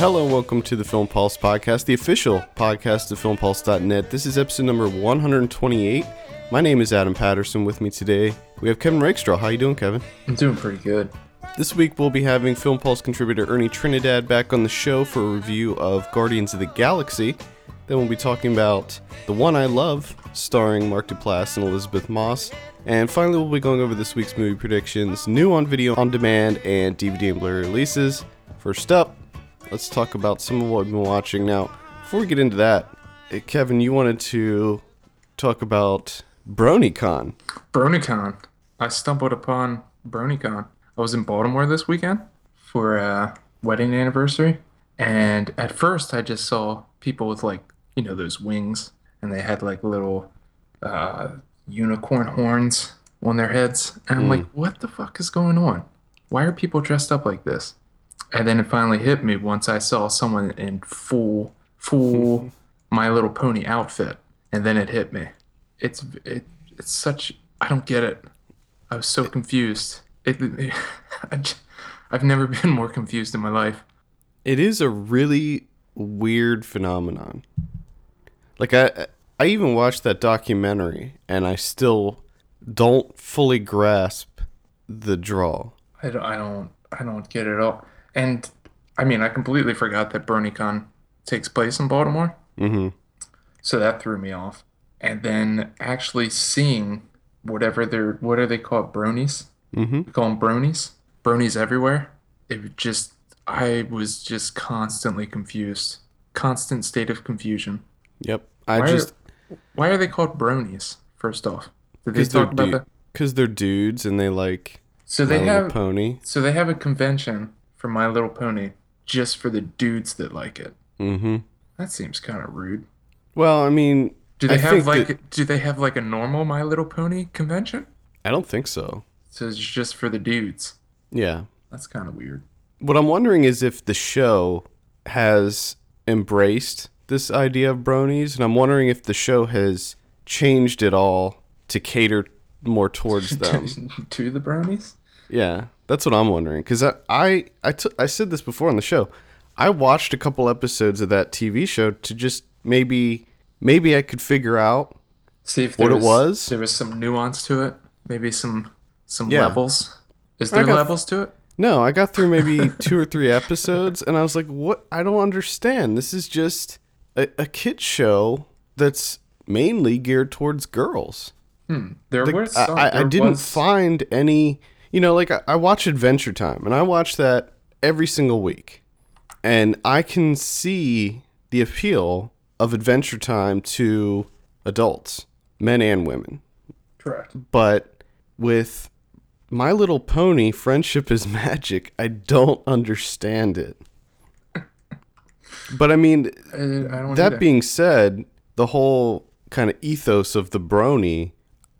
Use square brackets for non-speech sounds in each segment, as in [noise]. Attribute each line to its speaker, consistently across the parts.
Speaker 1: Hello, and welcome to the Film Pulse podcast, the official podcast of filmpulse.net. This is episode number 128. My name is Adam Patterson. With me today, we have Kevin Rakestraw. How you doing, Kevin?
Speaker 2: I'm doing pretty good.
Speaker 1: This week, we'll be having Film Pulse contributor Ernie Trinidad back on the show for a review of Guardians of the Galaxy. Then we'll be talking about The One I Love, starring Mark Duplass and Elisabeth Moss. And finally, we'll be going over this week's movie predictions, new on video on demand, and DVD and Blu-ray releases. First up, let's talk about some of what we've been watching. Now, before we get into that, eh, Kevin, you wanted to talk about BronyCon.
Speaker 2: BronyCon. I stumbled upon BronyCon. I was in Baltimore this weekend for a wedding anniversary, and at first I just saw people with like you know those wings, and they had like little uh, unicorn horns on their heads, and I'm like, what the fuck is going on? Why are people dressed up like this? And then it finally hit me once I saw someone in full full [laughs] My Little Pony outfit, and then it hit me. It's it, it's such I don't get it. I was so confused. It, [laughs] I j- I've never been more confused in my life.
Speaker 1: It is a really weird phenomenon. Like I I even watched that documentary and I still don't fully grasp the draw.
Speaker 2: I don't I don't I don't get it at all. And I mean, I completely forgot that BronyCon takes place in Baltimore.
Speaker 1: Mhm.
Speaker 2: So that threw me off. And then actually seeing whatever they're what are they called bronies?
Speaker 1: Mhm.
Speaker 2: We call them bronies. Bronies everywhere. It was just I was just constantly confused. Constant state of confusion.
Speaker 1: Yep. I
Speaker 2: Why
Speaker 1: just
Speaker 2: are, why are they called bronies? First off, did they talk about
Speaker 1: du-
Speaker 2: that?
Speaker 1: cuz they're dudes and they like
Speaker 2: So they have
Speaker 1: pony.
Speaker 2: so they have a convention for My Little Pony just for the dudes that like it.
Speaker 1: Mhm.
Speaker 2: That seems kind of rude.
Speaker 1: Well, I mean,
Speaker 2: Do they
Speaker 1: I
Speaker 2: have like
Speaker 1: that-
Speaker 2: do they have like a normal My Little Pony convention?
Speaker 1: I don't think so.
Speaker 2: So it's just for the dudes.
Speaker 1: Yeah.
Speaker 2: That's kind of weird.
Speaker 1: What I'm wondering is if the show has embraced this idea of bronies, and I'm wondering if the show has changed it all to cater more towards [laughs] them.
Speaker 2: to the bronies?
Speaker 1: yeah, that's what I'm wondering. Because I, I, I, t- I said this before on the show. I watched a couple episodes of that TV show to just maybe, maybe I could figure out.
Speaker 2: See if
Speaker 1: What
Speaker 2: there
Speaker 1: it was?
Speaker 2: There was some nuance to it. Maybe some some
Speaker 1: Yeah.
Speaker 2: levels. Is there
Speaker 1: got-
Speaker 2: levels to it?
Speaker 1: No, I got through maybe [laughs] two or three episodes, and I was like, "What? I don't understand. This is just a, a kid show that's mainly geared towards girls." Hmm.
Speaker 2: There
Speaker 1: Like,
Speaker 2: were
Speaker 1: I,
Speaker 2: some.
Speaker 1: I, I
Speaker 2: there
Speaker 1: didn't
Speaker 2: was-
Speaker 1: find any. You know, like I, I watch Adventure Time, and I watch that every single week, and I can see the appeal of Adventure Time to adults, men and women.
Speaker 2: Correct.
Speaker 1: But with My Little Pony, Friendship is [laughs] Magic, I don't understand it. But I mean,
Speaker 2: I
Speaker 1: that being said, the whole kind of ethos of the brony,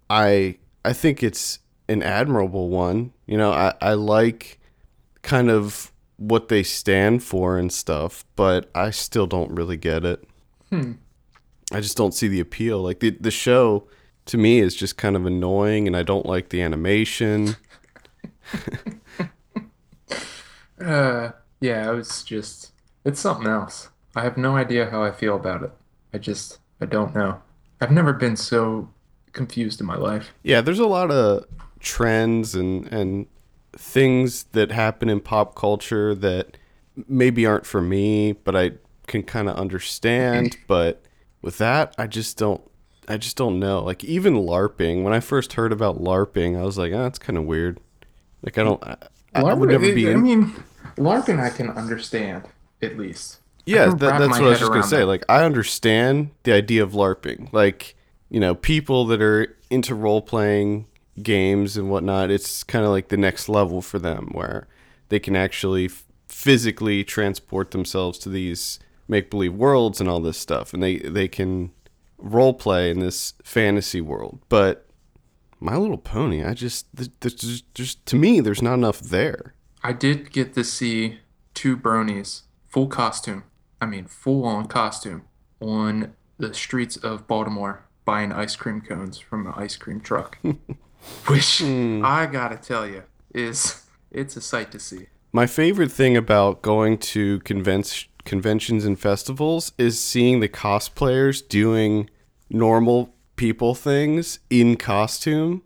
Speaker 1: I I think it's an admirable one. You know, I, I like kind of what they stand for and stuff, but I still don't really get it. I just don't see the appeal. Like the the show to me is just kind of annoying and I don't like the animation. [laughs]
Speaker 2: Uh, yeah, it was just, it's something else. I have no idea how I feel about it. I just, I don't know. I've never been so confused in my life.
Speaker 1: Yeah, there's a lot of trends and and things that happen in pop culture that maybe aren't for me, but I can kind of understand. [clears throat] but with that, I just don't. I just don't know. Like even LARPing. When I first heard about LARPing, I was like, "Ah, that's kind of weird." Like I don't. I, I would never be.
Speaker 2: I mean, LARPing I can understand, at least.
Speaker 1: Yeah, that, that's what I was just gonna say. Like I understand the idea of LARPing. Like you know, people that are into role playing games and whatnot, it's kind of like the next level for them, where they can actually f- physically transport themselves to these make believe worlds and all this stuff, and they they can role play in this fantasy world. But My Little Pony, I just th- there's just, just to me, there's not enough there.
Speaker 2: I did get to see two bronies, full costume. I mean, full on costume, on the streets of Baltimore buying ice cream cones from an ice cream truck. [laughs] Which hmm. I gotta tell you is it's a sight to see.
Speaker 1: My favorite thing about going to convention conventions and festivals is seeing the cosplayers doing normal people things in costume.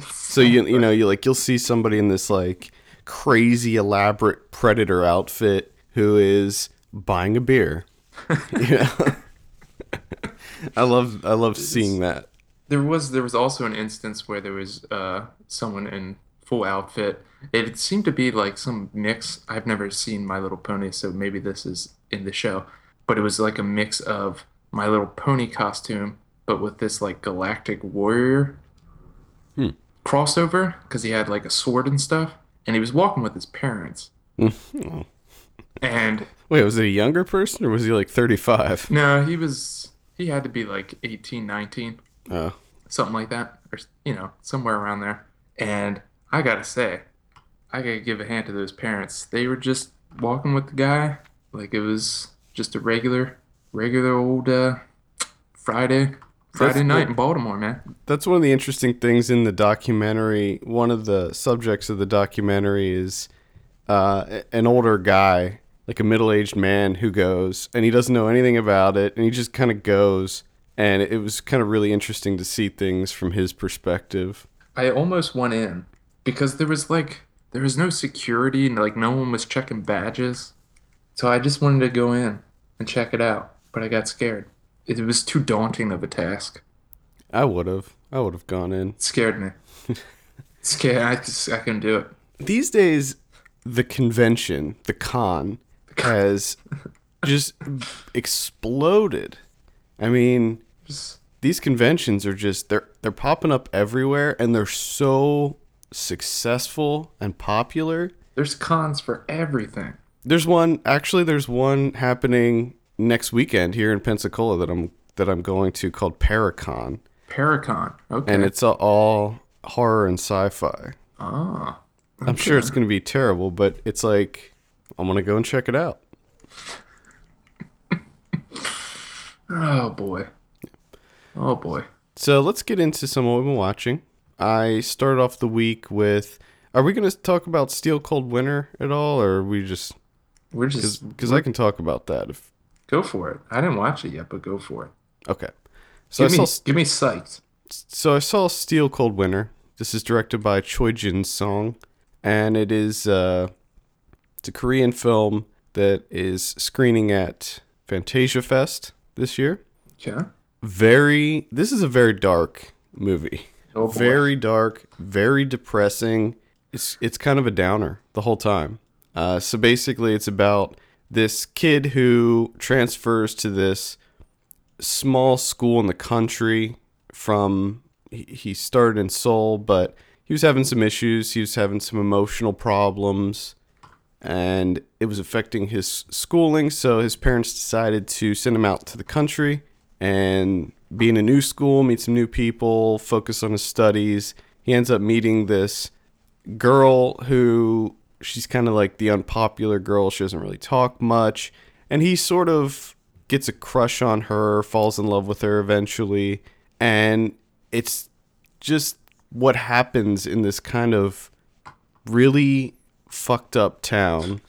Speaker 1: So you you know you like you'll see somebody in this like crazy elaborate predator outfit who is buying a beer. [laughs] know? [laughs] I love I love seeing that.
Speaker 2: There was there was also an instance where there was uh someone in full outfit. It seemed to be like some mix. I've never seen My Little Pony, so maybe this is in the show. But it was like a mix of My Little Pony costume, but with this like galactic warrior
Speaker 1: Hmm.
Speaker 2: crossover because he had like a sword and stuff, and he was walking with his parents. [laughs] And
Speaker 1: Wait, was it a younger person or was he like 35?
Speaker 2: no, he was he had to be like 18, 19.
Speaker 1: Oh.
Speaker 2: something like that, or you know, somewhere around there. And I gotta say, I gotta give a hand to those parents. They were just walking with the guy like it was just a regular, regular old uh, Friday, Friday
Speaker 1: That's
Speaker 2: night in Baltimore, man.
Speaker 1: That's one of the interesting things in the documentary. One of the subjects of the documentary is uh, an older guy, like a middle aged man, who goes and he doesn't know anything about it, and he just kind of goes. And it was kind of really interesting to see things from his perspective.
Speaker 2: I almost went in because there was like there was no security and like no one was checking badges, so I just wanted to go in and check it out, but I got scared. It was too daunting of a task.
Speaker 1: I would have. I would have gone in.
Speaker 2: It scared me. [laughs] scared. I just I couldn't do it.
Speaker 1: These days, the convention, the con, has [laughs] just exploded. I mean, these conventions are just they're they're popping up everywhere and they're so successful and popular.
Speaker 2: There's cons for everything.
Speaker 1: There's one actually there's one happening next weekend here in Pensacola that I'm that I'm going to called Paracon
Speaker 2: Paracon. Okay.
Speaker 1: and it's all horror and sci-fi.
Speaker 2: ah.
Speaker 1: I'm sure it's going to be terrible, but it's like I'm going to go and check it out.
Speaker 2: Oh boy. Oh boy.
Speaker 1: So let's get into some of what we've been watching. I started off the week with. Are we going to talk about Steel Cold Winter at all, or are we just
Speaker 2: We're just
Speaker 1: because I can talk about that? If
Speaker 2: go for it. I didn't watch it yet, but go for it.
Speaker 1: okay, so
Speaker 2: Give
Speaker 1: I
Speaker 2: me
Speaker 1: saw
Speaker 2: give me psyched.
Speaker 1: so I saw Steel Cold Winter. This is directed by Choi Jin Song, and it is uh, it's a Korean film that is screening at Fantasia Fest this year.
Speaker 2: Okay.
Speaker 1: Very, this is a very dark movie.
Speaker 2: Oh
Speaker 1: very dark, very depressing. It's it's kind of a downer the whole time. Uh, so basically, it's about this kid who transfers to this small school in the country from he started in Seoul, but he was having some issues. He was having some emotional problems, and it was affecting his schooling. So his parents decided to send him out to the country and be in a new school, meet some new people, focus on his studies. He ends up meeting this girl who she's kind of like the unpopular girl. She doesn't really talk much. And he sort of gets a crush on her, falls in love with her eventually. And it's just what happens in this kind of really fucked up town.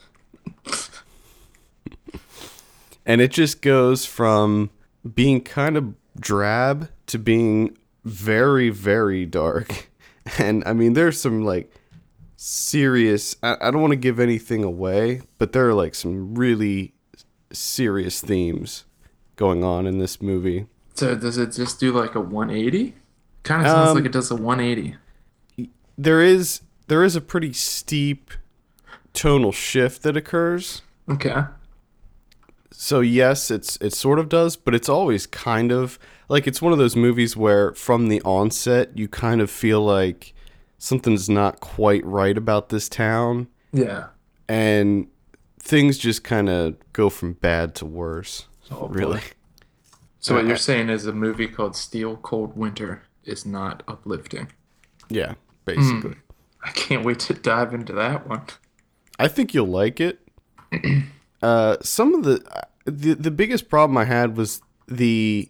Speaker 1: and it just goes from being kind of drab to being very, very dark. [laughs] And I mean, there's some like serious, I, I don't want to give anything away, but there are like some really serious themes going on in this movie.
Speaker 2: So does it just do like a 180? Kind of sounds
Speaker 1: Um,
Speaker 2: like it does a 180.
Speaker 1: There is there is a pretty steep tonal shift that occurs.
Speaker 2: Okay.
Speaker 1: So yes, it's it sort of does, but it's always kind of like it's one of those movies where from the onset you kind of feel like something's not quite right about this town
Speaker 2: Yeah.
Speaker 1: and things just kind of go from bad to worse.
Speaker 2: Oh, boy.
Speaker 1: really.
Speaker 2: So what
Speaker 1: Uh,
Speaker 2: you're saying is a movie called Steel Cold Winter is not uplifting.
Speaker 1: Yeah, basically.
Speaker 2: I can't wait to dive into that one.
Speaker 1: I think you'll like it. [clears throat] uh, some of the, the the biggest problem I had was the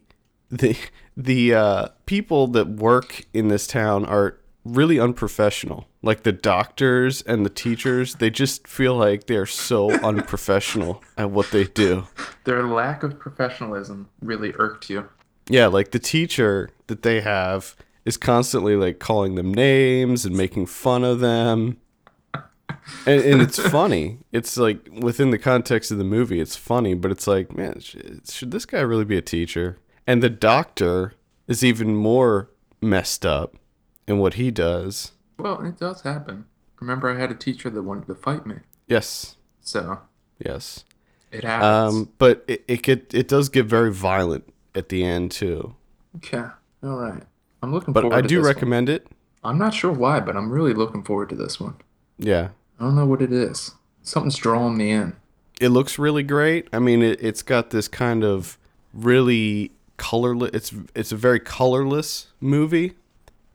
Speaker 1: the the uh, people that work in this town are really unprofessional. like the doctors and the teachers, they just feel like they're so [laughs] unprofessional at what they do.
Speaker 2: Their lack of professionalism really irked you.
Speaker 1: Yeah, like the teacher that they have is constantly like calling them names and making fun of them. And, and it's funny. It's like within the context of the movie, it's funny, but it's like, man, sh- should this guy really be a teacher? And the doctor is even more messed up in what he does.
Speaker 2: Well, it does happen. Remember, I had a teacher that wanted to fight me.
Speaker 1: Yes,
Speaker 2: So
Speaker 1: yes.
Speaker 2: it happens.
Speaker 1: Um, but it it get, it does get very violent at the end too.
Speaker 2: okay. All right. I'm looking
Speaker 1: But
Speaker 2: forward
Speaker 1: I
Speaker 2: to
Speaker 1: do
Speaker 2: this one.
Speaker 1: recommend it.
Speaker 2: I'm not sure why, but I'm really looking forward to this one.
Speaker 1: Yeah.
Speaker 2: I don't know what it is. Something's drawing me in.
Speaker 1: it looks really great. I mean, it, it's got this kind of really colorless. It's it's a very colorless movie,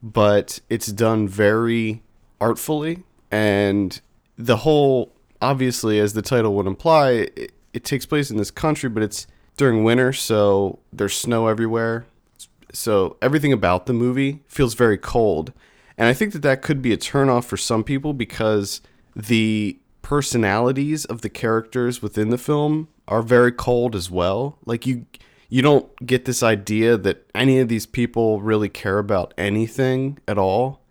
Speaker 1: but it's done very artfully, and the whole obviously, as the title would imply, it, it takes place in this country, but it's during winter, so there's snow everywhere. So everything about the movie feels very cold. And I think that that could be a turnoff for some people because the personalities of the characters within the film are very cold as well. Like you you don't get this idea that any of these people really care about anything at all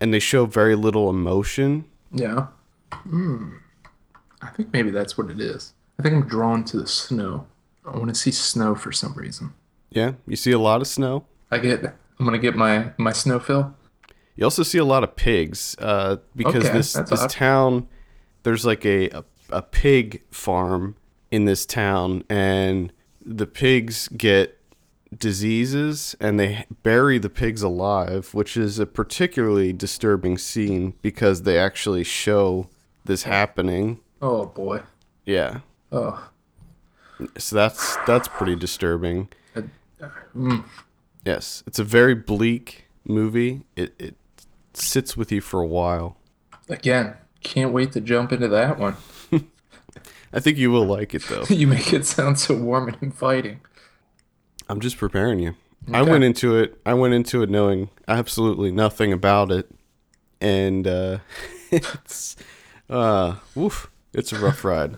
Speaker 1: and they show very little emotion.
Speaker 2: Yeah. Hmm. I think maybe that's what it is. I think I'm drawn to the snow. I want to see snow for some reason.
Speaker 1: Yeah, you see a lot of snow.
Speaker 2: I get. I'm gonna get my my snow fill.
Speaker 1: You also see a lot of pigs uh, because
Speaker 2: Okay,
Speaker 1: this this
Speaker 2: odd.
Speaker 1: town there's like a, a a pig farm in this town and the pigs get diseases and they bury the pigs alive, which is a particularly disturbing scene because they actually show this happening.
Speaker 2: Oh boy.
Speaker 1: Yeah.
Speaker 2: Oh.
Speaker 1: So that's that's pretty disturbing.
Speaker 2: Uh, mm.
Speaker 1: Yes, it's a very bleak movie. It it sits with you for a while.
Speaker 2: Again, can't wait to jump into that one. [laughs]
Speaker 1: I think you will like it though. [laughs]
Speaker 2: you make it sound so warm and inviting.
Speaker 1: I'm just preparing you. I went into it. I went into it knowing absolutely nothing about it, and uh, [laughs] it's uh, woof, it's a rough ride.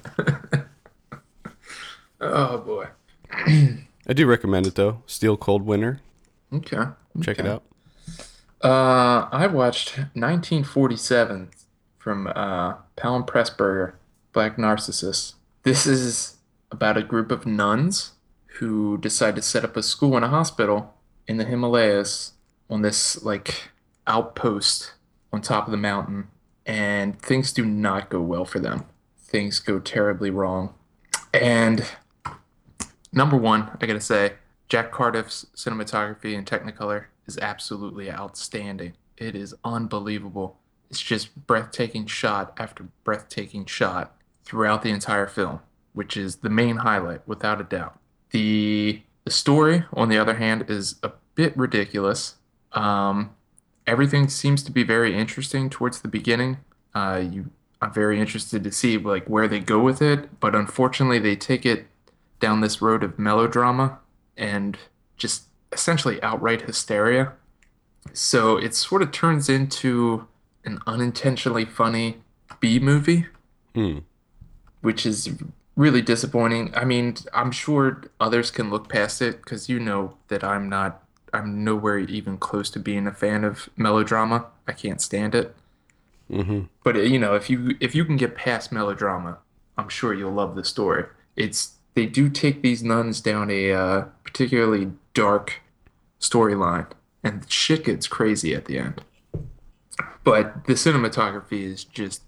Speaker 2: Oh boy. [clears throat]
Speaker 1: I do recommend it though. Steel Cold Winter.
Speaker 2: Okay.
Speaker 1: Check it out.
Speaker 2: Uh, I watched 1947 from uh, Powell Pressburger, Black Narcissus. This is about a group of nuns who decide to set up a school and a hospital in the Himalayas on this like outpost on top of the mountain, and things do not go well for them. Things go terribly wrong. And number one, I gotta say, Jack Cardiff's cinematography and Technicolor is absolutely outstanding. It is unbelievable. It's just breathtaking shot after breathtaking shot throughout the entire film, which is the main highlight without a doubt. The the story, on the other hand, is a bit ridiculous. Um, everything seems to be very interesting towards the beginning. Uh, you, I'm very interested to see like where they go with it, but unfortunately, they take it down this road of melodrama and just essentially outright hysteria. So it sort of turns into an unintentionally funny B movie,
Speaker 1: Hmm.
Speaker 2: which is really disappointing. I mean, I'm sure others can look past it because you know that I'm not, I'm nowhere even close to being a fan of melodrama. I can't stand it.
Speaker 1: Mm-hmm.
Speaker 2: But you know, if you if you can get past melodrama, I'm sure you'll love the story. It's they do take these nuns down a uh, particularly dark storyline, and shit gets crazy at the end. But the cinematography is just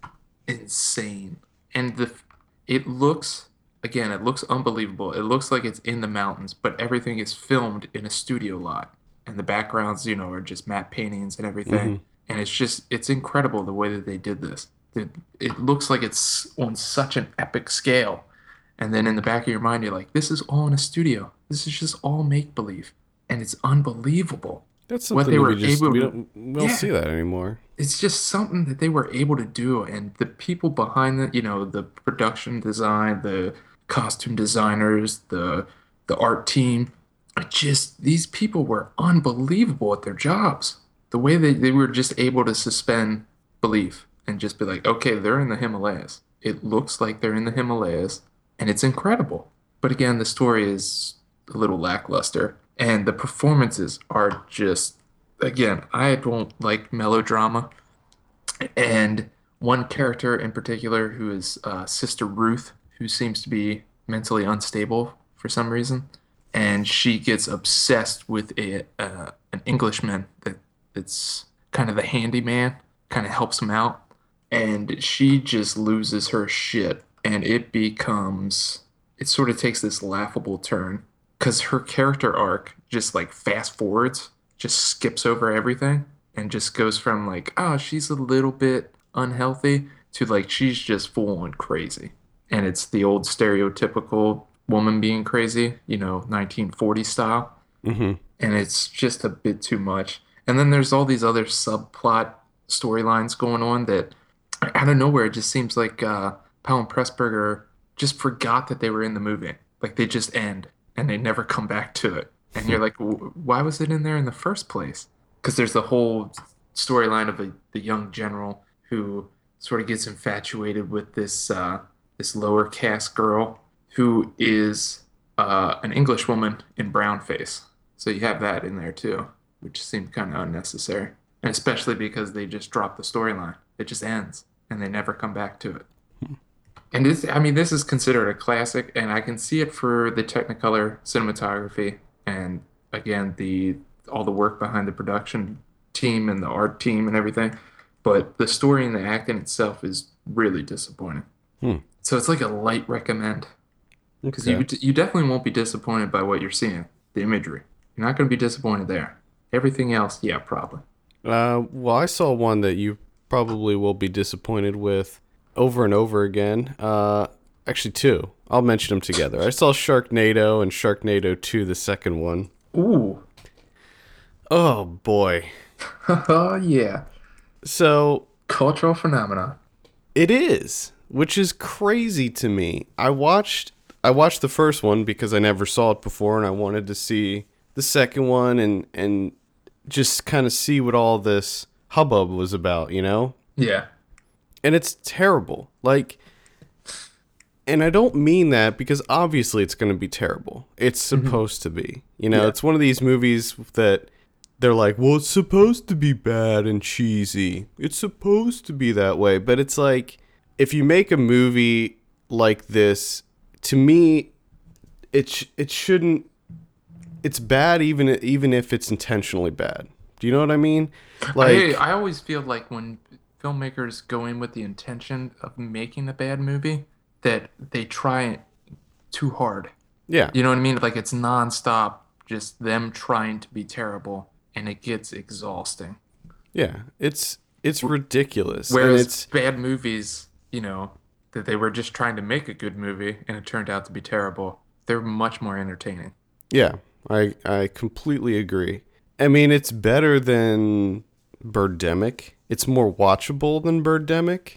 Speaker 2: insane, and the it looks again, it looks unbelievable. It looks like it's in the mountains, but everything is filmed in a studio lot, and the backgrounds, you know, are just matte paintings and everything. Mm-hmm. And it's just it's incredible the way that they did this. It, it looks like it's on such an epic scale. And then in the back of your mind, you're like, this is all in a studio. This is just all make believe. And it's unbelievable.
Speaker 1: That's
Speaker 2: What
Speaker 1: something
Speaker 2: they
Speaker 1: that
Speaker 2: were
Speaker 1: we just
Speaker 2: able
Speaker 1: we
Speaker 2: to-
Speaker 1: don't we don't
Speaker 2: Yeah.
Speaker 1: see that anymore.
Speaker 2: It's just something that they were able to do. And the people behind the, you know, the production design, the costume designers, the the art team, just these people were unbelievable at their jobs. The way they, they were just able to suspend belief and just be like, okay, they're in the Himalayas. It looks like they're in the Himalayas, and it's incredible. But again, the story is a little lackluster, and the performances are just, again, I don't like melodrama. And one character in particular, who is uh, Sister Ruth, who seems to be mentally unstable for some reason, and she gets obsessed with a uh, an Englishman that that's kind of the handyman, kind of helps him out, and she just loses her shit, and it becomes it sort of takes this laughable turn because her character arc just like fast forwards, just skips over everything, and just goes from like oh she's a little bit unhealthy to like she's just full on crazy. And it's the old stereotypical woman being crazy, you know, 1940 style.
Speaker 1: Mm-hmm.
Speaker 2: And it's just a bit too much. And then there's all these other subplot storylines going on that out of nowhere it just seems like uh, Powell and Pressburger just forgot that they were in the movie. Like they just end and they never come back to it. And you're like, why was it in there in the first place? Because there's the whole storyline of a, the young general who sort of gets infatuated with this uh, this lower caste girl who is uh, an English woman in brown face. So you have that in there too, which seemed kind of unnecessary, and especially because they just drop the storyline. It just ends, and they never come back to it. And this, I mean, this is considered a classic, and I can see it for the Technicolor cinematography, and again, the all the work behind the production team and the art team and everything but the story and the acting itself is really disappointing.
Speaker 1: Hmm.
Speaker 2: So it's like a light recommend because
Speaker 1: Okay.
Speaker 2: you you definitely won't be disappointed by what you're seeing, the imagery. You're not going to be disappointed there. Everything else, yeah, probably.
Speaker 1: Uh, well, I saw one that you probably will be disappointed with over and over again. Uh, actually, two. I'll mention them together. I saw Sharknado and Sharknado 2, the second one.
Speaker 2: Ooh,
Speaker 1: Oh, boy.
Speaker 2: oh [laughs] yeah,
Speaker 1: So,
Speaker 2: cultural phenomena.
Speaker 1: It is, which is crazy to me. I watched I watched the first one because I never saw it before and I wanted to see the second one and and just kind of see what all this hubbub was about, you know?
Speaker 2: Yeah,
Speaker 1: And it's terrible. Like and I don't mean that because obviously it's going to be terrible. It's mm-hmm. supposed to be. You know,
Speaker 2: Yeah.
Speaker 1: it's one of these movies that they're like, well, it's supposed to be bad and cheesy. It's supposed to be that way. But it's like, if you make a movie like this, to me, it, sh- it shouldn't. It's bad even even if it's intentionally bad. Do you know what I mean?
Speaker 2: I, I always feel like when filmmakers go in with the intention of making a bad movie, that they try too hard.
Speaker 1: yeah,
Speaker 2: You know what I mean? Like it's nonstop, just them trying to be terrible, and it gets exhausting.
Speaker 1: yeah. It's it's ridiculous. and
Speaker 2: Whereas
Speaker 1: it's
Speaker 2: bad movies, you know, that they were just trying to make a good movie and it turned out to be terrible, they're much more entertaining.
Speaker 1: Yeah, I I completely agree. I mean, it's better than Birdemic. It's more watchable than Birdemic,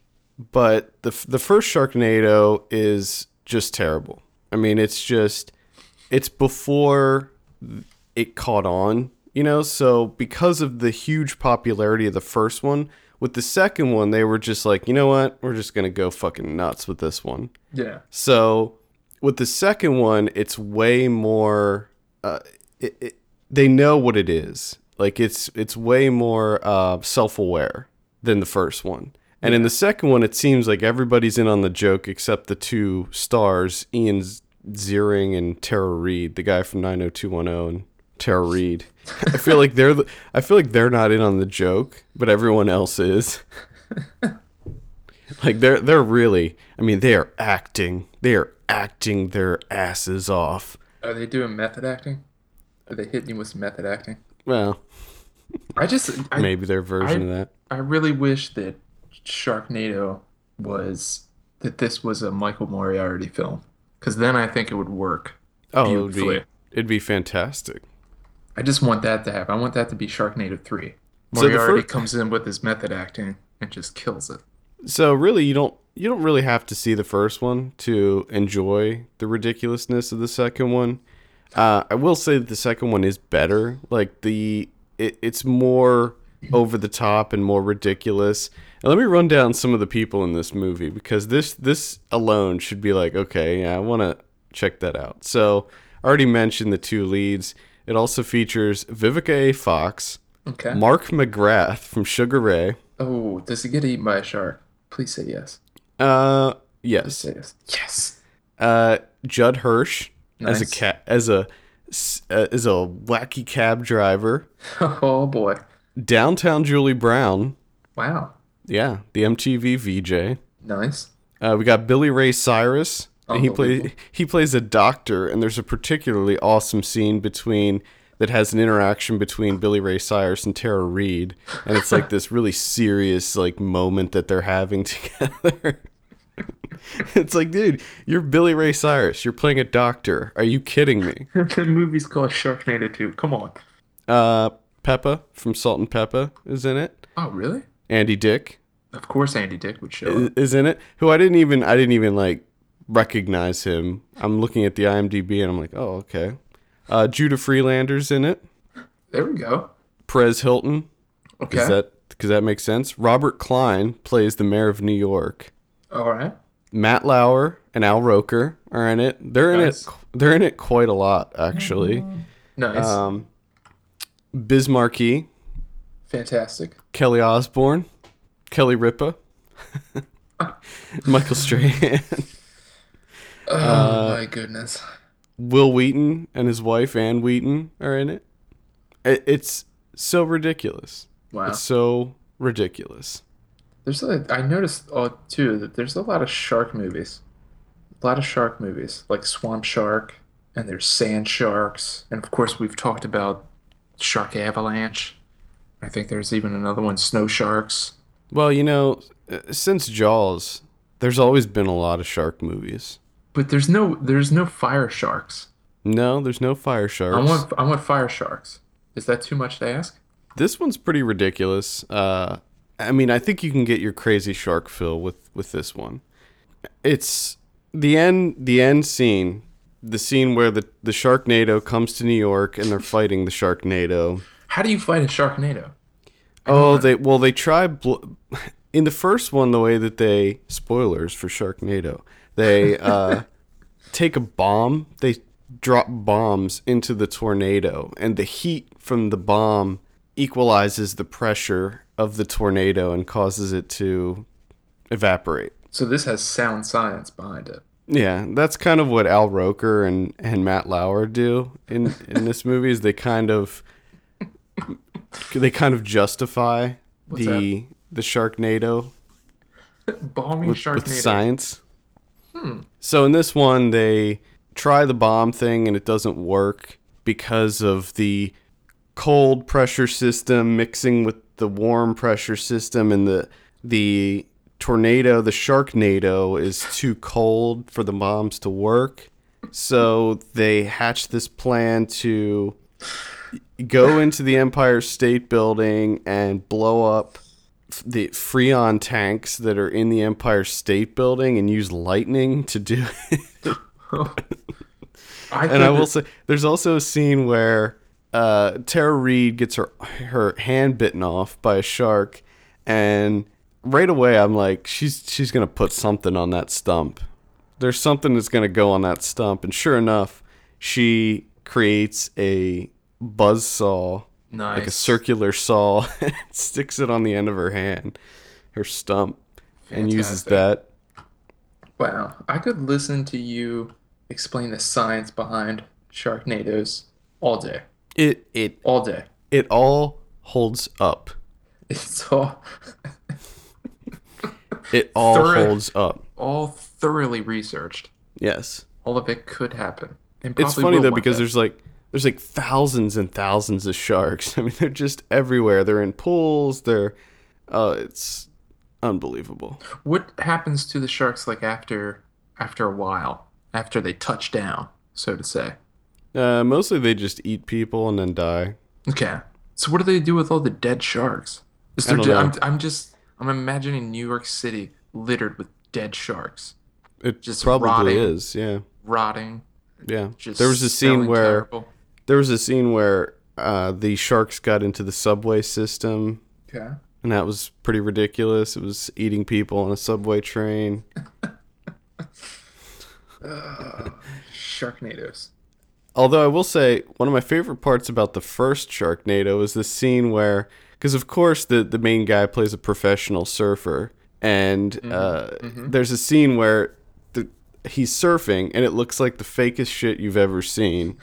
Speaker 1: but the f- the first Sharknado is just terrible. I mean, it's just it's before it caught on, you know, so because of the huge popularity of the first one, with the second one they were just like, "You know what? We're just going to go fucking nuts with this one."
Speaker 2: Yeah.
Speaker 1: So with the second one, it's way more. Uh, it, it, they know what it is. Like it's it's way more uh, self aware than the first one. And in the second one, it seems like everybody's in on the joke except the two stars, Ian Ziering and Tara Reid, the guy from 90210 and Tara Reid. I feel like they're the, I feel like they're not in on the joke, but everyone else is. [laughs] Like they're they're really I mean they are acting. They are acting their asses off.
Speaker 2: Are they doing method acting? Are they hitting you with some method acting?
Speaker 1: Well,
Speaker 2: I just I,
Speaker 1: maybe their version of that.
Speaker 2: I really wish that Sharknado was that this was a Michael Moriarty film because then I think it would work.
Speaker 1: Oh, it would be it'd be fantastic.
Speaker 2: I just want that to happen. I want that to be Sharknado 3.
Speaker 1: So the
Speaker 2: Moriarty comes in with his method acting and just kills it.
Speaker 1: So really you don't you don't really have to see the first one to enjoy the ridiculousness of the second one. Uh, I will say that the second one is better. Like the it, it's more over the top and more ridiculous. And let me run down some of the people in this movie because this this alone should be like, okay, yeah, I want to check that out. So I already mentioned the two leads. It also features Vivica A. Fox,
Speaker 2: Okay.
Speaker 1: Mark McGrath from Sugar Ray.
Speaker 2: oh, does he get eaten by a shark? Please say yes.
Speaker 1: Uh, yes.
Speaker 2: Yes. Yes.
Speaker 1: Uh, Judd Hirsch as a cat as a uh, as a wacky cab driver. [laughs]
Speaker 2: Oh boy.
Speaker 1: Downtown Julie Brown.
Speaker 2: Wow.
Speaker 1: Yeah, the MTV VJ.
Speaker 2: Nice.
Speaker 1: Uh, we got Billy Ray Cyrus. And he plays he plays a doctor, and there's a particularly awesome scene between that has an interaction between Billy Ray Cyrus and Tara Reid, and it's like this really serious like moment that they're having [laughs] together. It's like, dude, you're Billy Ray Cyrus. You're playing a doctor. Are you kidding me? [laughs]
Speaker 2: the movie's called Sharknado 2. Come on.
Speaker 1: Uh, Pepa from Salt and Pepa is in it.
Speaker 2: Oh, really?
Speaker 1: Andy Dick
Speaker 2: Of course Andy Dick would show
Speaker 1: i-
Speaker 2: up.
Speaker 1: is in it. Who I didn't even I didn't even like recognize him. I'm looking at the IMDb and I'm like, oh okay. Uh, Judah Friedlander's in it.
Speaker 2: There we go.
Speaker 1: Perez Hilton.
Speaker 2: Okay.
Speaker 1: Does that because that makes sense? Robert Klein plays the mayor of New York.
Speaker 2: All right.
Speaker 1: Matt Lauer and Al Roker are in it. They're in it. They're in it quite a lot actually.
Speaker 2: Nice.
Speaker 1: Um, Biz Markie,
Speaker 2: Fantastic.
Speaker 1: Kelly Osbourne, Kelly Ripa, [laughs] Michael Strahan. [laughs]
Speaker 2: Oh
Speaker 1: Uh,
Speaker 2: my goodness.
Speaker 1: Wil Wheaton and his wife Anne Wheaton are in it. It- It's so ridiculous.
Speaker 2: Wow.
Speaker 1: It's so ridiculous.
Speaker 2: There's a, I noticed oh, too that there's a lot of shark movies. A lot of shark movies, like Swamp Shark, and there's Sand Sharks, and of course we've talked about Shark Avalanche. I think there's even another one, Snow Sharks.
Speaker 1: Well, you know, uh, since Jaws, there's always been a lot of shark movies.
Speaker 2: But there's no there's no fire sharks.
Speaker 1: No, there's no fire sharks.
Speaker 2: I want I want fire sharks. Is that too much to ask?
Speaker 1: This one's pretty ridiculous. Uh, I mean, I think you can get your crazy shark fill with with this one. It's the end. The end scene. The scene where the the Sharknado comes to New York and they're fighting the Sharknado.
Speaker 2: How do you fight a Sharknado?
Speaker 1: Oh, they well they try bl- in the first one the way that they spoilers for Sharknado. They uh, [laughs] take a bomb. They drop bombs into the tornado, and the heat from the bomb equalizes the pressure of the tornado and causes it to evaporate.
Speaker 2: So this has sound science behind it.
Speaker 1: Yeah, that's kind of what Al Roker and, and Matt Lauer do in, in this movie. Is they kind of they kind of justify
Speaker 2: What's
Speaker 1: the the Sharknado
Speaker 2: Bombing
Speaker 1: with,
Speaker 2: Sharknado.
Speaker 1: with science. Hmm. So in this one, they try the bomb thing and it doesn't work because of the cold pressure system mixing with the warm pressure system, and the the tornado, the Sharknado, is too cold for the bombs to work. So they hatch this plan to go into the Empire State Building and blow up the Freon tanks that are in the Empire State Building and use lightning to do it. [laughs]
Speaker 2: I
Speaker 1: and I will say, there's also a scene where uh, Tara Reid gets her her hand bitten off by a shark, and right away I'm like, she's she's gonna put something on that stump. There's something that's gonna go on that stump, and sure enough, she creates a buzz saw, like a circular saw, [laughs] and sticks it on the end of her hand, her stump, and uses that.
Speaker 2: Wow, I could listen to you explain the science behind Sharknadoes all day.
Speaker 1: It it
Speaker 2: All day.
Speaker 1: it all holds up.
Speaker 2: It's all [laughs]
Speaker 1: It all
Speaker 2: Thorough.
Speaker 1: holds up.
Speaker 2: all thoroughly researched.
Speaker 1: Yes.
Speaker 2: All of it could happen.
Speaker 1: It's funny though because
Speaker 2: day.
Speaker 1: there's like there's like thousands and thousands of sharks. [laughs] I mean, they're just everywhere. They're in pools. They're uh it's unbelievable.
Speaker 2: what happens to the sharks like after after a while, after they touch down, so to say.
Speaker 1: Uh mostly they just eat people and then die.
Speaker 2: Okay. So what do they do with all the dead sharks? Is there
Speaker 1: don't
Speaker 2: ju-
Speaker 1: know.
Speaker 2: I'm, I'm just I'm imagining New York City littered with dead sharks,
Speaker 1: It
Speaker 2: Just
Speaker 1: probably
Speaker 2: rotting.
Speaker 1: is. Yeah.
Speaker 2: rotting.
Speaker 1: Yeah.
Speaker 2: Just
Speaker 1: there was a scene where
Speaker 2: terrible.
Speaker 1: there was a scene where uh, the sharks got into the subway system
Speaker 2: Okay.
Speaker 1: and that was pretty ridiculous. It was eating people on a subway train. [laughs]
Speaker 2: Sharknadoes.
Speaker 1: Although I will say one of my favorite parts about the first Sharknado is the scene where, because of course the the main guy plays a professional surfer, and uh, there's a scene where the, he's surfing and it looks like the fakest shit you've ever seen,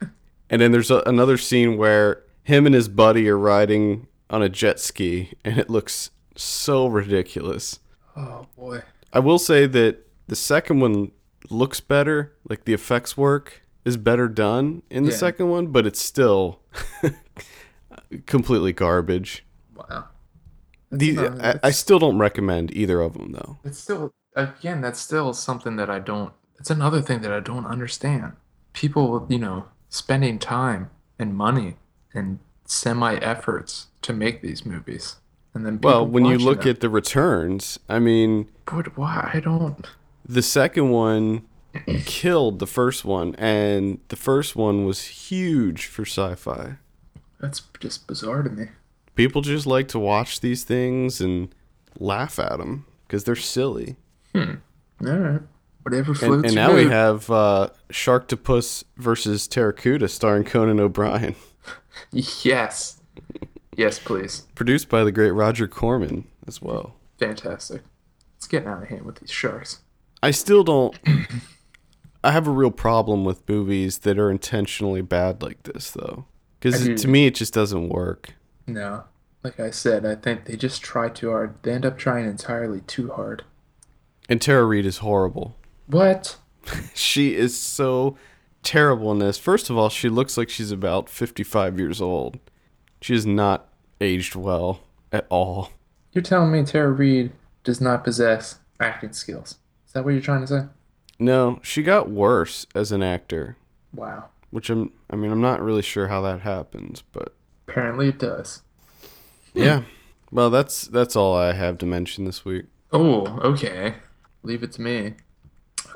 Speaker 1: [laughs] and then there's a, another scene where him and his buddy are riding on a jet ski and it looks so ridiculous.
Speaker 2: Oh boy.
Speaker 1: I will say that the second one looks better, like the effects work is better done in the
Speaker 2: Yeah.
Speaker 1: second one, but it's still [laughs] completely garbage.
Speaker 2: Wow.
Speaker 1: The, I, I still don't recommend either of them though.
Speaker 2: It's still again, that's still something that I don't it's another thing that I don't understand. People, you know, spending time and money and semi efforts to make these movies. And then
Speaker 1: Well, when you look
Speaker 2: them.
Speaker 1: at the returns, I mean,
Speaker 2: but why I don't
Speaker 1: the second one killed the first one, and the first one was huge for sci-fi.
Speaker 2: that's just bizarre to me.
Speaker 1: People just like to watch these things and laugh at them because they're silly.
Speaker 2: All right. Whatever
Speaker 1: And,
Speaker 2: floats
Speaker 1: and
Speaker 2: your
Speaker 1: now we have uh, Sharktopus versus Pteracuda starring Conan O'Brien, [laughs]
Speaker 2: Yes. Yes, please.
Speaker 1: produced by the great Roger Corman as well.
Speaker 2: Fantastic. It's getting out of hand with these sharks.
Speaker 1: I still don't. I have a real problem with movies that are intentionally bad like this, though, because to
Speaker 2: mm-hmm.
Speaker 1: me it just doesn't work.
Speaker 2: No. Like I said, I think they just try too hard. They end up trying entirely too hard.
Speaker 1: And Tara Reid is horrible.
Speaker 2: What? [laughs]
Speaker 1: She is so terrible in this. First of all, she looks like she's about 55 years old. She has not aged well at all.
Speaker 2: You're telling me Tara Reid does not possess acting skills? Is that what you're trying to say?
Speaker 1: No, she got worse as an actor,
Speaker 2: Wow.
Speaker 1: which I'm I mean, I'm not really sure how that happens, but
Speaker 2: Apparently it does.
Speaker 1: yeah. Well, that's that's all I have to mention this week.
Speaker 2: Oh, okay. Leave it to me.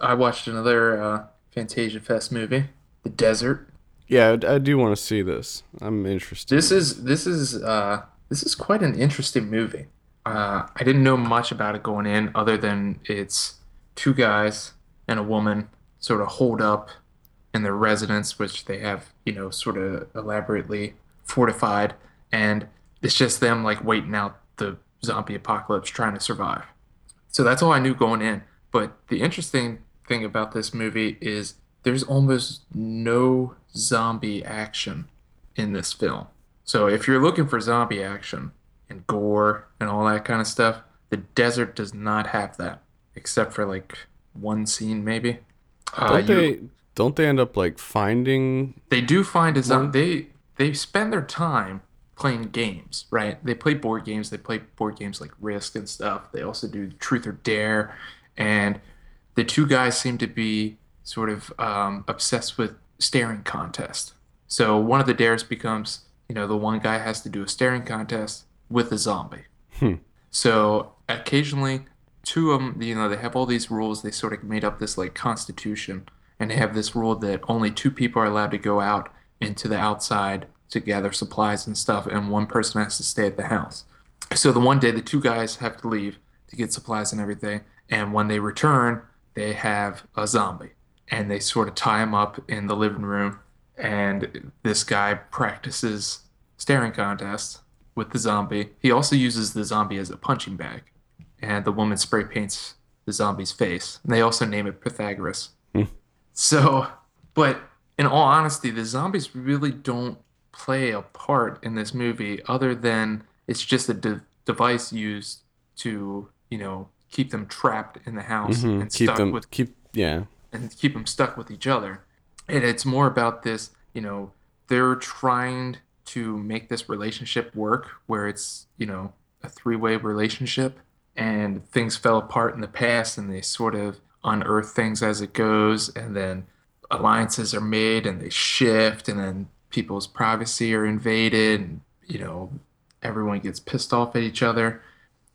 Speaker 2: I watched another uh, Fantasia Fest movie, The Desert.
Speaker 1: Yeah, I, I do want to see this. I'm interested.
Speaker 2: This is this is uh, this is quite an interesting movie. Uh, I didn't know much about it going in, other than it's two guys and a woman sort of hold up in their residence, which they have, you know, sort of elaborately fortified, and it's just them like waiting out the zombie apocalypse, trying to survive. So that's all I knew going in. But the interesting thing about this movie is there's almost no zombie action in this film. So if you're looking for zombie action and gore and all that kind of stuff, the desert does not have that, except for like one scene maybe. Uh,
Speaker 1: Don't
Speaker 2: you-
Speaker 1: they don't they end up like finding
Speaker 2: they do find a zombie. They they spend their time playing games, right? They play board games. They play board games like Risk and stuff. They also do Truth or Dare, and the two guys seem to be sort of um, obsessed with staring contest. So one of the dares becomes, you know, the one guy has to do a staring contest with a zombie.
Speaker 1: Hmm.
Speaker 2: So occasionally, two of them, you know, they have all these rules. They sort of made up this like constitution, and they have this rule that only two people are allowed to go out into the outside to gather supplies and stuff, and one person has to stay at the house. So the one day, the two guys have to leave to get supplies and everything, and when they return, they have a zombie, and they sort of tie him up in the living room, and this guy practices staring contests with the zombie. He also uses the zombie as a punching bag, and the woman spray paints the zombie's face. And they also name it Pythagoras.
Speaker 1: Hmm.
Speaker 2: So, but in all honesty, the zombies really don't play a part in this movie other than it's just a de- device used to, you know, keep them trapped in the house
Speaker 1: Mhm.
Speaker 2: and
Speaker 1: keep
Speaker 2: stuck
Speaker 1: them
Speaker 2: with
Speaker 1: keep yeah.
Speaker 2: and keep them stuck with each other. And it's more about this, you know, they're trying to make this relationship work where it's, you know, a three way relationship and things fell apart in the past and they sort of unearth things as it goes and then alliances are made and they shift and then people's privacy are invaded and, you know, everyone gets pissed off at each other.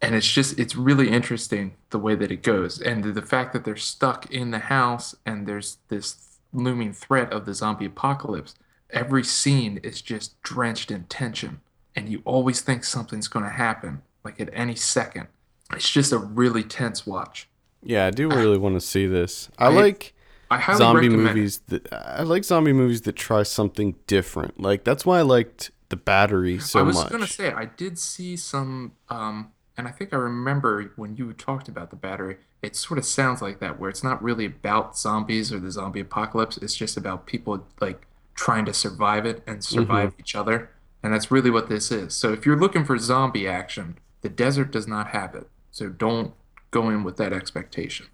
Speaker 2: And it's just it's really interesting the way that it goes. And the, fact that they're stuck in the house and there's this looming threat of the zombie apocalypse every scene is just drenched in tension. And you always think something's going to happen, like at any second. It's just a really tense watch.
Speaker 1: Yeah, I do really want to see this. I,
Speaker 2: I-
Speaker 1: like
Speaker 2: I highly
Speaker 1: zombie
Speaker 2: recommend
Speaker 1: movies that I like zombie movies that try something different. Like that's why I liked The Battery so much.
Speaker 2: I was
Speaker 1: much.
Speaker 2: gonna say I did see some, um, and I think I remember when you talked about the battery. It sort of sounds like that, where it's not really about zombies or the zombie apocalypse. It's just about people like trying to survive it and survive each other, and that's really what this is. So if you're looking for zombie action, the desert does not have it. So don't go in with that expectation.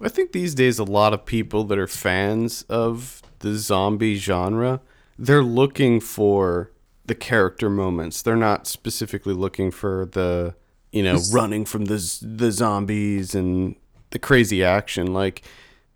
Speaker 1: I think these days a lot of people that are fans of the zombie genre, they're looking for the character moments. They're not specifically looking for the, you know, running from the the zombies and the crazy action. Like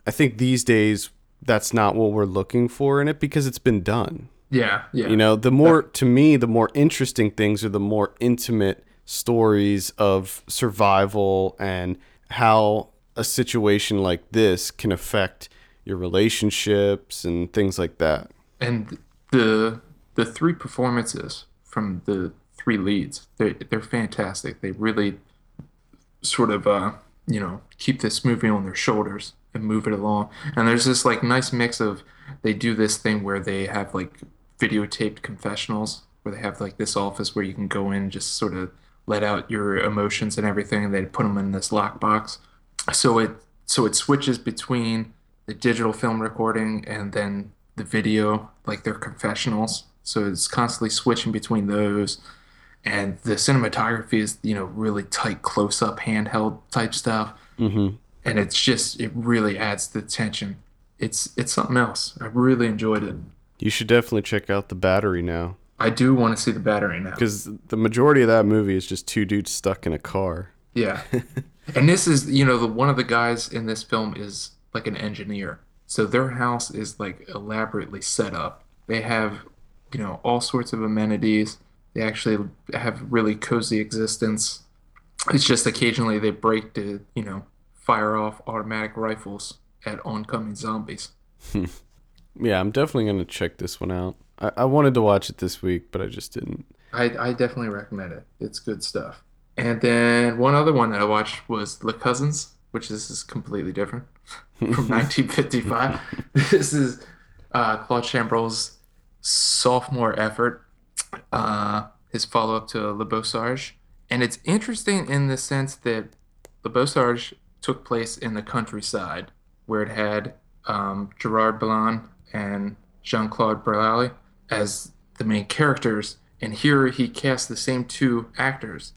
Speaker 1: I think these days that's not what we're looking for in it because it's been done.
Speaker 2: Yeah, yeah.
Speaker 1: You know, the more to me, the more interesting things are the more intimate stories of survival and how a situation like this can affect your relationships and things like that.
Speaker 2: and the the three performances from the three leads they're, they're fantastic they really sort of uh you know keep this movie on their shoulders and move it along and there's this like nice mix of they do this thing where they have like videotaped confessionals where they have like this office where you can go in and just sort of let out your emotions and everything and they put them in this lockbox. So it so it switches between the digital film recording and then the video like their confessionals. So it's constantly switching between those. And the cinematography is you know really tight close-up handheld type stuff.
Speaker 1: Mm-hmm.
Speaker 2: and it's just it really adds to the tension. It's it's something else. I really enjoyed it.
Speaker 1: You should definitely check out the battery now
Speaker 2: i do want to see the battery now
Speaker 1: because the majority of that movie is just two dudes stuck in a car.
Speaker 2: Yeah. [laughs] and this is, you know, the one of the guys in this film is like an engineer. So their house is like elaborately set up. They have, you know, all sorts of amenities. They actually have really cozy existence. It's just occasionally they break to, you know, fire off automatic rifles at oncoming zombies. [laughs]
Speaker 1: Yeah, I'm definitely gonna check this one out. I, I wanted to watch it this week, but I just didn't.
Speaker 2: I, I definitely recommend it. It's good stuff. And then one other one that I watched was Les Cousins, which this is completely different [laughs] from 1955. [laughs] This is uh, Claude Chabrol's sophomore effort, uh, his follow up to Le Beau Serge. And it's interesting in the sense that Le Beau Serge took place in the countryside where it had um, Gerard Blain and Jean Claude Brialy as the main characters. And here he casts the same two actors,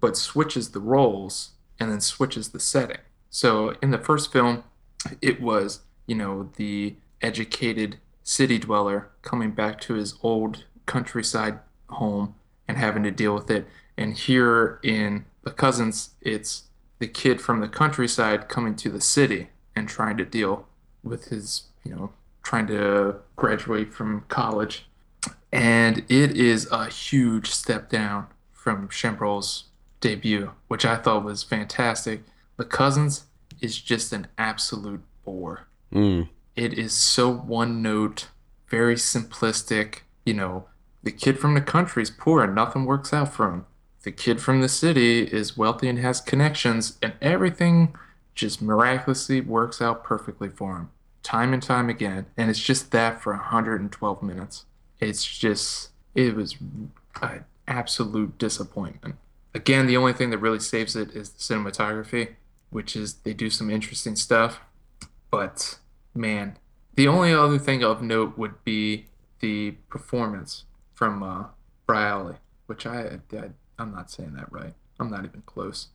Speaker 2: but switches the roles and then switches the setting. So in the first film, it was, you know, the educated city dweller coming back to his old countryside home and having to deal with it. And here in The Cousins, it's the kid from the countryside coming to the city and trying to deal with his, you know, trying to graduate from college. And it is a huge step down from Chabrol's debut, which I thought was fantastic. The Cousins is just an absolute bore.
Speaker 1: Mm.
Speaker 2: It is so one note, very simplistic. You know, the kid from the country is poor and nothing works out for him. The kid from the city is wealthy and has connections, and everything just miraculously works out perfectly for him, time and time again. And it's just that for 112 minutes. It's just, it was an absolute disappointment. Again, the only thing that really saves it is the cinematography, which is they do some interesting stuff. But man, the only other thing of note would be the performance from uh, which I, I I'm not saying that right. I'm not even close.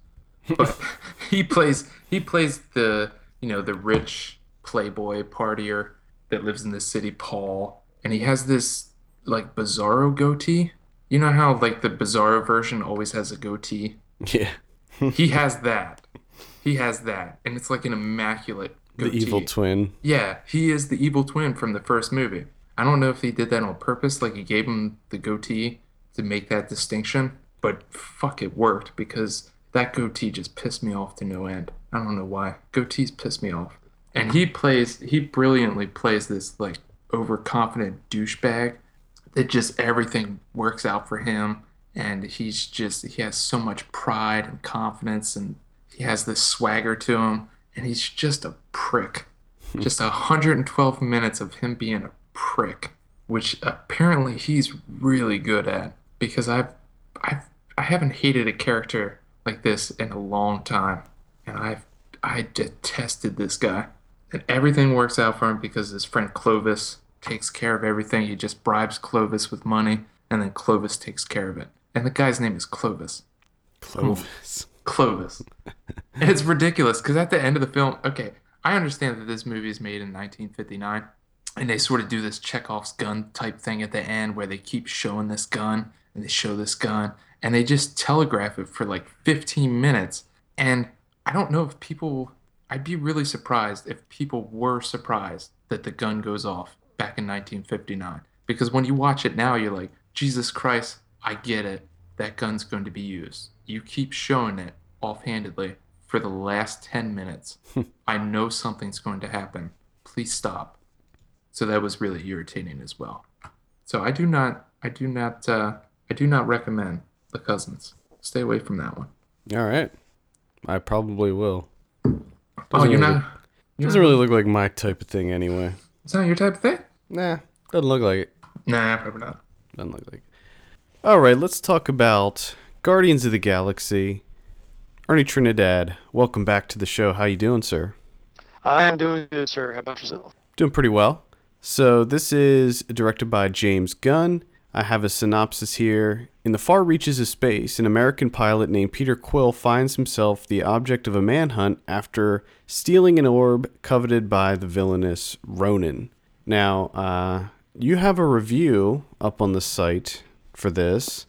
Speaker 2: But [laughs] he plays he plays the you know the rich playboy partier that lives in the city, Paul, and he has this like bizarro goatee. You know how like the bizarro version always has a goatee.
Speaker 1: Yeah, [laughs]
Speaker 2: He has [laughs] that. He has that, and it's like an immaculate
Speaker 1: the evil twin.
Speaker 2: Yeah, he is the evil twin from the first movie. I don't know if he did that on purpose, like he gave him the goatee to make that distinction, but fuck, it worked because that goatee just pissed me off to no end. I don't know why. Goatees piss me off. And he plays, he brilliantly plays this like overconfident douchebag that just everything works out for him. And he's just he has so much pride and confidence and he has this swagger to him. And he's just a prick. Hmm. Just 112 minutes of him being a prick which apparently he's really good at because i've i've i haven't hated a character like this in a long time. And i've i detested this guy and everything works out for him because his friend clovis takes care of everything he just bribes clovis with money and then clovis takes care of it and the guy's name is Clovis.
Speaker 1: Clovis. [laughs]
Speaker 2: Clovis. it's ridiculous because at the end of the film, okay, I understand that this movie is made in 1959, and they sort of do this Chekhov's gun type thing at the end where they keep showing this gun and they show this gun and they just telegraph it for like 15 minutes. And I don't know if people, I'd be really surprised if people were surprised that the gun goes off back in 1959. Because when you watch it now, you're like, Jesus Christ, I get it. That gun's going to be used. You keep showing it offhandedly for the last 10 minutes. [laughs] I know something's going to happen. Please stop. So that was really irritating as well. So I do not, I do not, uh, I do not recommend The Cousins. Stay away from that one.
Speaker 1: All right. I probably will.
Speaker 2: Oh, you're
Speaker 1: really
Speaker 2: not.
Speaker 1: look-
Speaker 2: You're
Speaker 1: Doesn't
Speaker 2: not-
Speaker 1: really look like my type of thing anyway.
Speaker 2: It's not your type of thing.
Speaker 1: Nah, doesn't look like it.
Speaker 2: Nah, probably not.
Speaker 1: Doesn't look like it. All right, let's talk about Guardians of the Galaxy. Ernie Trinidad, welcome back to the show. How you doing, sir?
Speaker 3: I am doing good, sir. How about yourself?
Speaker 1: Doing pretty well. So this is directed by James Gunn. I have a synopsis here. In the far reaches of space, an American pilot named Peter Quill finds himself the object of a manhunt after stealing an orb coveted by the villainous Ronan. Now, uh, you have a review up on the site for this,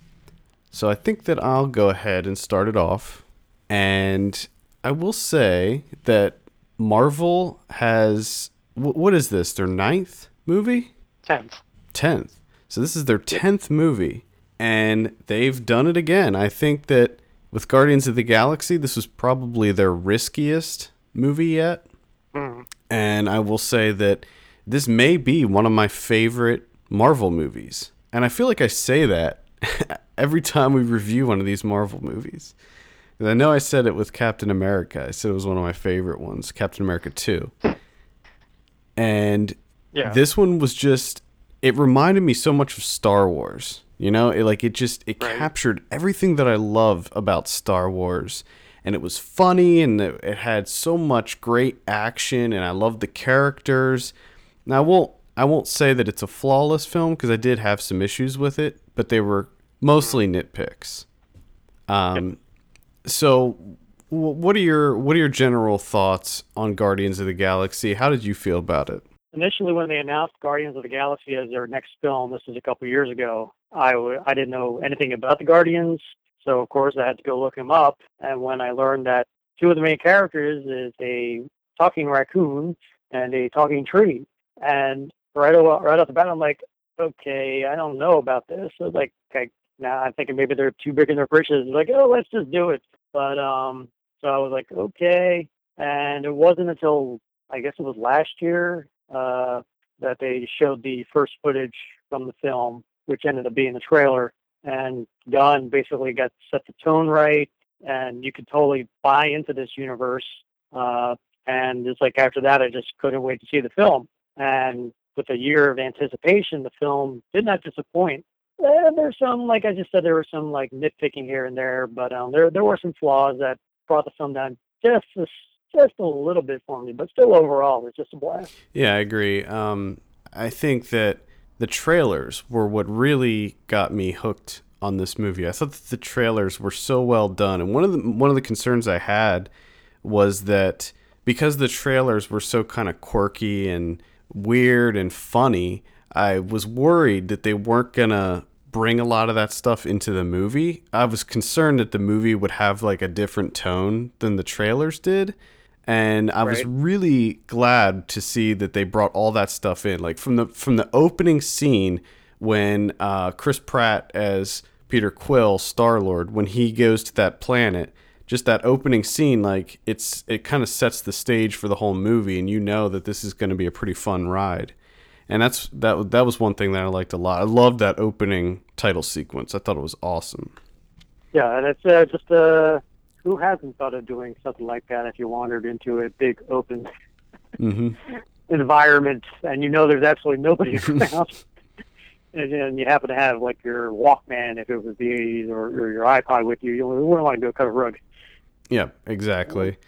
Speaker 1: so I think that I'll go ahead and start it off. And I will say that Marvel has wh- what is this? Their ninth movie?
Speaker 3: Tenth.
Speaker 1: Tenth. So this is their tenth movie, and they've done it again. I think that with Guardians of the Galaxy, this was probably their riskiest movie yet.
Speaker 3: Mm.
Speaker 1: And I will say that this may be one of my favorite Marvel movies. And I feel like I say that [laughs] every time we review one of these Marvel movies. 'Cause I know I said it with Captain America. I said it was one of my favorite ones, Captain America 2. And
Speaker 3: Yeah.
Speaker 1: this one was just it reminded me so much of Star Wars. You know, it like it just it
Speaker 3: Right.
Speaker 1: captured everything that I love about Star Wars. And it was funny and it, it had so much great action and I loved the characters. Now I won't I won't say that it's a flawless film because I did have some issues with it, but they were mostly nitpicks. Um so wh- what are your what are your general thoughts on Guardians of the Galaxy? How did you feel about it?
Speaker 3: Initially, when they announced Guardians of the Galaxy as their next film, this was a couple years ago. I w- I didn't know anything about the Guardians, so of course I had to go look them up. And when I learned that two of the main characters is a talking raccoon and a talking tree, and right o- right off the bat, I'm like, okay, I don't know about this. So like, now I'm thinking maybe they're too big in their britches. Like, oh, let's just do it. But um, so I was like, okay. And it wasn't until I guess it was last year uh, that they showed the first footage from the film, which ended up being the trailer. And Gunn basically got set the tone right, and you could totally buy into this universe. Uh, and it's like after that, I just couldn't wait to see the film. And with a year of anticipation, the film did not disappoint. Eh, there's some, like I just said, there was some like nitpicking here and there, but um, there there were some flaws that brought the film down just a, just a little bit for me. But still, overall, it's just a blast.
Speaker 1: Yeah, I agree. Um, I think that the trailers were what really got me hooked on this movie. I thought that the trailers were so well done, and one of the one of the concerns I had was that because the trailers were so kind of quirky and weird and funny, I was worried that they weren't gonna bring a lot of that stuff into the movie. I was concerned that the movie would have like a different tone than the trailers did. And I was really glad to see that they brought all that stuff in. Like from the from the opening scene when uh, Chris Pratt as Peter Quill, Star Lord, when he goes to that planet, just that opening scene, like it's it kind of sets the stage for the whole movie, and you know that this is going to be a pretty fun ride. and that's that. That was one thing that I liked a lot. I loved that opening title sequence. I thought it was awesome.
Speaker 3: Yeah, and it's uh, just uh, who hasn't thought of doing something like that if you wandered into a big open
Speaker 1: hmm [laughs]
Speaker 3: environment and you know there's absolutely nobody [laughs] around. And, and you happen to have like your Walkman, if it was the 80s, or, or your iPod with you, you wouldn't want to cut a rug.
Speaker 1: Yeah, exactly.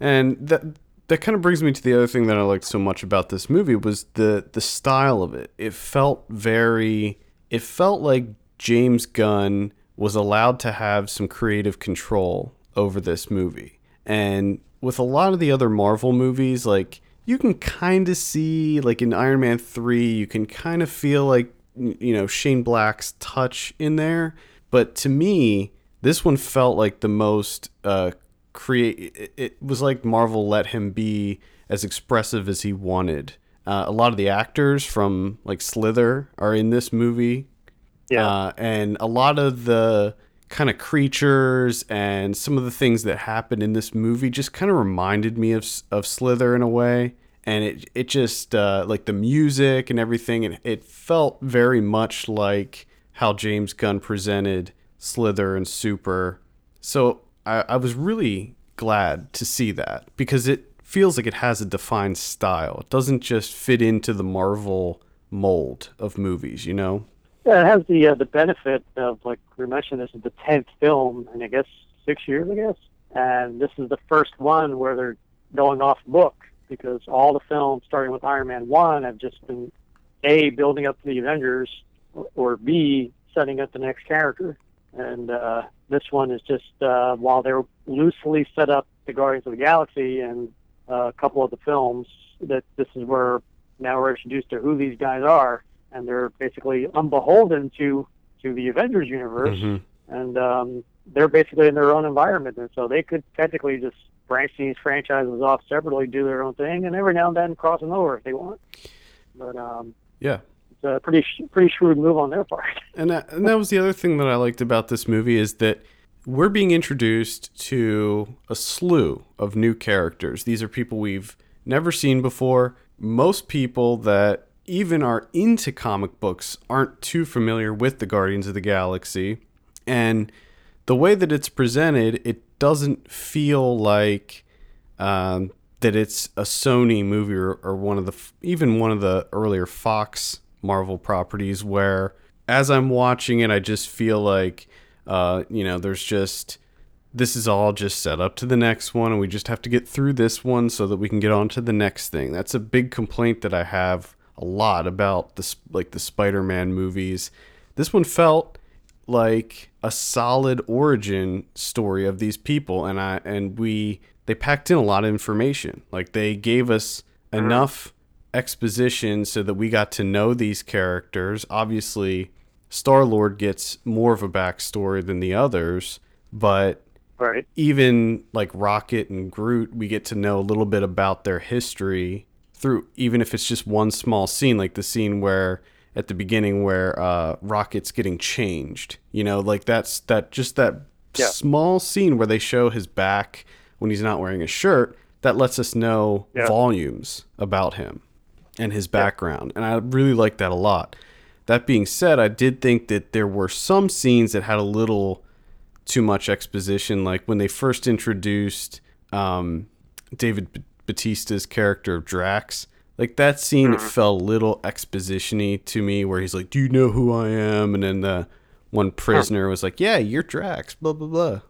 Speaker 1: And that that kind of brings me to the other thing that I liked so much about this movie was the the style of it. It felt very it felt like James Gunn was allowed to have some creative control over this movie. And with a lot of the other Marvel movies like you can kind of see like in Iron Man 3 you can kind of feel like you know Shane Black's touch in there, but to me this one felt like the most uh, create. It, it was like Marvel let him be as expressive as he wanted. Uh, a lot of the actors from like Slither are in this movie,
Speaker 3: Yeah.
Speaker 1: uh, and a lot of the kind of creatures and some of the things that happened in this movie just kind of reminded me of of Slither in a way. And it it just uh, like the music and everything, and it felt very much like how James Gunn presented Slither and Super. So I, I was really glad to see that because it feels like it has a defined style. It doesn't just fit into the Marvel mold of movies, you know?
Speaker 3: Yeah, it has the uh, the benefit of like we mentioned, this is the tenth film, and I guess six years, I guess, and this is the first one where they're going off book because all the films, starting with Iron Man one, have just been a building up the Avengers, or- b setting up the next character, and uh, this one is just uh, while they're loosely set up the Guardians of the Galaxy and uh, a couple of the films, that this is where now we're introduced to who these guys are and they're basically unbeholden to to the Avengers universe,
Speaker 1: Mhm.
Speaker 3: and um, they're basically in their own environment, and so they could technically just branch these franchises off separately, do their own thing, and every now and then cross them over if they want. But um,
Speaker 1: Yeah.
Speaker 3: it's a pretty sh- pretty shrewd move on their part. [laughs]
Speaker 1: And that, and that was the other thing that I liked about this movie is that we're being introduced to a slew of new characters. These are people we've never seen before. Most people that even are into comic books aren't too familiar with the Guardians of the Galaxy. And the way that it's presented, it doesn't feel like um, that it's a Sony movie or, or one of the even one of the earlier Fox Marvel properties where as I'm watching it, I just feel like uh, you know there's just this is all just set up to the next one, and we just have to get through this one so that we can get on to the next thing. That's a big complaint that I have a lot about this like the Spider-Man movies. This one felt like a solid origin story of these people and I and we they packed in a lot of information. Like they gave us enough exposition so that we got to know these characters. Obviously, Star-Lord gets more of a backstory than the others, but
Speaker 3: Right.
Speaker 1: even like Rocket and Groot, we get to know a little bit about their history through even if it's just one small scene, like the scene where at the beginning where uh, Rocket's getting changed. You know, like that's that just that
Speaker 3: Yeah.
Speaker 1: small scene where they show his back when he's not wearing a shirt. That lets us know
Speaker 3: Yeah.
Speaker 1: volumes about him and his background, and I really like that a lot. That being said, I did think that there were some scenes that had a little too much exposition. Like when they first introduced um, David Bautista's character of Drax, like that scene it felt a little expositiony to me, where he's like, "Do you know who I am?" And then the one prisoner was like, "Yeah, you're Drax." Blah blah blah.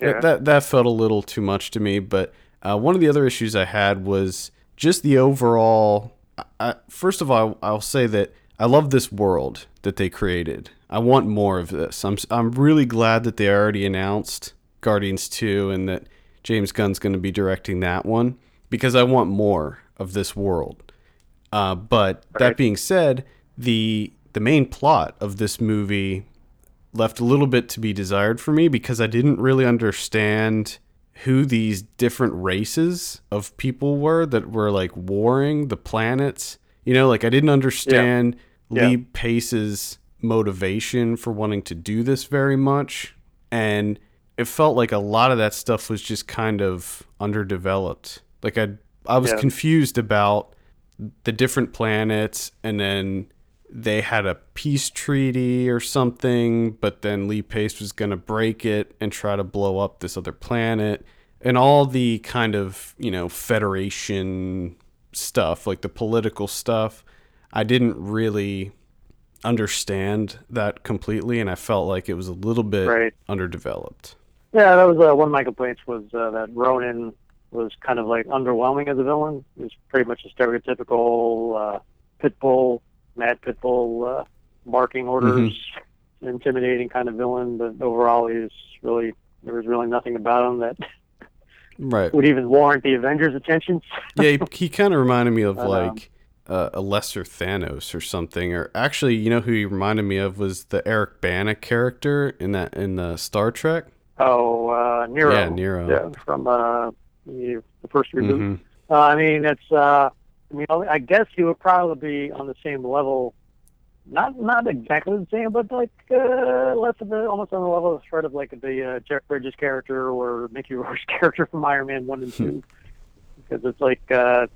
Speaker 3: Yeah.
Speaker 1: That, that that felt a little too much to me. But uh, one of the other issues I had was just the overall. I, first of all, I'll say that I love this world that they created. I want more of this. I'm I'm really glad that they already announced Guardians 2 and that James Gunn's going to be directing that one because I want more of this world. Uh, but that being said, the the main plot of this movie left a little bit to be desired for me because I didn't really understand who these different races of people were that were like warring the planets. You know, like I didn't understand
Speaker 3: Yeah.
Speaker 1: Lee Pace's motivation for wanting to do this very much. And it felt like a lot of that stuff was just kind of underdeveloped. Like I I was
Speaker 3: Yeah.
Speaker 1: confused about the different planets, and then they had a peace treaty or something, but then Lee Pace was going to break it and try to blow up this other planet. And all the kind of, you know, Federation stuff, like the political stuff, I didn't really understand that completely, and I felt like it was a little bit
Speaker 3: Right.
Speaker 1: underdeveloped.
Speaker 3: Yeah, that was uh, one of my complaints was uh, that Ronan was kind of like underwhelming as a villain. He was pretty much a stereotypical uh, pit bull, mad pit bull, uh, barking orders, intimidating kind of villain. But overall, he was really there was really nothing about him that [laughs]
Speaker 1: Right.
Speaker 3: would even warrant the Avengers' attention.
Speaker 1: yeah, he, he kind of reminded me of [laughs]
Speaker 3: But, um,
Speaker 1: like uh, a lesser Thanos or something. Or actually, you know who he reminded me of was the Eric Bana character in that in the Star Trek.
Speaker 3: Oh, uh, Nero.
Speaker 1: Yeah, Nero.
Speaker 3: Yeah, from uh, the, the first reboot.
Speaker 1: Mhm.
Speaker 3: Uh, I mean, it's. Uh, I mean, I guess he would probably be on the same level. Not not exactly the same, but like uh, less of a, almost on the level of sort of like the uh, Jeff Bridges character or Mickey [laughs] Rourke's character from Iron Man one and two, because it's like uh,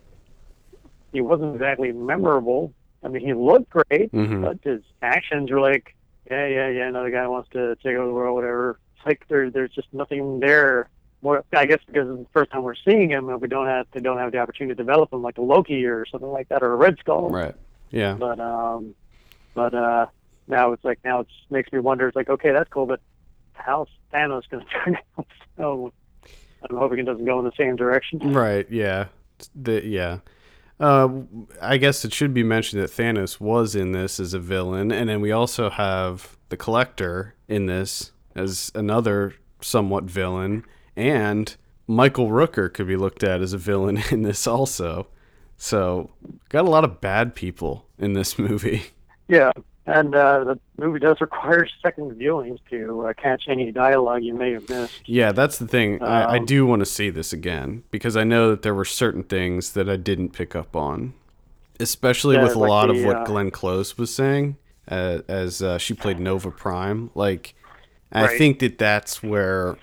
Speaker 3: he wasn't exactly memorable. I mean, he looked great,
Speaker 1: Mhm.
Speaker 3: but his actions were like, yeah, yeah, yeah, another guy wants to take over the world, whatever. It's like there, there's just nothing there. More, I guess because it's the first time we're seeing him, and we don't have, they don't have the opportunity to develop him like a Loki or something like that, or a Red Skull.
Speaker 1: Right. Yeah.
Speaker 3: But um, but uh, now it's like now it makes me wonder. It's like okay, that's cool, but how's Thanos going [laughs] to turn out? So I'm hoping it doesn't go in the same direction.
Speaker 1: Right. Yeah. The, yeah. Uh, I guess it should be mentioned that Thanos was in this as a villain, and then we also have the Collector in this as another somewhat villain, and Michael Rooker could be looked at as a villain [laughs] in this also. So, got a lot of bad people in this [laughs] movie.
Speaker 3: Yeah, and uh, the movie does require [laughs] second viewings to uh, catch any dialogue you may have missed.
Speaker 1: Yeah, that's the thing. I, I
Speaker 3: Um,
Speaker 1: do want to see this again because I know that there were certain things that I didn't pick up on, especially with a
Speaker 3: like
Speaker 1: lot
Speaker 3: the,
Speaker 1: of what
Speaker 3: uh,
Speaker 1: Glenn Close was saying uh, as uh, she played Nova Prime. Like, I think that that's where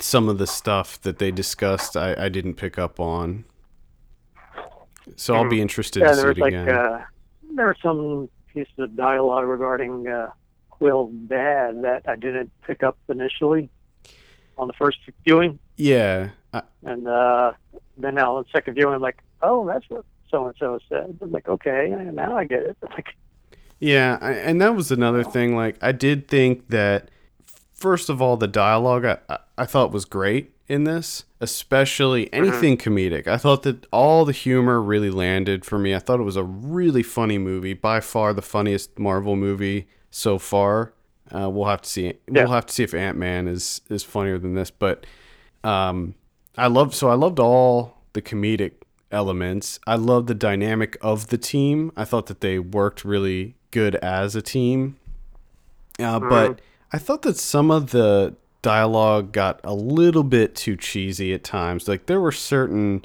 Speaker 1: some of the stuff that they discussed I, I didn't pick up on. So I'll be interested
Speaker 3: Mm-hmm. Yeah,
Speaker 1: to see it
Speaker 3: like
Speaker 1: again.
Speaker 3: uh, there were some pieces of dialogue regarding uh, Quill's dad that I didn't pick up initially on the first viewing,
Speaker 1: yeah, I,
Speaker 3: and uh, then now on the second viewing, I'm like, oh, that's what so and so said. I'm like, okay, now I get it. [laughs] Like,
Speaker 1: Yeah, I- and that was another thing. Like, I did think that, first of all, the dialogue I, I- thought was great in this, especially anything comedic. I thought that all the humor really landed for me. I thought it was a really funny movie, by far the funniest Marvel movie so far. Uh, we'll have to see.
Speaker 3: Yeah.
Speaker 1: We'll have to see if Ant Man is is funnier than this, but um, I loved so I loved all the comedic elements. I loved the dynamic of the team. I thought that they worked really good as a team. Uh, But I thought that some of the dialogue got a little bit too cheesy at times. Like there were certain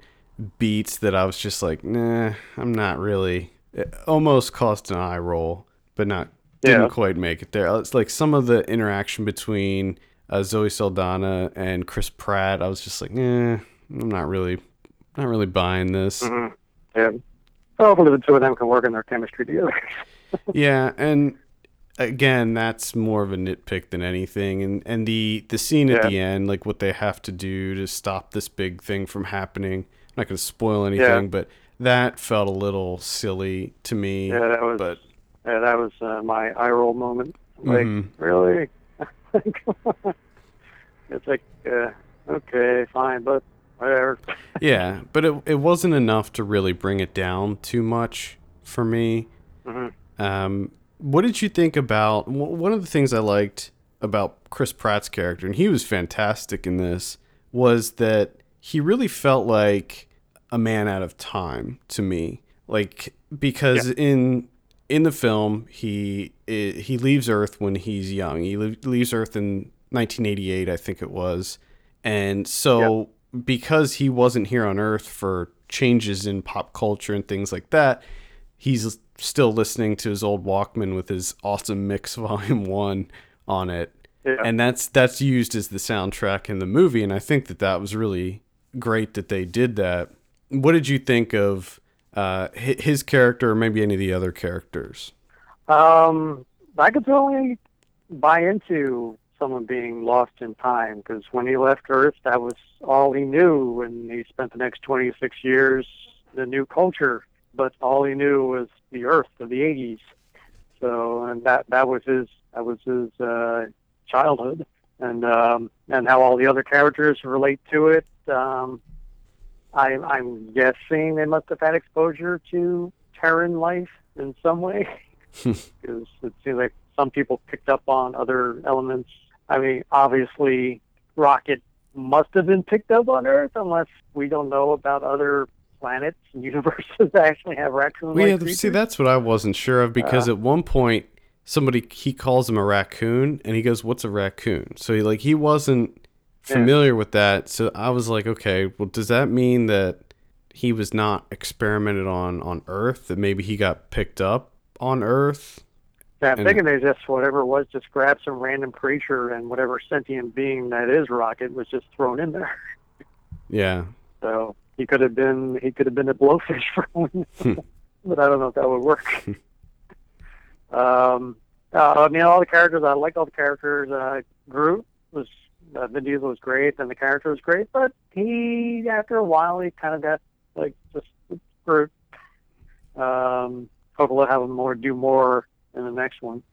Speaker 1: beats that I was just like, nah, I'm not really. It almost cost an eye roll, but not didn't
Speaker 3: Yeah.
Speaker 1: quite make it there. It's like some of the interaction between uh, Zoe Saldana and Chris Pratt. I was just like, eh, I'm not really, not really buying this.
Speaker 3: yeah. Hopefully the two of them can work in their chemistry together. [laughs]
Speaker 1: yeah, and again, that's more of a nitpick than anything. And and the the scene at
Speaker 3: Yeah.
Speaker 1: the end, like what they have to do to stop this big thing from happening. I'm not going to spoil anything, but that felt a little silly to me.
Speaker 3: yeah, that was
Speaker 1: but
Speaker 3: yeah, that was uh, my eye roll moment. Like,
Speaker 1: Mhm.
Speaker 3: really? [laughs] it's like, uh, okay, fine, but whatever. [laughs]
Speaker 1: yeah, but it it wasn't enough to really bring it down too much for me.
Speaker 3: Mhm.
Speaker 1: Um, what did you think about one of the things I liked about Chris Pratt's character, and he was fantastic in this, was that he really felt like a man out of time to me. Like because in in the film he he leaves Earth when he's young. He le- leaves Earth in 1988, I think it was, and so because he wasn't here on Earth for changes in pop culture and things like that, he's still listening to his old Walkman with his awesome mix [laughs] volume 1 on it.
Speaker 3: Yeah.
Speaker 1: And that's that's used as the soundtrack in the movie and I think that that was really great that they did that. What did you think of uh, his character or maybe any of the other characters.
Speaker 3: Um, I could totally buy into someone being lost in time because when he left Earth, that was all he knew, and he spent the next 26 years in a new culture. But all he knew was the Earth of the 80s. So, and that that was his that was his uh, childhood, and um, and how all the other characters relate to it. Um, I, I'm guessing they must have had exposure to Terran life in some way [laughs] because it seems like some people picked up on other elements. I mean, obviously, Rocket must have been picked up on Earth, unless we don't know about other planets and [laughs] universes actually have raccoon.
Speaker 1: Well, yeah, see, that's what I wasn't sure of because uh. at one point somebody he calls him a raccoon, and he goes, "What's a raccoon?" So he like he wasn't familiar with that. So I was like, okay, well, does that mean that he was not experimented on on Earth? That maybe he got picked up on Earth?
Speaker 3: Yeah, I'm
Speaker 1: and-
Speaker 3: thinking they just whatever it was, just grabbed some random creature and whatever sentient being that is Rocket was just thrown in there.
Speaker 1: Yeah.
Speaker 3: So he could have been he could have been a blowfish [laughs] for we
Speaker 1: Hmm.
Speaker 3: but I don't know if that would work. um, uh, I mean, all the characters I liked all the characters. Uh, Groot was uh, Vin Diesel was great, and the character was great. But he, after a while, he kind of got like just Groot. Um, hopefully, have him more do more in the next one.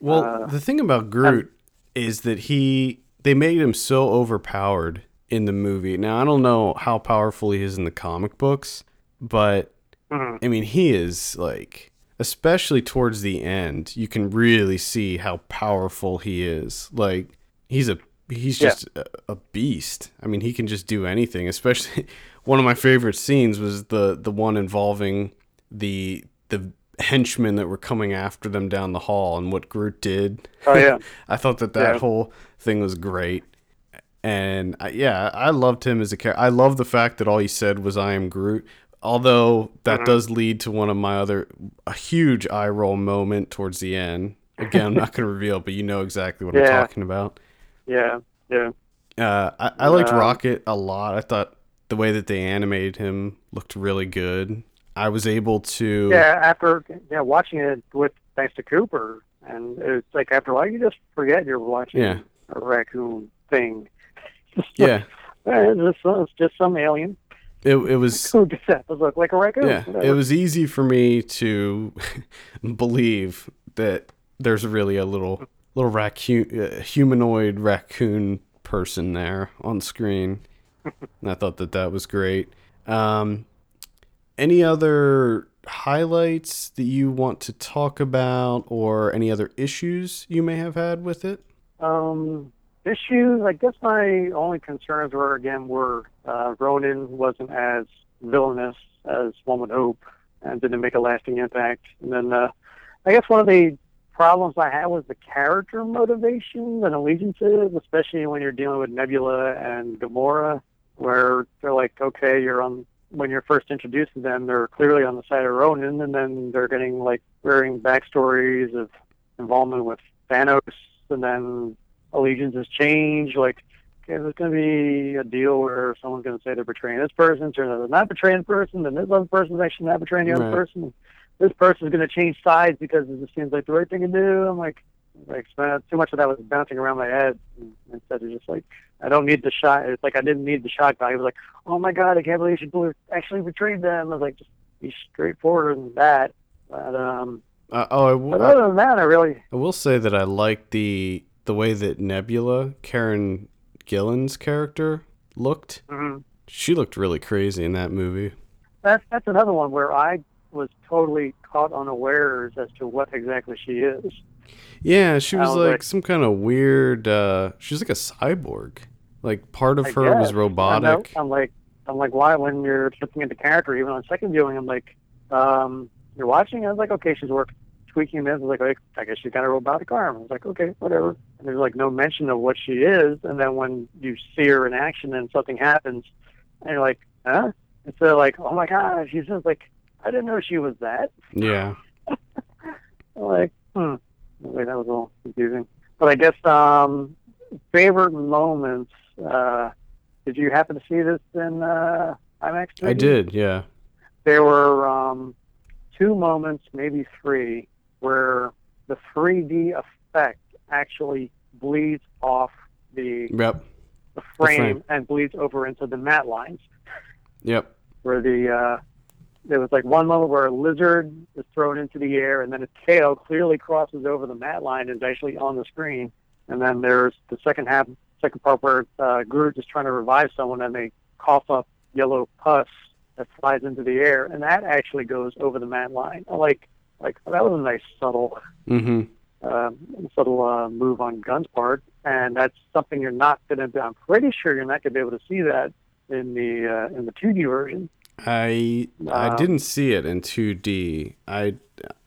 Speaker 1: Well,
Speaker 3: Uh,
Speaker 1: the thing about Groot is that he they made him so overpowered in the movie. Now I don't know how powerful he is in the comic books, but
Speaker 3: Mhm.
Speaker 1: I mean he is like especially towards the end, you can really see how powerful he is. Like he's a he's
Speaker 3: Yeah.
Speaker 1: just a, a beast. I mean, he can just do anything. Especially [laughs] one of my favorite scenes was the the one involving the the henchmen that were coming after them down the hall and what Groot did.
Speaker 3: Oh yeah. [laughs]
Speaker 1: I thought that that
Speaker 3: Yeah.
Speaker 1: whole thing was great. And I, yeah, I loved him as a character. I love the fact that all he said was "I am Groot." Although that
Speaker 3: Mhm.
Speaker 1: does lead to one of my other a huge eye roll moment towards the end. Again, I'm not going to reveal, but you know exactly what I'm [laughs] talking about.
Speaker 3: Yeah. Yeah.
Speaker 1: Uh, I, I liked
Speaker 3: Um,
Speaker 1: Rocket a lot. I thought the way that they animated him looked really good. I was able to.
Speaker 3: Yeah, after yeah, watching it with thanks to Cooper, and it's like after a while you just forget you're watching
Speaker 1: Yeah.
Speaker 3: a raccoon thing. [laughs]
Speaker 1: Yeah,
Speaker 3: it's just, it's just some alien
Speaker 1: it, it was. [laughs]
Speaker 3: who just happens look like a raccoon.
Speaker 1: Yeah, it was easy for me to [laughs] believe that there's really a little little raccoon, uh, humanoid raccoon person there on screen. and I thought that that was great. Um, any other highlights that you want to talk about, or any other issues you may have had with it?
Speaker 3: Um, issues. I guess my only concerns were again were uh, Ronan wasn't as villainous as one would hope, and didn't make a lasting impact. And then uh, I guess one of the problems I had was the character motivations and allegiances, especially when you're dealing with Nebula and Gamora, where they're like, okay, you're on. When you're first introduced to them, they're clearly on the side of Ronan, and then they're getting like varying backstories of involvement with Thanos, and then allegiances change. Like, okay, there's going to be a deal where someone's going to say they're betraying this person, turns out they're not betraying the person, then this other person's actually not betraying the other person. This person's going to change sides because it just seems like the right thing to do. I'm like, like too much of that was bouncing around my head instead of just like, I don't need the shot. It's like I didn't need the shock value. It was like, oh my god, I can't believe she actually betrayed them. I was like, just be straightforward in that. But um,
Speaker 1: Uh, oh, I, w-
Speaker 3: but other than that, I really
Speaker 1: I will say that I like the the way that Nebula, Karen Gillan's character, looked.
Speaker 3: mhm.
Speaker 1: She looked really crazy in that movie.
Speaker 3: that's that's another one where I was totally caught unawares as to what exactly she is.
Speaker 1: Yeah, she was
Speaker 3: was
Speaker 1: like,
Speaker 3: like-
Speaker 1: some kind of weird. uh She was like a cyborg. Like part of
Speaker 3: I
Speaker 1: her was
Speaker 3: guess. I know.
Speaker 1: robotic.
Speaker 3: I'm like, I'm like, why? When you're looking at the character, even on second viewing, I'm like, um, you're watching. I was like, okay, she's work tweaking this. I was like, I guess she's got a robotic arm. I was like, okay, whatever. And there's like no mention of what she is. And then when you see her in action and something happens, and you're like, huh? Instead of like, oh my god, she's just like, I didn't know she was that.
Speaker 1: Yeah. [laughs]
Speaker 3: Like, hmm. Wait, that was a little confusing. But I guess um, favorite moments. Uh, did you happen to see this in uh, IMAX?
Speaker 1: I
Speaker 3: 3D?
Speaker 1: did. Yeah.
Speaker 3: there were um, two moments, maybe three, where the 3D effect actually bleeds off the,
Speaker 1: Yep.
Speaker 3: the, frame,
Speaker 1: frame.
Speaker 3: and bleeds over into the matte lines.
Speaker 1: Yep.
Speaker 3: Where the uh, there was like one moment where a lizard is thrown into the air, and then its tail clearly crosses over the matte line and is actually on the screen. And then there's the second half, second part where uh, Groot is trying to revive someone, and they cough up yellow pus that flies into the air, and that actually goes over the matte line. I Like, like that was a nice subtle,
Speaker 1: Mm-hmm.
Speaker 3: uh, subtle uh, move on Gunn's part, and that's something you're not going to. I'm pretty sure you're not going to be able to see that in the uh, in the 2D version.
Speaker 1: I I
Speaker 3: Uh,
Speaker 1: didn't see it in 2D. I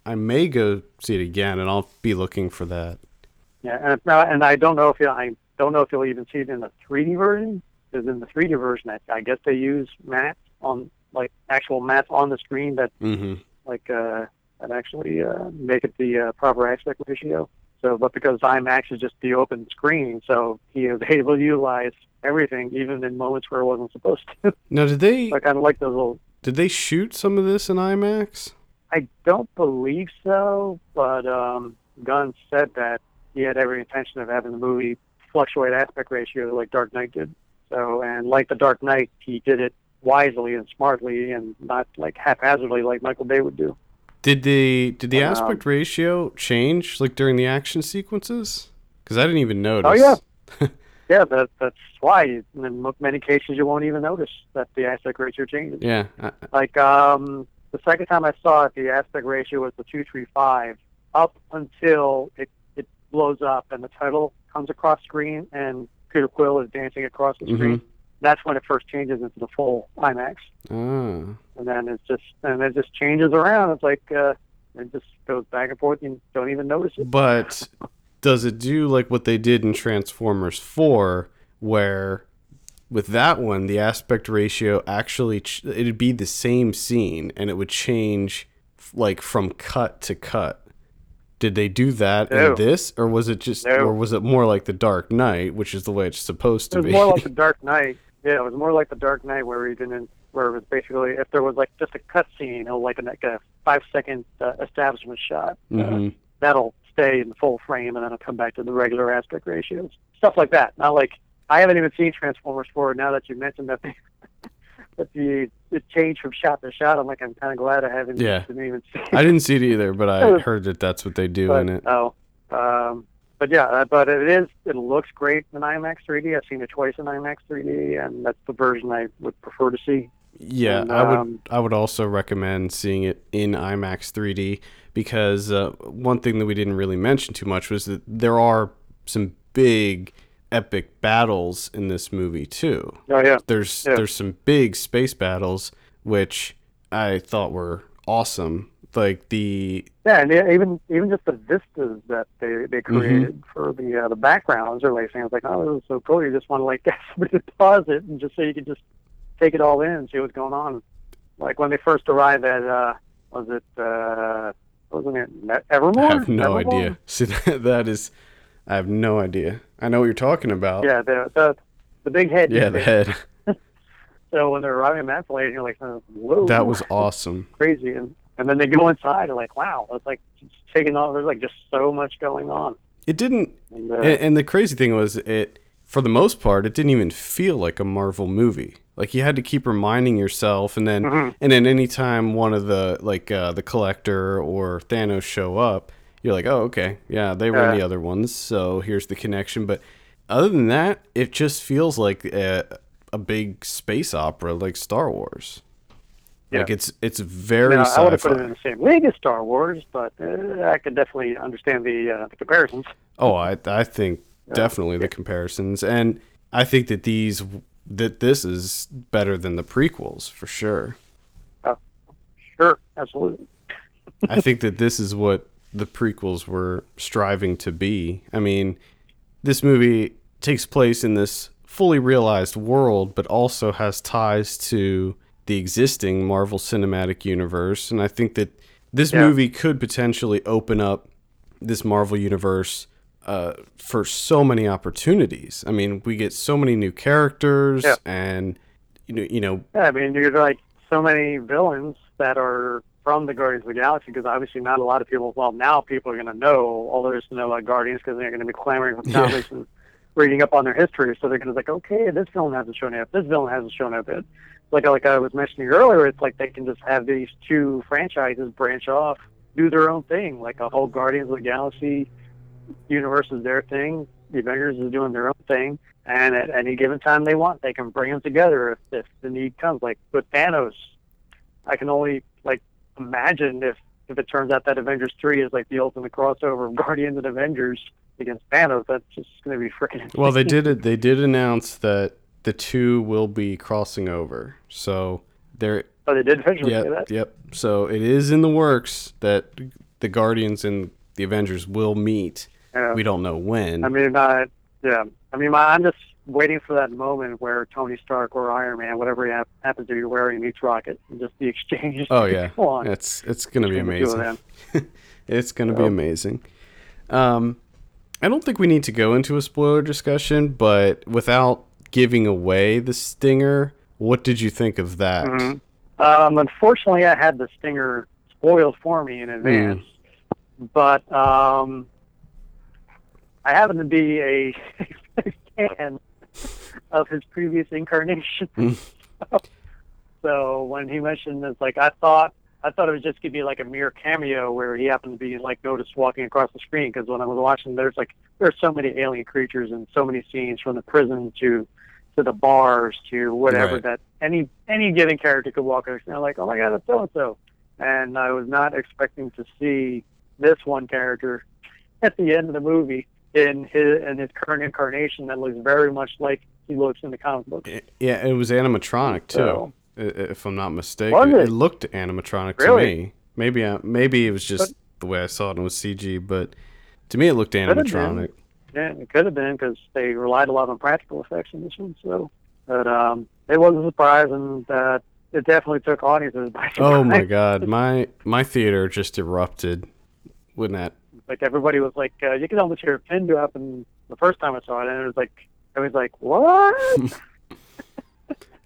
Speaker 1: I may go see it again, and I'll be looking for that.
Speaker 3: Yeah, and and I don't know if you I don't know if you'll even see it in the 3D version. Because in the 3D version, I, I guess they use mats on like actual mats on the screen that
Speaker 1: Mm-hmm.
Speaker 3: like uh, that actually uh, make it the uh, proper aspect ratio. So, but because IMAX is just the open screen, so he was [laughs] able to utilize everything, even in moments where it wasn't supposed to. [laughs]
Speaker 1: Now, did they
Speaker 3: like I like those little.
Speaker 1: did they shoot some of this in IMAX?
Speaker 3: I don't believe so, but um, Gunn said that he had every intention of having the movie fluctuate aspect ratio like Dark Knight did. So, and like the Dark Knight, he did it wisely and smartly, and not like haphazardly like Michael Bay would do.
Speaker 1: Did the did the
Speaker 3: Um,
Speaker 1: aspect ratio change like during the action sequences? Because I didn't even notice.
Speaker 3: Oh yeah, [laughs] yeah. That that's why in many cases you won't even notice that the aspect ratio changes.
Speaker 1: Yeah. I,
Speaker 3: Like um, the second time I saw it, the aspect ratio was the two three five up until it it blows up and the title comes across screen and Peter Quill is dancing across the
Speaker 1: Mm-hmm.
Speaker 3: screen. That's when it first changes into the full IMAX,
Speaker 1: ah.
Speaker 3: and then it's just and it just changes around. It's like uh, it just goes back and forth. You don't even notice it.
Speaker 1: But does it do like what they did in Transformers 4 where with that one the aspect ratio actually ch- it'd be the same scene and it would change like from cut to cut. Did they do that
Speaker 3: No.
Speaker 1: in this or was it just
Speaker 3: No.
Speaker 1: or was it more like the Dark Knight, which is the way it's supposed
Speaker 3: It
Speaker 1: to
Speaker 3: was
Speaker 1: be?
Speaker 3: more like [laughs] the Dark Knight. Yeah, it was more like the Dark Knight where he didn't, where it was basically if there was like just a cut scene, or like a, like a five second uh, establishment shot, uh,
Speaker 1: Mhm.
Speaker 3: that'll stay in the full frame and then it'll come back to the regular aspect ratios, stuff like that. Not like I haven't even seen Transformers 4. Now that you mentioned that, they, [laughs] that the it changed from shot to shot, I'm like I'm kind of glad I haven't
Speaker 1: Yeah.
Speaker 3: didn't even see.
Speaker 1: I didn't see it either, but I [laughs] heard that that's what they do
Speaker 3: but,
Speaker 1: in it.
Speaker 3: Oh, um, but yeah, uh, but it is. It looks great in IMAX 3D. I've seen it twice in IMAX 3D, and that's the version I would prefer to see.
Speaker 1: Yeah,
Speaker 3: And,
Speaker 1: I would.
Speaker 3: um,
Speaker 1: I would also recommend seeing it in IMAX 3D because uh, one thing that we didn't really mention too much was that there are some big, epic battles in this movie too.
Speaker 3: Oh yeah,
Speaker 1: There's
Speaker 3: Yeah.
Speaker 1: there's some big space battles which I thought were awesome. Like the
Speaker 3: yeah, and even even just the vistas that they
Speaker 1: Mm-hmm.
Speaker 3: they created for the uh, the backgrounds are like things like, oh, this is so cool. You just want to like [laughs] get somebody to pause it and just so you can just take it all in and see what's going on. Like when they first arrived at, uh, was it, uh, wasn't it Evermore?
Speaker 1: I have no
Speaker 3: Evermore?
Speaker 1: idea. [laughs] See that, that is, I have no idea. I know what you're talking about.
Speaker 3: Yeah, the the the big head.
Speaker 1: Yeah, the head. [laughs]
Speaker 3: So when they're arriving at that place, you're like, oh, whoa,
Speaker 1: That was awesome.
Speaker 3: crazy. And and then they go inside, and like, wow, it's like it's taking off. There's like just so much going on.
Speaker 1: It didn't
Speaker 3: And, uh,
Speaker 1: And, the crazy thing was, it for the most part, it didn't even feel like a Marvel movie. Like you had to keep reminding yourself, and then
Speaker 3: Mhm.
Speaker 1: and then anytime one of the like uh, the Collector or Thanos show up, you're like, oh okay, yeah, they were in the other ones, so here's the connection. But other than that, it just feels like a, a big space opera, like Star Wars. Like
Speaker 3: Yeah.
Speaker 1: it's it's very
Speaker 3: now, I would have put it in the same league as Star Wars, but uh, I could definitely understand the uh, the comparisons.
Speaker 1: Oh, I I think definitely the comparisons, and I think that these that this is better than the prequels for sure.
Speaker 3: Sure, absolutely.
Speaker 1: I think that this is what the prequels were striving to be. I mean, this movie takes place in this fully realized world, but also has ties to the existing Marvel Cinematic Universe. And I think that this
Speaker 3: Yeah.
Speaker 1: movie could potentially open up this Marvel Universe uh, for so many opportunities. I mean, we get so many new characters,
Speaker 3: Yeah.
Speaker 1: and you know, you know,
Speaker 3: Yeah, I mean, you're like so many villains that are from the Guardians of the Galaxy because obviously not a lot of people. Well, now people are going to know all there is to know about Guardians because they're going to be clamoring for [laughs]
Speaker 1: Yeah.
Speaker 3: and reading up on their history. So they're going to be like, okay, this villain hasn't shown up. This villain hasn't shown up yet. Like like I was mentioning earlier, it's like they can just have these two franchises branch off, do their own thing. Like a whole Guardians of the Galaxy universe is their thing. The Avengers is doing their own thing. And at any given time they want, they can bring them together if, if the need comes. Like with Thanos, I can only like imagine if if it turns out that Avengers three is like the ultimate crossover of Guardians and Avengers against Thanos. That's just going to be freaking.
Speaker 1: Well, they did it. They did announce that the two will be crossing over. So they're
Speaker 3: But they did officially say
Speaker 1: yep,
Speaker 3: that.
Speaker 1: yep. So it is in the works that the Guardians and the Avengers will meet.
Speaker 3: Yeah.
Speaker 1: We don't know when.
Speaker 3: I mean, uh, yeah. I mean, my, I'm just waiting for that moment where Tony Stark or Iron Man, whatever he hap- happens to be wearing, meets Rocket, and just the exchange.
Speaker 1: oh yeah,
Speaker 3: on.
Speaker 1: it's [laughs] it's gonna be
Speaker 3: between
Speaker 1: amazing. It's gonna be amazing. Um, I don't think we need to go into a spoiler discussion, but without giving away the stinger, what did you think of that?
Speaker 3: Mhm. Um, unfortunately, I had the stinger spoiled for me in advance, but um, I happen to be a [laughs] fan of his previous incarnation.
Speaker 1: Mm. [laughs]
Speaker 3: so when he mentioned this, like I thought, I thought it was just gonna be like a mere cameo where he happened to be like noticed walking across the screen. Because when I was watching, there's like there's so many alien creatures and so many scenes from the prison to to the bars to whatever
Speaker 1: Right.
Speaker 3: that any any given character could walk across. And I'm like, oh my god, that's so and so. And I was not expecting to see this one character at the end of the movie in his in his current incarnation that looks very much like he looks in the comic book.
Speaker 1: Eh, yeah, it was animatronic too,
Speaker 3: So-
Speaker 1: if I'm not mistaken. It?
Speaker 3: it?
Speaker 1: looked animatronic to me. Maybe I, maybe it was just the way I saw it and it was CG, but to me it looked animatronic.
Speaker 3: Yeah, it could have been because they relied a lot on practical effects in this one. So, but um, it was a surprise, and uh, it definitely took audiences [laughs] by surprise.
Speaker 1: Oh my god, my my theater just erupted when that.
Speaker 3: Like everybody was like, uh, you can almost hear a pin drop. And the first time I saw it, and it was like, I was like, what? [laughs]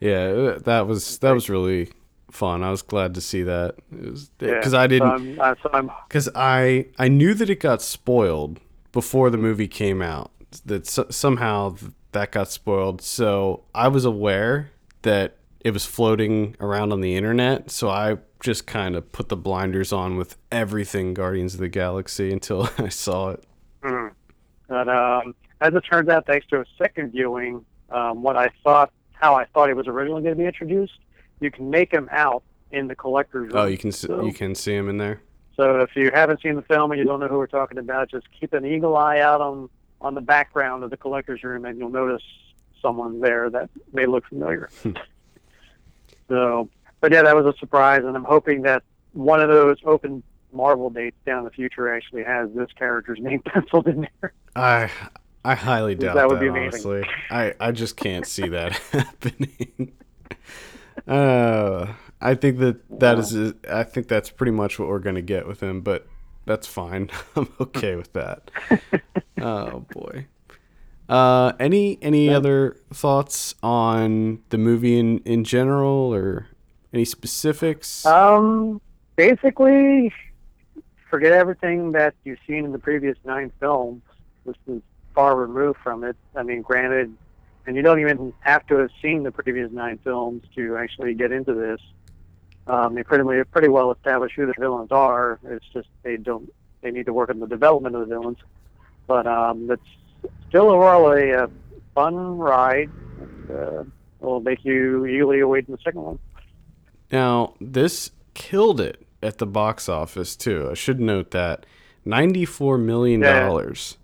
Speaker 1: Yeah, uh, that was that was really fun. I was glad to see that because
Speaker 3: Yeah,
Speaker 1: I didn't
Speaker 3: So I'm, uh, so
Speaker 1: because I I knew that it got spoiled before the movie came out. That so, somehow that got spoiled. So I was aware that it was floating around on the internet. So I just kind of put the blinders on with everything Guardians of the Galaxy [laughs] until I saw it.
Speaker 3: Mhm. But um, as it turns out, thanks to a second viewing, um, what I thought, how I thought he was originally going to be introduced, you can make him out in the collector's oh, room.
Speaker 1: Oh, you can
Speaker 3: So-
Speaker 1: you can see him in there.
Speaker 3: So if you haven't seen the film and you don't know who we're talking about, just keep an eagle eye out on on the background of the collector's room, and you'll notice someone there that may look familiar. Hmm. so, but yeah, that was a surprise, and I'm hoping that one of those open Marvel dates down in the future actually has this character's name [laughs] penciled in there.
Speaker 1: I I highly doubt
Speaker 3: That
Speaker 1: that.
Speaker 3: would be amazing.
Speaker 1: honestly, I I just can't see that [laughs] happening. Uh, I think that that is. I think that's pretty much what we're gonna get with him, but that's fine. [laughs] I'm okay with that. [laughs] oh boy. Uh, any any other thoughts on the movie in in general, or any specifics?
Speaker 3: Um, basically, forget everything that you've seen in the previous nine films. This is far removed from it. I mean, granted, and you don't even have to have seen the previous nine films to actually get into this. Um, they pretty pretty well established who the villains are. It's just they don't they need to work on the development of the villains. But um, it's still overall a, uh fun ride. Uh, will make you eagerly awaiting the second one.
Speaker 1: Now, this killed it at the box office too. I should note that ninety-four million dollars.
Speaker 3: yeah,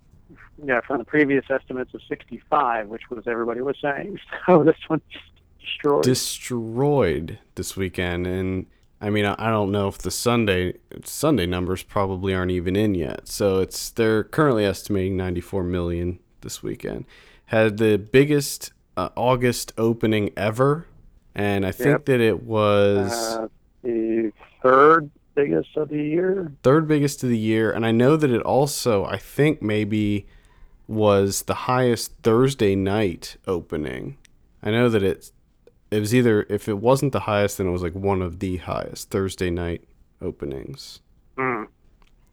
Speaker 3: from the previous estimates of 65, which was everybody was saying. [laughs] So this one just destroyed.
Speaker 1: destroyed this weekend, and I mean, I don't know if the Sunday Sunday numbers probably aren't even in yet. So it's they're currently estimating ninety-four million this weekend. Had the biggest uh, August opening ever, and I think
Speaker 3: Yep.
Speaker 1: that it was.
Speaker 3: uh, the third biggest of the year.
Speaker 1: third biggest of the year, and I know that it also, I think maybe was the highest Thursday night opening. I know that it it was either if it wasn't the highest, then it was like one of the highest Thursday night openings.
Speaker 3: Mm.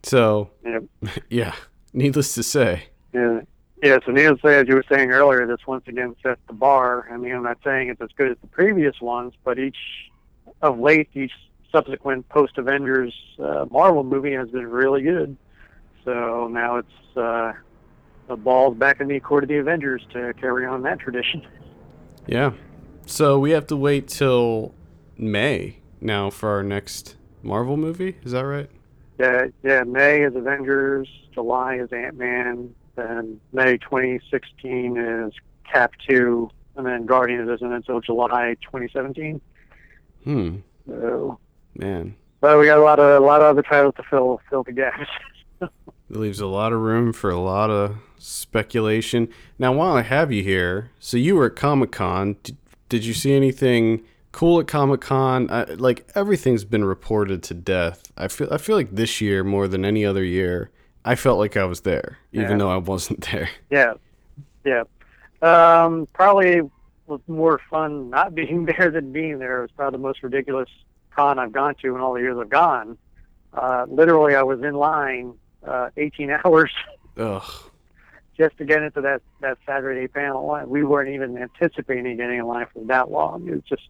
Speaker 1: So
Speaker 3: Yep. [laughs]
Speaker 1: yeah, needless to say,
Speaker 3: Yeah. Yeah, so needless to say, as you were saying earlier, this once again sets the bar. I mean, I'm not saying it's as good as the previous ones, but each of late, each subsequent post Avengers uh, Marvel movie has been really good. So now it's uh, the ball's back in the court of the Avengers to carry on that tradition.
Speaker 1: yeah. So we have to wait till May now for our next Marvel movie. Is that right?
Speaker 3: Yeah, yeah. May is Avengers, July is Ant Man, then May 2016 is Cap 2, and then Guardians isn't until July 2017.
Speaker 1: Hmm.
Speaker 3: So,
Speaker 1: Man,
Speaker 3: but we got a lot of a lot of other titles to fill fill the gaps. [laughs]
Speaker 1: it leaves a lot of room for a lot of speculation. Now, while I have you here, so you were at Comic Con. Did, did you see anything cool at Comic Con? Like everything's been reported to death. I feel I feel like this year more than any other year, I felt like I was there, even
Speaker 3: Yeah.
Speaker 1: though I wasn't there.
Speaker 3: yeah, yeah. Um, probably was more fun not being [laughs] there than being there. It was probably the most ridiculous con I've gone to in all the years I've gone. Uh, literally, I was in line uh, 18 [laughs] hours
Speaker 1: Ugh.
Speaker 3: Just to get into that that Saturday panel. line. We weren't even anticipating getting in line for that long. It was just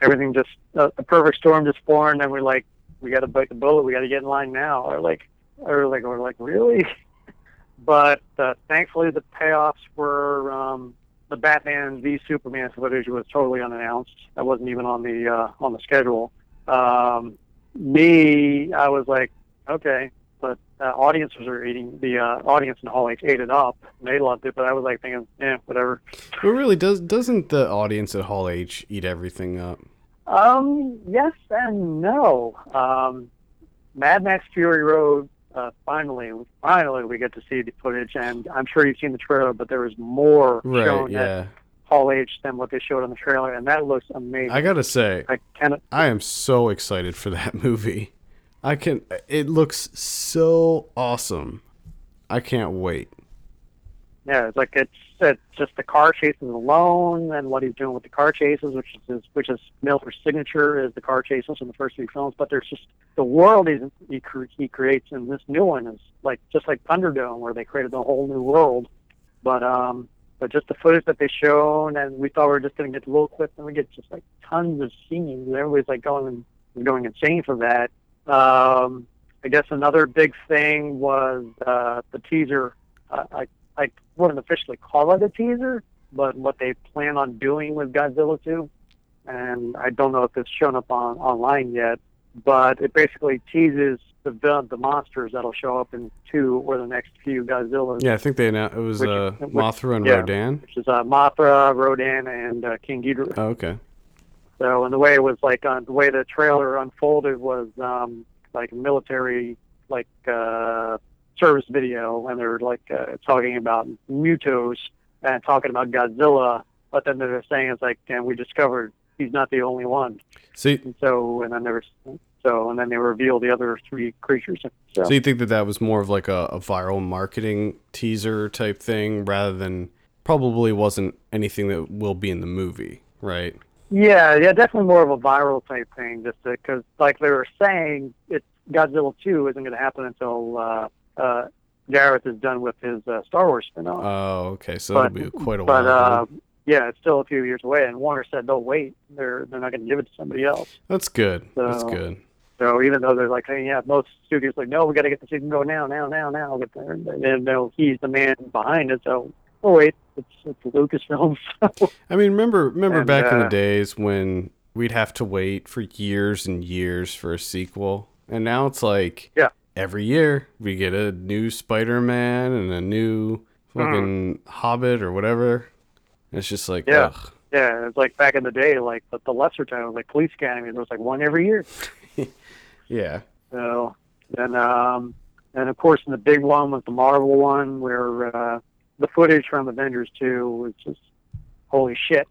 Speaker 3: everything just a perfect storm just formed, and we're like, we got to bite the bullet. We got to get in line now. Or like, or like, we're like, really? [laughs] but uh, thankfully, the payoffs were um, the Batman v Superman footage was totally unannounced. That wasn't even on the uh, on the schedule. Um, me, I was like, okay, but uh, audiences are eating the uh, audience in Hall H ate it up. And they loved it, but I was like thinking, yeah, whatever.
Speaker 1: But really, does doesn't the audience at Hall H eat everything up?
Speaker 3: Um, yes and no. Um, Mad Max Fury Road. Uh, finally, finally, we get to see the footage, and I'm sure you've seen the trailer, but there was more
Speaker 1: Right.
Speaker 3: shown at Hall H than what they showed on the trailer, and that looks amazing.
Speaker 1: I gotta say,
Speaker 3: I cannot.
Speaker 1: I am so excited for that [laughs] movie. I can. It looks so awesome. I can't wait.
Speaker 3: Yeah, it's like it's it's just the car chases alone, and what he's doing with the car chases, which is which is Miller's signature, is the car chases in the first three films. But there's just the world he cre- he creates in this new one is like just like Thunderdome, where they created a whole new world. But um, but just the footage that they shown, and we thought we were just gonna get a little clips, and we get just like tons of scenes, and everybody's like going and going insane for that. Um, I guess another big thing was uh, the teaser. Uh, I I wouldn't officially call it a teaser, but what they plan on doing with Godzilla 2. And I don't know if it's shown up on online yet, but it basically teases the the monsters that'll show up in two or the next few Godzillas,
Speaker 1: Yeah, I think they announced it was
Speaker 3: Which-
Speaker 1: uh, Mothra and
Speaker 3: yeah.
Speaker 1: Rodan.
Speaker 3: which is uh, Mothra, Rodan, and uh, King Ghidorah.
Speaker 1: Oh, okay.
Speaker 3: So, and the way it was like, uh, the way the trailer unfolded was um, like a military, like uh, service video, and they're like uh, talking about Mutos and talking about Godzilla, but then they're saying it's like, and we discovered he's not the only one.
Speaker 1: See,
Speaker 3: And so, and then there was, so, and then they reveal the other three creatures. So,
Speaker 1: so you think that that was more of like a, a viral marketing teaser type thing, rather than probably wasn't anything that will be in the movie, right?
Speaker 3: Yeah, yeah, definitely more of a viral type thing, just because, like they were saying, it's Godzilla 2 isn't going to happen until uh, uh, Gareth is done with his uh, Star Wars spin-off.
Speaker 1: Oh, okay. So
Speaker 3: but,
Speaker 1: it'll be quite a while.
Speaker 3: but
Speaker 1: while.
Speaker 3: uh, yeah, it's still a few years away, and Warner said they'll wait. They're they're not going to give it to somebody else.
Speaker 1: That's good. That's good.
Speaker 3: So even though they're like, hey, yeah, most studios like, no, we got to get the season going now, now, now, now. But they know he's the man behind it, so oh wait, it's it's Lucasfilm. [laughs] So
Speaker 1: I mean, remember remember
Speaker 3: And,
Speaker 1: back in the
Speaker 3: uh,
Speaker 1: days when we'd have to wait for years and years for a sequel, and now it's like
Speaker 3: Yeah.
Speaker 1: every year we get a new Spider-Man and a new fucking Hobbit or whatever. It's just like,
Speaker 3: Yeah.
Speaker 1: ugh.
Speaker 3: Yeah, it's like back in the day, like the, the lesser titles, like Police Academy, there was like one every year. [laughs]
Speaker 1: yeah,
Speaker 3: So, and um, and of course, in the big one was the Marvel one, where uh, the footage from Avengers Two was just holy shit.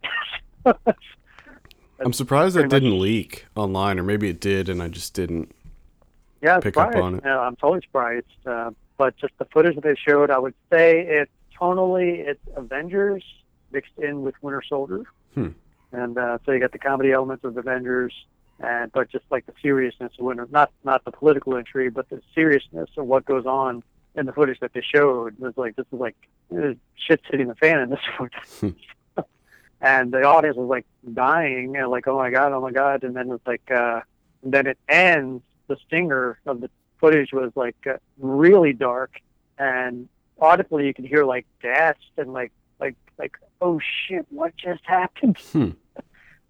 Speaker 1: I'm surprised that didn't leak online, or maybe it did and I just didn't.
Speaker 3: yeah,
Speaker 1: Pick up on it.
Speaker 3: Yeah, I'm totally surprised. Uh, but just the footage that they showed, I would say it's tonally it's Avengers mixed in with Winter Soldier.
Speaker 1: Hmm.
Speaker 3: and uh, so you got the comedy elements of Avengers, and but just like the seriousness of Winter, not not the political intrigue, but the seriousness of what goes on in the footage that they showed was like this is like shit's hitting the fan in this [laughs] footage. and the audience was like dying and like oh my god oh my god. And then it's like uh and then it ends. The stinger of the footage was like uh, really dark. And audibly you could hear like gasps and like like like oh shit what just happened?
Speaker 1: Hmm.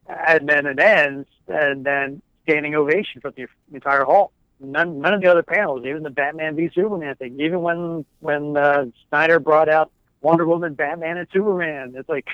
Speaker 3: and then it ends. And then standing ovation for the entire hall none none of the other panels even the batman v superman thing even when when uh, snyder brought out wonder woman batman and superman it's like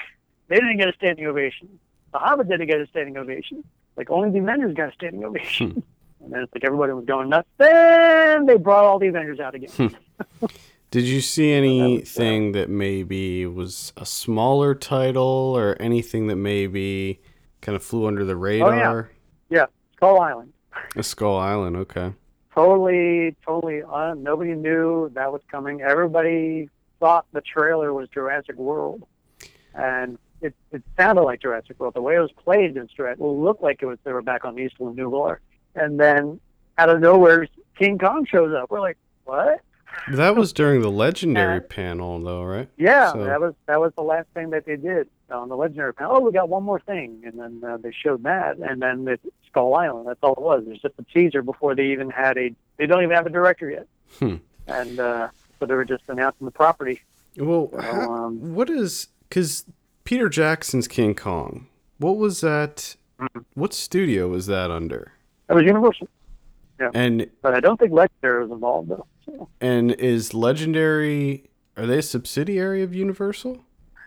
Speaker 3: they didn't get a standing ovation. The hobbit didn't get a standing ovation. Like only the avengers got a standing ovation. [laughs] And then it's like everybody was going nuts. Then they brought all the avengers out again. [laughs]
Speaker 1: Did you see anything that maybe was a smaller title or anything that maybe kind of flew under the radar?
Speaker 3: Yeah, Skull island
Speaker 1: A Skull Island, okay.
Speaker 3: totally, totally. Uh, nobody knew that was coming. Everybody thought the trailer was Jurassic World, and it, it sounded like Jurassic World. The way it was played in Jurassic, it looked like it was they were back on the Isla Nublar, and then out of nowhere, King Kong shows up. We're like, what?
Speaker 1: That was during the legendary panel, though, right?
Speaker 3: Yeah,
Speaker 1: So-
Speaker 3: that was that was the last thing that they did on the legendary panel. Oh, we got one more thing, and then uh, they showed that, and then it's Skull Island. That's all it was. It was just a teaser before they even had a. They don't even have a director yet,
Speaker 1: Hmm.
Speaker 3: and uh, so they were just announcing the property.
Speaker 1: Well,
Speaker 3: So,
Speaker 1: how-
Speaker 3: um,
Speaker 1: what is because Peter Jackson's King Kong? What was that?
Speaker 3: Mhm.
Speaker 1: What studio was that under?
Speaker 3: That was Universal, Yeah,
Speaker 1: And
Speaker 3: but I don't think Legendary was involved though.
Speaker 1: And is Legendary? Are they a subsidiary of Universal?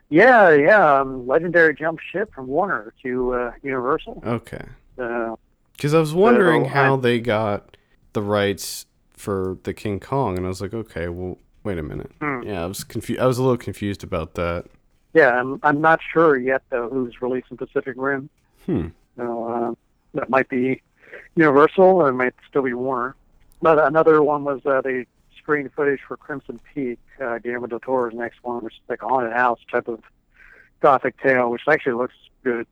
Speaker 3: yeah, yeah. Um, Legendary jumped ship from Warner to uh, Universal.
Speaker 1: Okay.
Speaker 3: Uh,
Speaker 1: Because I was wondering
Speaker 3: So,
Speaker 1: how
Speaker 3: I-
Speaker 1: they got the rights for the King Kong, and I was like, okay, well, wait a minute.
Speaker 3: Hmm.
Speaker 1: Yeah, I was confused. I was a little confused about that.
Speaker 3: yeah, I'm I'm not sure yet though who's releasing Pacific Rim.
Speaker 1: Hmm.
Speaker 3: So uh, that might be Universal, or it might still be Warner. But another one was uh, the screen footage for Crimson Peak, uh, Guillermo del Toro's next one, which is like a haunted house type of gothic tale, which actually looks good.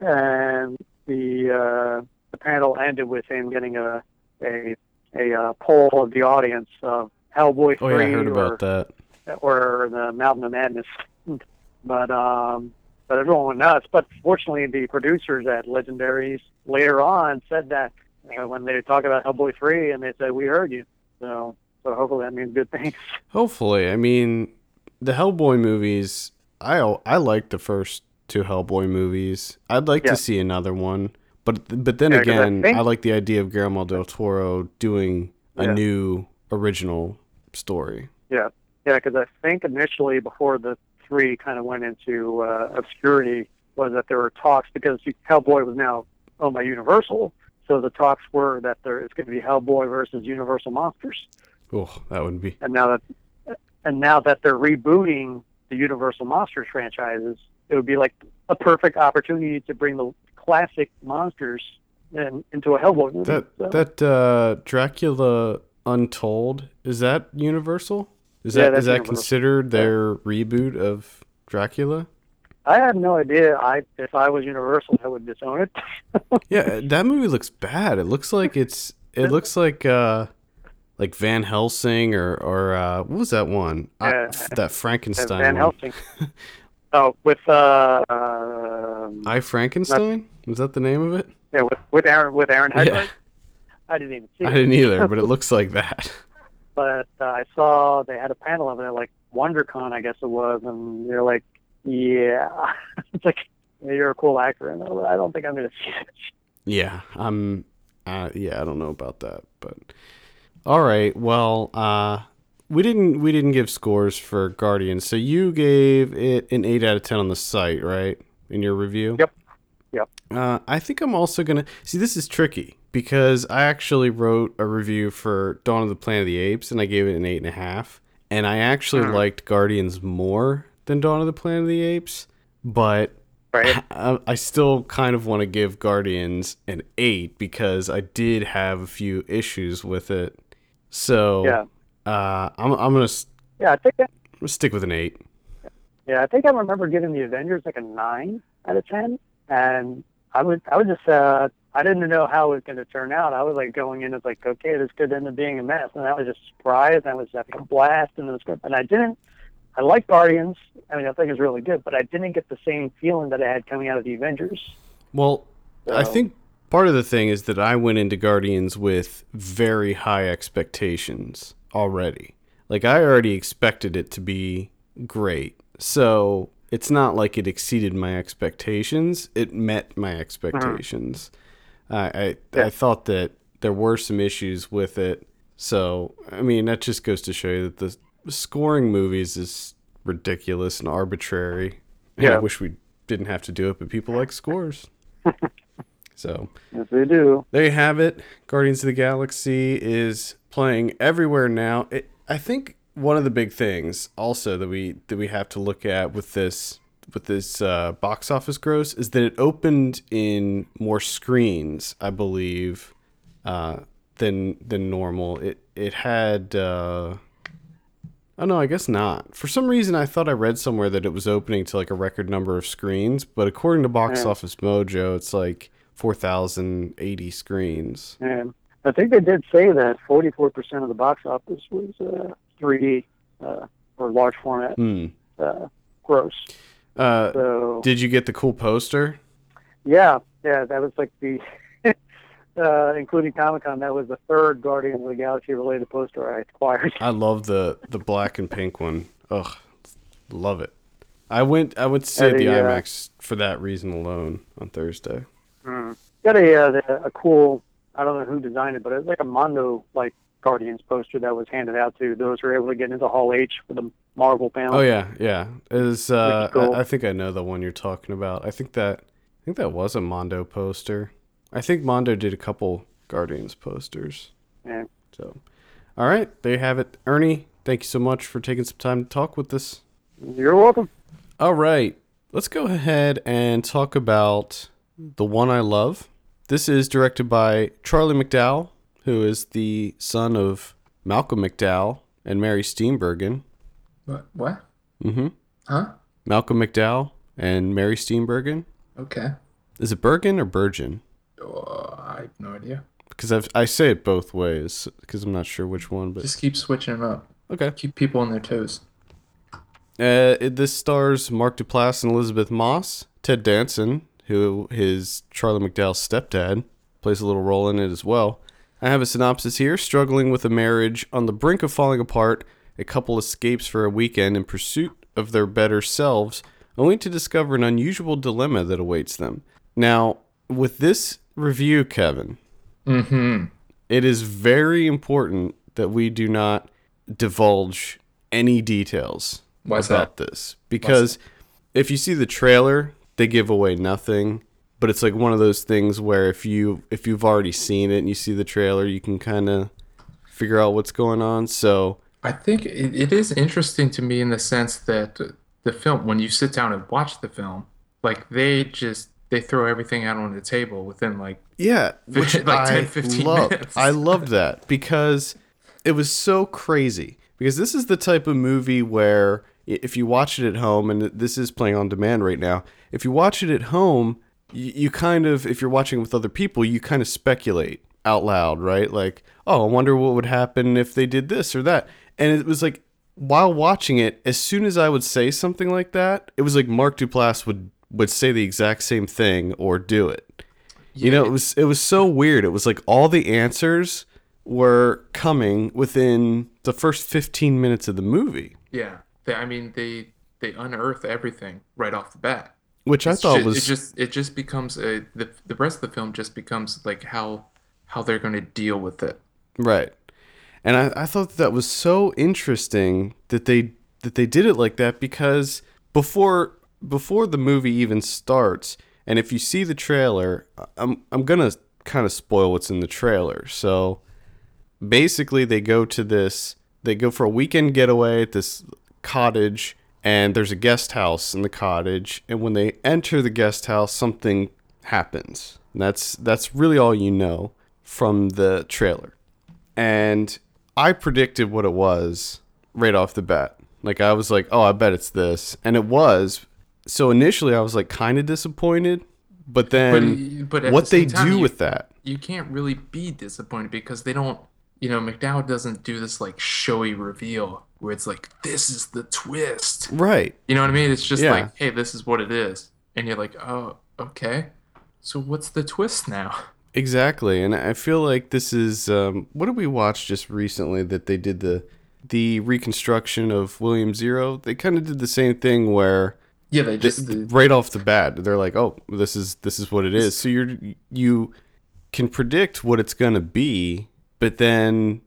Speaker 3: And the uh, the panel ended with him getting a a a uh, poll of the audience of Hellboy
Speaker 1: Oh yeah, I heard
Speaker 3: or
Speaker 1: about that.
Speaker 3: or the Mountain of Madness. [laughs] But um, but everyone went nuts. But fortunately, the producers at Legendaries later on said that when they talk about Hellboy three, and they said we heard you. So so hopefully that means good things. [laughs]
Speaker 1: Hopefully, I mean, the Hellboy movies. I I like the first two Hellboy movies. I'd like
Speaker 3: Yeah.
Speaker 1: to see another one, but but then
Speaker 3: Yeah, I
Speaker 1: again,
Speaker 3: think-
Speaker 1: I like the idea of Guillermo del Toro doing a
Speaker 3: Yeah.
Speaker 1: new original story.
Speaker 3: Yeah, yeah, because I think initially before the three kind of went into uh, obscurity was that there were talks because Hellboy was now owned by Universal. So the talks were that there is going to be Hellboy versus Universal Monsters.
Speaker 1: Oh, that wouldn't be
Speaker 3: and now that and now that they're rebooting the Universal Monsters franchises, it would be like a perfect opportunity to bring the classic monsters in, into a Hellboy movie.
Speaker 1: that
Speaker 3: So,
Speaker 1: that uh, Dracula Untold is that Universal? Is
Speaker 3: Yeah,
Speaker 1: that is that
Speaker 3: Universal.
Speaker 1: considered their reboot of Dracula?
Speaker 3: I have no idea. I if I was Universal, I would disown it. [laughs]
Speaker 1: Yeah, that movie looks bad. It looks like it's it looks like uh like Van Helsing or or uh what was that one? I- that Frankenstein
Speaker 3: Van
Speaker 1: one.
Speaker 3: Helsing. [laughs] oh, with uh, um,
Speaker 1: I Frankenstein? Was that the name of it?
Speaker 3: yeah, with, with Aaron with Aaron
Speaker 1: Yeah.
Speaker 3: I didn't even see
Speaker 1: I
Speaker 3: it.
Speaker 1: didn't either, but it [laughs] looks like that.
Speaker 3: but uh, I saw they had a panel of it at like WonderCon, I guess it was, and they're like, "Yeah," [laughs] it's like you're a cool actor, and I don't think I'm gonna see it.
Speaker 1: Yeah, I'm. Uh, yeah, I don't know about that, but all right. Well, uh, we didn't we didn't give scores for Guardians, so you gave it an eight out of ten on the site, right? In your review.
Speaker 3: Yep. Yep.
Speaker 1: Uh, I think I'm also gonna see. This is tricky because I actually wrote a review for Dawn of the Planet of the Apes, and I gave it an eight and a half. And I actually
Speaker 3: Hmm.
Speaker 1: liked Guardians more than Dawn of the Planet of the Apes, but
Speaker 3: Right? [laughs]
Speaker 1: I, I still kind of want to give Guardians an eight because I did have a few issues with it. So
Speaker 3: Yeah.
Speaker 1: uh, I'm I'm gonna,
Speaker 3: Yeah, I think. I,
Speaker 1: I'm gonna stick with an eight.
Speaker 3: yeah, I think I remember giving the Avengers like a nine out of ten, and I was I was just uh, I didn't know how it was going to turn out. I was like going in as like, okay, this could end up being a mess, and I was just surprised. I was having a blast, and it was good. And I didn't. I like Guardians. I mean, I think it's really good, but I didn't get the same feeling that I had coming out of the Avengers.
Speaker 1: Well, I think part of the thing is that I went into Guardians with very high expectations already. Like I already expected it to be great. So it's not like it exceeded my expectations. It met my expectations. Mm-hmm. I I,
Speaker 3: Yeah.
Speaker 1: I thought that there were some issues with it. So I mean that just goes to show you that the scoring movies is ridiculous and arbitrary. And I wish we didn't have to do it, but people like scores. [laughs] so
Speaker 3: Yes, they do.
Speaker 1: there you have it. Guardians of the Galaxy is playing everywhere now. It, I think one of the big things also that we that we have to look at with this with this uh, box office gross is that it opened in more screens, I believe, uh, than than normal. It it had. Uh, Oh no, I guess not. For some reason, I thought I read somewhere that it was opening to like a record number of screens, but according to Box
Speaker 3: Yeah.
Speaker 1: Office Mojo, it's like four thousand eighty screens.
Speaker 3: And I think they did say that 44% of the box office was uh, 3D uh, or large format
Speaker 1: Hmm.
Speaker 3: uh, gross.
Speaker 1: Uh,
Speaker 3: So
Speaker 1: did you get the cool poster?
Speaker 3: yeah, yeah, that was like the uh, including Comic Con. That was the third Guardians of the Galaxy related poster I acquired.
Speaker 1: I love the the black and pink one. Ugh, love it. I went I went to see at the
Speaker 3: Uh.
Speaker 1: IMAX for that reason alone on Thursday.
Speaker 3: Mm. Got a uh, the, a cool. I don't know who designed it, but it was like a Mondo like Guardians poster that was handed out to those who were able to get into Hall H for the Marvel panel.
Speaker 1: Oh yeah, yeah. Uh,
Speaker 3: is cool.
Speaker 1: I, I think I know the one you're talking about. I think that I think that was a Mondo poster. I think Mondo did a couple Guardians posters.
Speaker 3: Yeah.
Speaker 1: So, all right, there you have it. Ernie, thank you so much for taking some time to talk with us.
Speaker 3: You're welcome.
Speaker 1: All right, let's go ahead and talk about The One I Love. This is directed by Charlie McDowell, who is the son of Malcolm McDowell and Mary Steenburgen.
Speaker 2: What? What?
Speaker 1: Mm-hmm.
Speaker 2: Huh?
Speaker 1: Malcolm McDowell and Mary Steenburgen.
Speaker 2: Okay.
Speaker 1: Is it Bergen or Bergen?
Speaker 2: Oh, I have no idea.
Speaker 1: Because I've, I say it both ways because I'm not sure which one. But
Speaker 2: Just keep switching them up.
Speaker 1: okay.
Speaker 2: Keep people on their toes.
Speaker 1: Uh, it, this stars Mark Duplass and Elisabeth Moss. Ted Danson, who his Charlie McDowell's stepdad, plays a little role in it as well. I have a synopsis here. Struggling with a marriage on the brink of falling apart, a couple escapes for a weekend in pursuit of their better selves, only to discover an unusual dilemma that awaits them. Now, with this review, Kevin,
Speaker 2: Mm-hmm.
Speaker 1: it is very important that we do not divulge any details
Speaker 2: Why
Speaker 1: about this. Because if you see the trailer they give away nothing but it's like one of those things where if you if you've already seen it and you see the trailer you can kind of figure out what's going on. So
Speaker 2: I think it, it is interesting to me in the sense that the film, when you sit down and watch the film, like they just they throw everything out on the table within like
Speaker 1: yeah [laughs] which
Speaker 2: Like 10,
Speaker 1: I
Speaker 2: 15
Speaker 1: loved.
Speaker 2: minutes.
Speaker 1: I loved that because it was so crazy because this is the type of movie where if you watch it at home and this is playing on demand right now if you watch it at home you, you kind of if you're watching with other people you kind of speculate out loud right like oh i wonder what would happen if they did this or that and it was like while watching it as soon as i would say something like that it was like mark duplass would would say the exact same thing or do it you know, it was it was so weird. It was like all the answers were coming within the first 15 minutes of the movie,
Speaker 2: yeah. They, I mean they they unearth everything right off the bat.
Speaker 1: which I thought
Speaker 2: ju-
Speaker 1: was
Speaker 2: it just it just becomes a the the rest of the film just becomes like how how they're going to deal with it.
Speaker 1: right. And I, I thought that was so interesting that they that they did it like that because before before the movie even starts, and if you see the trailer, I'm I'm gonna kind of spoil what's in the trailer. So basically they go to this they go for a weekend getaway at this cottage and there's a guest house in the cottage and when they enter the guest house something happens. And that's that's really all you know from the trailer. And i predicted what it was right off the bat. Like i was like oh i bet it's this. And it was so initially i was like kind of disappointed But then
Speaker 2: but at
Speaker 1: what
Speaker 2: the
Speaker 1: they
Speaker 2: time,
Speaker 1: do
Speaker 2: you-
Speaker 1: with that.
Speaker 2: you can't really be disappointed because they don't you know mcdowell doesn't do this like showy reveal where it's like this is the twist
Speaker 1: Right.
Speaker 2: you know what i mean it's just
Speaker 1: Yeah.
Speaker 2: like hey this is what it is and you're like oh okay so what's the twist now
Speaker 1: Exactly, and I feel like this is um, what did we watch just recently that they did the the reconstruction of William Zero. They kind of did the same thing where
Speaker 2: yeah they
Speaker 1: just right off the bat they're like, "Oh, this is this is what it is." So you're you can predict what it's gonna be, but then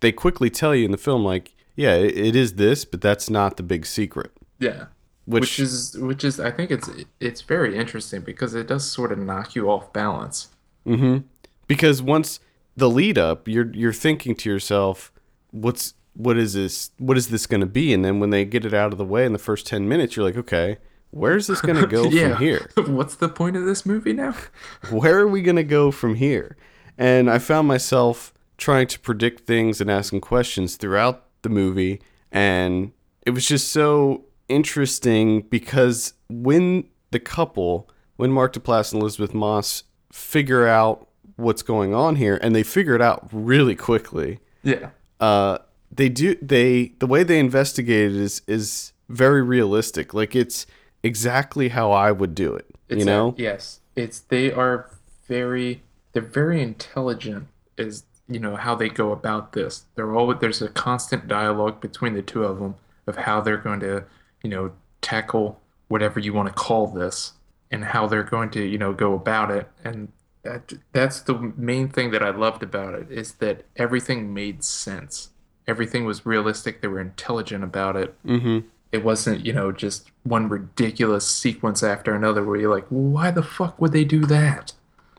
Speaker 1: they quickly tell you in the film like, "Yeah, it, it is this, but that's not the big secret."
Speaker 2: yeah
Speaker 1: Which,
Speaker 2: which is which is i think it's it's very interesting because it does sort of knock you off balance
Speaker 1: Mm-hmm. Because once the lead up, you're you're thinking to yourself, what's what is this what is this gonna be? And then when they get it out of the way in the first ten minutes, you're like, okay, where's this gonna go [laughs] from here? [laughs]
Speaker 2: what's the point of this movie now [laughs]
Speaker 1: Where are we gonna go from here? And I found myself trying to predict things and asking questions throughout the movie, and it was just so interesting because when the couple, when Mark Duplass and Elisabeth Moss figure out what's going on here, and they figure it out really quickly.
Speaker 2: yeah
Speaker 1: Uh, they do they the way they investigate it is is very realistic. Like it's exactly how I would do it.
Speaker 2: It's
Speaker 1: you
Speaker 2: a-
Speaker 1: know?
Speaker 2: yes, it's they are very they're very intelligent is you know how they go about this. They're all there's a constant dialogue between the two of them of how they're going to you know tackle whatever you want to call this and how they're going to you know go about it and that that's the main thing that I loved about it is that everything made sense. Everything was realistic. They were intelligent about it
Speaker 1: mm-hmm.
Speaker 2: it wasn't you know just one ridiculous sequence after another where you're like why the fuck would they do that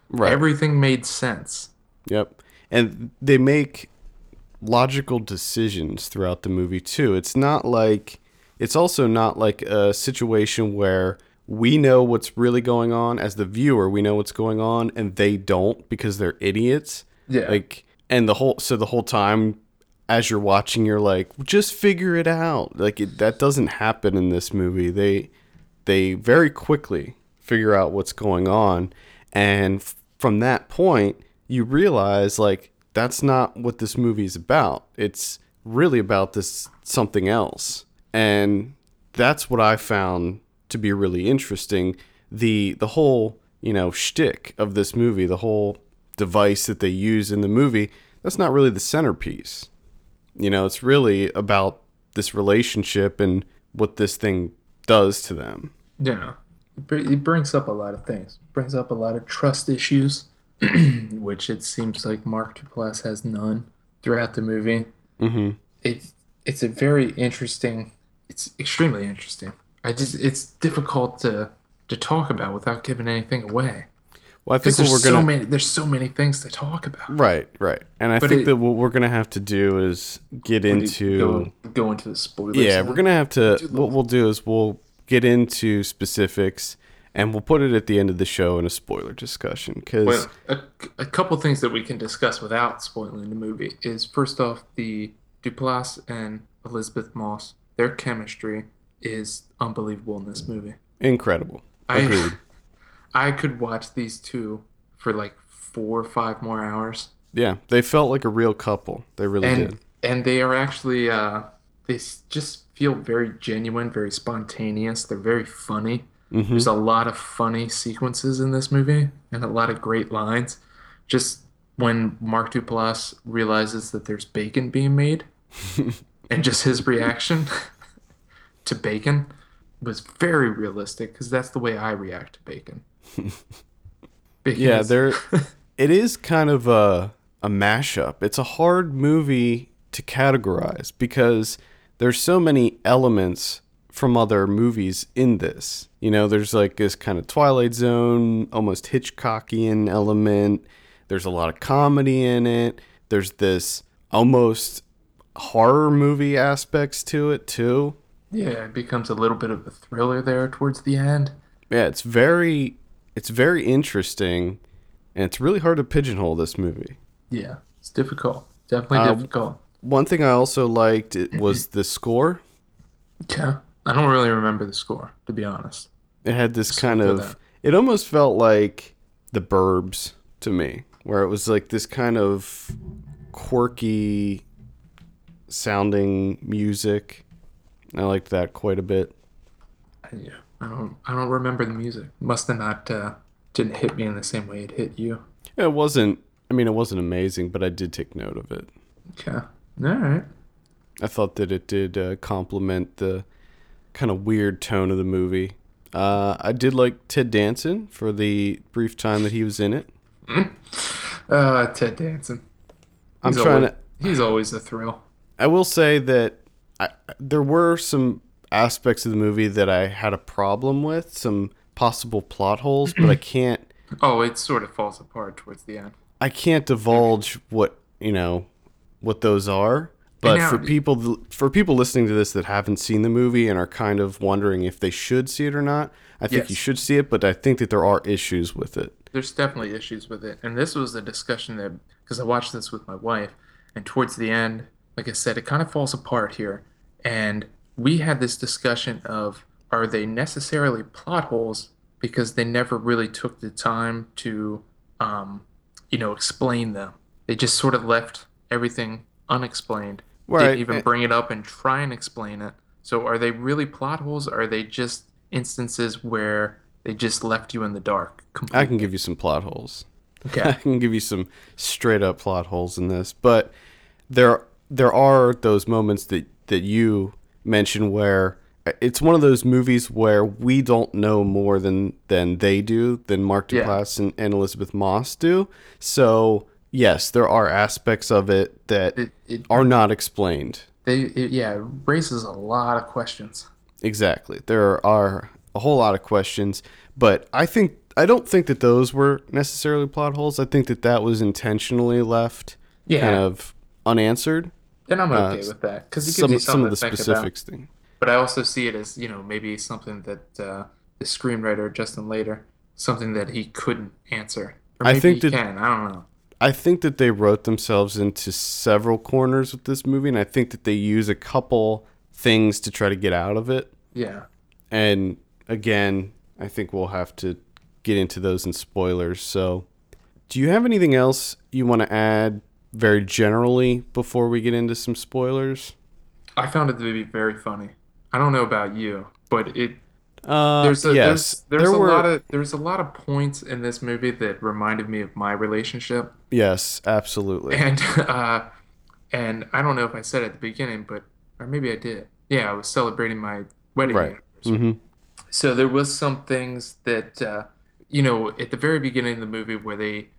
Speaker 1: Right.
Speaker 2: everything made sense
Speaker 1: Yep. And they make logical decisions throughout the movie too. It's not like it's also not like a situation where we know what's really going on as the viewer, we know what's going on and they don't because they're idiots.
Speaker 2: yeah
Speaker 1: Like and the whole so the whole time as you're watching you're like just figure it out. Like it, that doesn't happen in this movie. They they very quickly figure out what's going on. And f- from that point you realize like that's not what this movie is about. It's really about this something else. And that's what i found to be really interesting. The the whole you know shtick of this movie the whole device that they use in the movie that's not really the centerpiece you know it's really about this relationship and what this thing does to them.
Speaker 2: Yeah. It brings up a lot of things. It brings up a lot of trust issues [clears throat] which it seems like mark duplass has none throughout the movie.
Speaker 1: Mm-hmm.
Speaker 2: It's it's a very interesting it's extremely interesting. I just it's difficult to to talk about without giving anything away
Speaker 1: well i think what we're gonna
Speaker 2: so many there's so many things to talk about
Speaker 1: Right, right. And I
Speaker 2: But
Speaker 1: think
Speaker 2: it-
Speaker 1: that what we're gonna have to do is get into
Speaker 2: go, go into the spoilers.
Speaker 1: yeah, we're gonna have to.
Speaker 2: do
Speaker 1: What we'll do is we'll get into specifics, and we'll put it at the end of the show in a spoiler discussion. Because
Speaker 2: Well, a, a couple things that we can discuss without spoiling the movie is first off the Duplass and Elisabeth Moss. Their chemistry is unbelievable in this movie.
Speaker 1: incredible.
Speaker 2: I
Speaker 1: Agreed.
Speaker 2: I could watch these two for like four or five more hours,
Speaker 1: yeah, they felt like a real couple. They really
Speaker 2: and
Speaker 1: did.
Speaker 2: and they are actually uh, they just feel very genuine, very spontaneous. They're very funny.
Speaker 1: hmm
Speaker 2: There's a lot of funny sequences in this movie and a lot of great lines. Just when Mark Duplass realizes that there's bacon being made [laughs] and just his reaction [laughs] to bacon was very realistic because that's the way I react to bacon. [laughs]
Speaker 1: Yeah, there. [laughs] it is kind of a a mashup. It's a hard movie to categorize because there's so many elements from other movies in this. You know, there's like this kind of Twilight Zone, almost Hitchcockian element. There's a lot of comedy in it. There's this almost horror movie aspects to it too.
Speaker 2: yeah, it becomes a little bit of a thriller there towards the end.
Speaker 1: Yeah, it's very it's very interesting and it's really hard to pigeonhole this movie.
Speaker 2: Yeah, it's difficult. Definitely
Speaker 1: Uh,
Speaker 2: difficult.
Speaker 1: One thing I also liked it [laughs] was the score.
Speaker 2: Yeah, I don't really remember the score to be honest.
Speaker 1: It had this
Speaker 2: Just
Speaker 1: kind of
Speaker 2: that.
Speaker 1: It almost felt like the Burbs to me, where it was like this kind of quirky sounding music. I liked that quite a bit.
Speaker 2: Yeah, I don't. I don't remember the music. Must have not. Uh, didn't hit me in the same way it hit you.
Speaker 1: It wasn't. I mean, it wasn't amazing, but I did take note of it.
Speaker 2: Okay. All right.
Speaker 1: I thought that it did uh, complement the kind of weird tone of the movie. Uh, I did like Ted Danson for the brief time that he was in it. [laughs]
Speaker 2: Uh, Ted Danson.
Speaker 1: I'm
Speaker 2: He's
Speaker 1: trying
Speaker 2: always,
Speaker 1: to.
Speaker 2: He's always a thrill.
Speaker 1: I will say that I, there were some aspects of the movie that I had a problem with, some possible plot holes, but I [clears throat] can't.
Speaker 2: Oh, it sort of falls apart towards the end.
Speaker 1: I can't divulge what you know what those are. But
Speaker 2: now-
Speaker 1: for people for people listening to this that haven't seen the movie and are kind of wondering if they should see it or not, I think
Speaker 2: Yes.
Speaker 1: you should see it. But I think that there are issues with it.
Speaker 2: There's definitely issues with it, and this was a discussion that because I watched this with my wife, and towards the end, like I said, it kind of falls apart here, and we had this discussion of are they necessarily plot holes because they never really took the time to, um, you know, explain them. They just sort of left everything unexplained.
Speaker 1: Right,
Speaker 2: Didn't even bring it up and try and explain it. So are they really plot holes? Or are they just instances where they just left you in the dark?
Speaker 1: I can give you some plot holes.
Speaker 2: Okay. [laughs]
Speaker 1: I can give you some straight up plot holes in this, but there there are those moments that that you mentioned where uh, it's one of those movies where we don't know more than than they do, than Mark
Speaker 2: Yeah.
Speaker 1: Duplass and, and Elisabeth Moss do. So yes, there are aspects of it that
Speaker 2: It, it,
Speaker 1: are not explained.
Speaker 2: they, it, yeah, it raises a lot of questions.
Speaker 1: Exactly. There are a whole lot of questions, but I think I don't think that those were necessarily plot holes. I think that that was intentionally left
Speaker 2: Yeah.
Speaker 1: kind of unanswered.
Speaker 2: And I'm
Speaker 1: Uh,
Speaker 2: okay with that because it gives
Speaker 1: Some
Speaker 2: you
Speaker 1: some
Speaker 2: something
Speaker 1: of the
Speaker 2: think about.
Speaker 1: specifics thing.
Speaker 2: But I also see it as you know maybe something that uh, the screenwriter Justin Lader something that he couldn't answer. Or
Speaker 1: I think
Speaker 2: he
Speaker 1: that-
Speaker 2: can. I don't know.
Speaker 1: I think that they wrote themselves into several corners with this movie, and I think that they use a couple things to try to get out of it.
Speaker 2: Yeah.
Speaker 1: And again, I think we'll have to get into those in spoilers. So, do you have anything else you want to add very generally before we get into some spoilers?
Speaker 2: I found it to be very funny. I don't know about you, but it
Speaker 1: Uh,
Speaker 2: there's a,
Speaker 1: yes,
Speaker 2: there's, there's
Speaker 1: there
Speaker 2: a
Speaker 1: were.
Speaker 2: lot of there's a lot of points in this movie that reminded me of my relationship.
Speaker 1: yes, absolutely.
Speaker 2: And [laughs] uh, and I don't know if I said at the beginning, but or maybe I did. Yeah, I was celebrating my wedding
Speaker 1: Right.
Speaker 2: anniversary.
Speaker 1: hmm
Speaker 2: So there was some things that uh, you know at the very beginning of the movie where they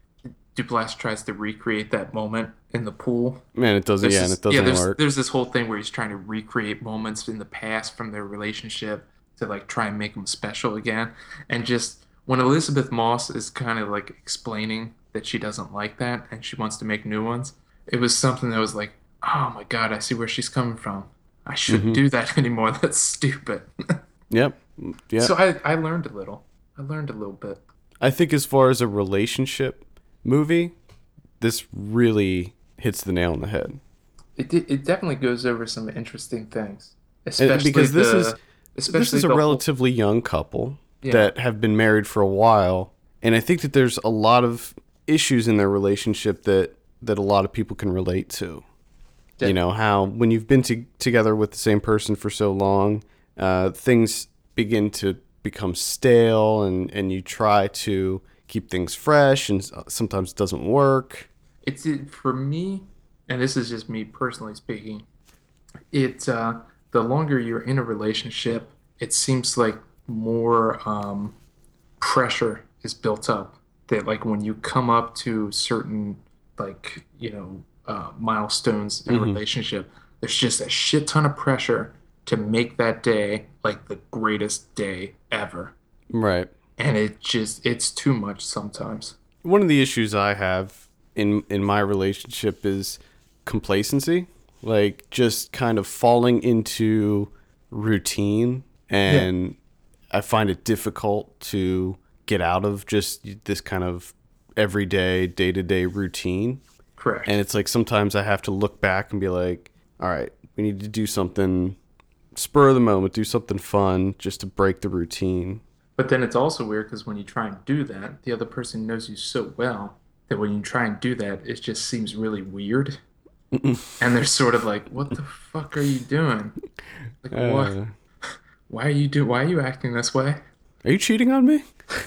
Speaker 2: Duplass tries to recreate that moment in the pool.
Speaker 1: Man, it doesn't.
Speaker 2: There's
Speaker 1: Yeah, and it doesn't
Speaker 2: there's,
Speaker 1: work.
Speaker 2: There's this whole thing where he's trying to recreate moments in the past from their relationship to like try and make them special again. And just when Elisabeth Moss is kind of like explaining that she doesn't like that and she wants to make new ones, it was something that was like, oh my God, I see where she's coming from. I shouldn't
Speaker 1: Mm-hmm.
Speaker 2: do that [laughs] anymore. That's stupid. [laughs]
Speaker 1: Yep. Yeah.
Speaker 2: So I, I learned a little. I learned a little bit.
Speaker 1: I think as far as a relationship movie, this really hits the nail on the head.
Speaker 2: It, it definitely goes over some interesting things.
Speaker 1: And-
Speaker 2: Especially
Speaker 1: because this
Speaker 2: the-
Speaker 1: is
Speaker 2: especially
Speaker 1: this is a
Speaker 2: the whole-
Speaker 1: relatively young couple
Speaker 2: Yeah.
Speaker 1: that have been married for a while, and I think that there's a lot of issues in their relationship that that a lot of people can relate to. You know how when you've been to, together with the same person for so long, uh, things begin to become stale, and and you try to keep things fresh, and sometimes it doesn't work.
Speaker 2: it's it, for me, and this is just me personally speaking. It's uh, the longer you're in a relationship, it seems like more um, pressure is built up. That like when you come up to certain like you know uh, milestones in a relationship, there's just a shit ton of pressure to make that day like the greatest day ever,
Speaker 1: Right.
Speaker 2: And it just it's too much sometimes.
Speaker 1: one of the issues I have in in my relationship is complacency, like just kind of falling into routine, and I find it difficult to get out of just this kind of everyday, day to day routine.
Speaker 2: Correct.
Speaker 1: And it's like sometimes I have to look back and be like, all right, we need to do something spur of the moment, do something fun just to break the routine.
Speaker 2: But then it's also weird because when you try and do that, the other person knows you so well that when you try and do that, it just seems really weird. and they're sort of like, "What the fuck are you doing? Like, what?
Speaker 1: Uh,
Speaker 2: Why are you do? Why are you acting this way?"
Speaker 1: are you cheating on me? [laughs]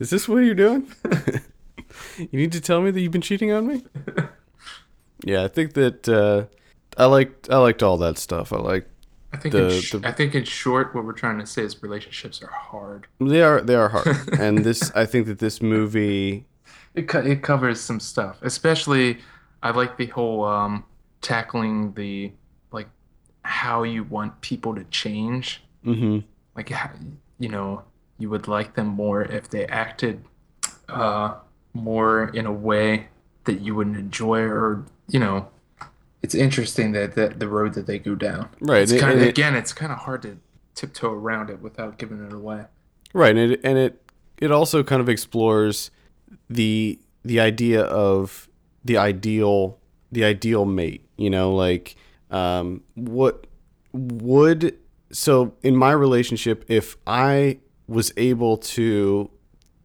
Speaker 1: Is this what you're doing? [laughs] you need to tell me that you've been cheating on me. [laughs] Yeah, I think that uh, I liked I liked all that stuff. I like
Speaker 2: I think
Speaker 1: The-
Speaker 2: in sh-
Speaker 1: the-
Speaker 2: I think in short, what we're trying to say is relationships are hard.
Speaker 1: they are they are hard, [laughs] and this I think that this movie
Speaker 2: It co- it covers some stuff, especially I like the whole um, tackling the like how you want people to change.
Speaker 1: hmm
Speaker 2: Like you know, you would like them more if they acted uh, more in a way that you wouldn't enjoy, or you know, it's interesting that, that the road that they go down.
Speaker 1: right
Speaker 2: It's kind of
Speaker 1: it-
Speaker 2: again, it's kind of hard to tiptoe around it without giving it away.
Speaker 1: Right, and it, and it it also kind of explores the the idea of the ideal the ideal mate. You know, like um, what would so in my relationship, if I was able to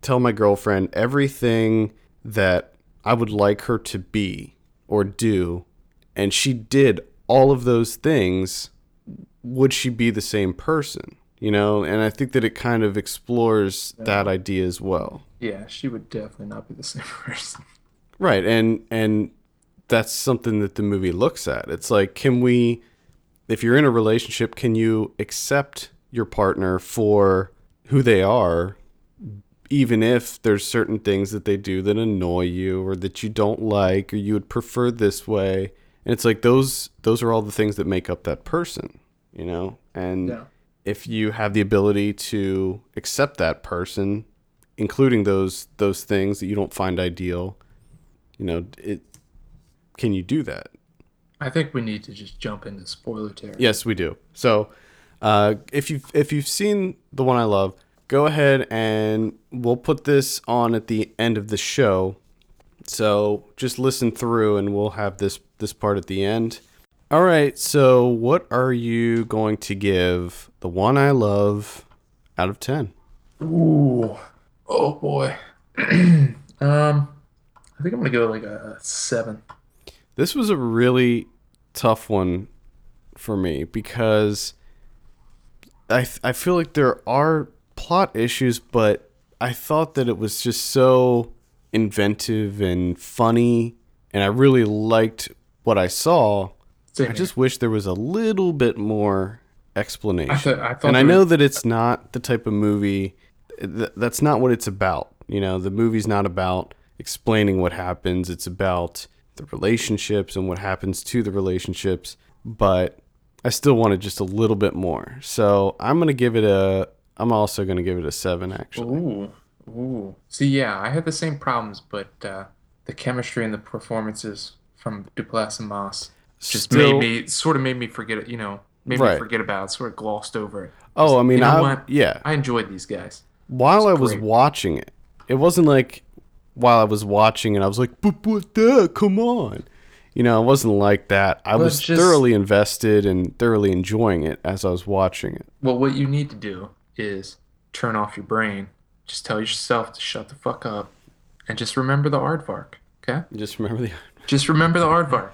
Speaker 1: tell my girlfriend everything that I would like her to be or do, and she did all of those things, would she be the same person? You know, and I think that it kind of explores that idea as well.
Speaker 2: Yeah, she would definitely not be the [laughs] same person.
Speaker 1: Right, and and that's something that the movie looks at. It's like, can we, if you're in a relationship, can you accept your partner for who they are, even if there's certain things that they do that annoy you or that you don't like or you would prefer this way? And it's like those those are all the things that make up that person, you know. And
Speaker 2: Yeah.
Speaker 1: if you have the ability to accept that person, including those those things that you don't find ideal, you know, it can you do that?
Speaker 2: I think we need to just jump into spoiler territory.
Speaker 1: Yes, we do. So, uh, if you if you've seen the one I love, go ahead and we'll put this on at the end of the show. So just listen through, and we'll have this this part at the end. All right. So, what are you going to give the one I love out of ten?
Speaker 2: Ooh. Oh boy. [clears throat] um, I think I'm gonna go like a seven.
Speaker 1: This was a really tough one for me because I I feel like there are plot issues, but I thought that it was just so inventive and funny, and I really liked what I saw.
Speaker 2: Same
Speaker 1: I
Speaker 2: here.
Speaker 1: just wish there was a little bit more explanation.
Speaker 2: I thought I
Speaker 1: and I know
Speaker 2: was-
Speaker 1: that it's not the type of movie th- that's not what it's about. You know, the movie's not about explaining what happens. It's about the relationships and what happens to the relationships, but I still wanted just a little bit more. So, I'm going to give it a I'm also going to give it a 7 actually.
Speaker 2: Ooh. Ooh. See, yeah, I had the same problems, but uh, the chemistry and the performances from Duplass and Moss just
Speaker 1: Still-
Speaker 2: made me sort of made me forget it. You know, made
Speaker 1: Right.
Speaker 2: me forget about it. Sort of glossed over it.
Speaker 1: Oh, I mean,
Speaker 2: You know
Speaker 1: I
Speaker 2: what?
Speaker 1: yeah.
Speaker 2: I enjoyed these guys.
Speaker 1: while I was
Speaker 2: great.
Speaker 1: watching it, it wasn't like while I was watching it, I was like, but what the? Come on. You know, it wasn't like that. I was
Speaker 2: just-
Speaker 1: thoroughly invested and thoroughly enjoying it as I was watching it.
Speaker 2: Well, what you need to do is turn off your brain. Just tell yourself to shut the fuck up, and just remember the aardvark. Okay?
Speaker 1: Just remember the.
Speaker 2: Just remember the aardvark,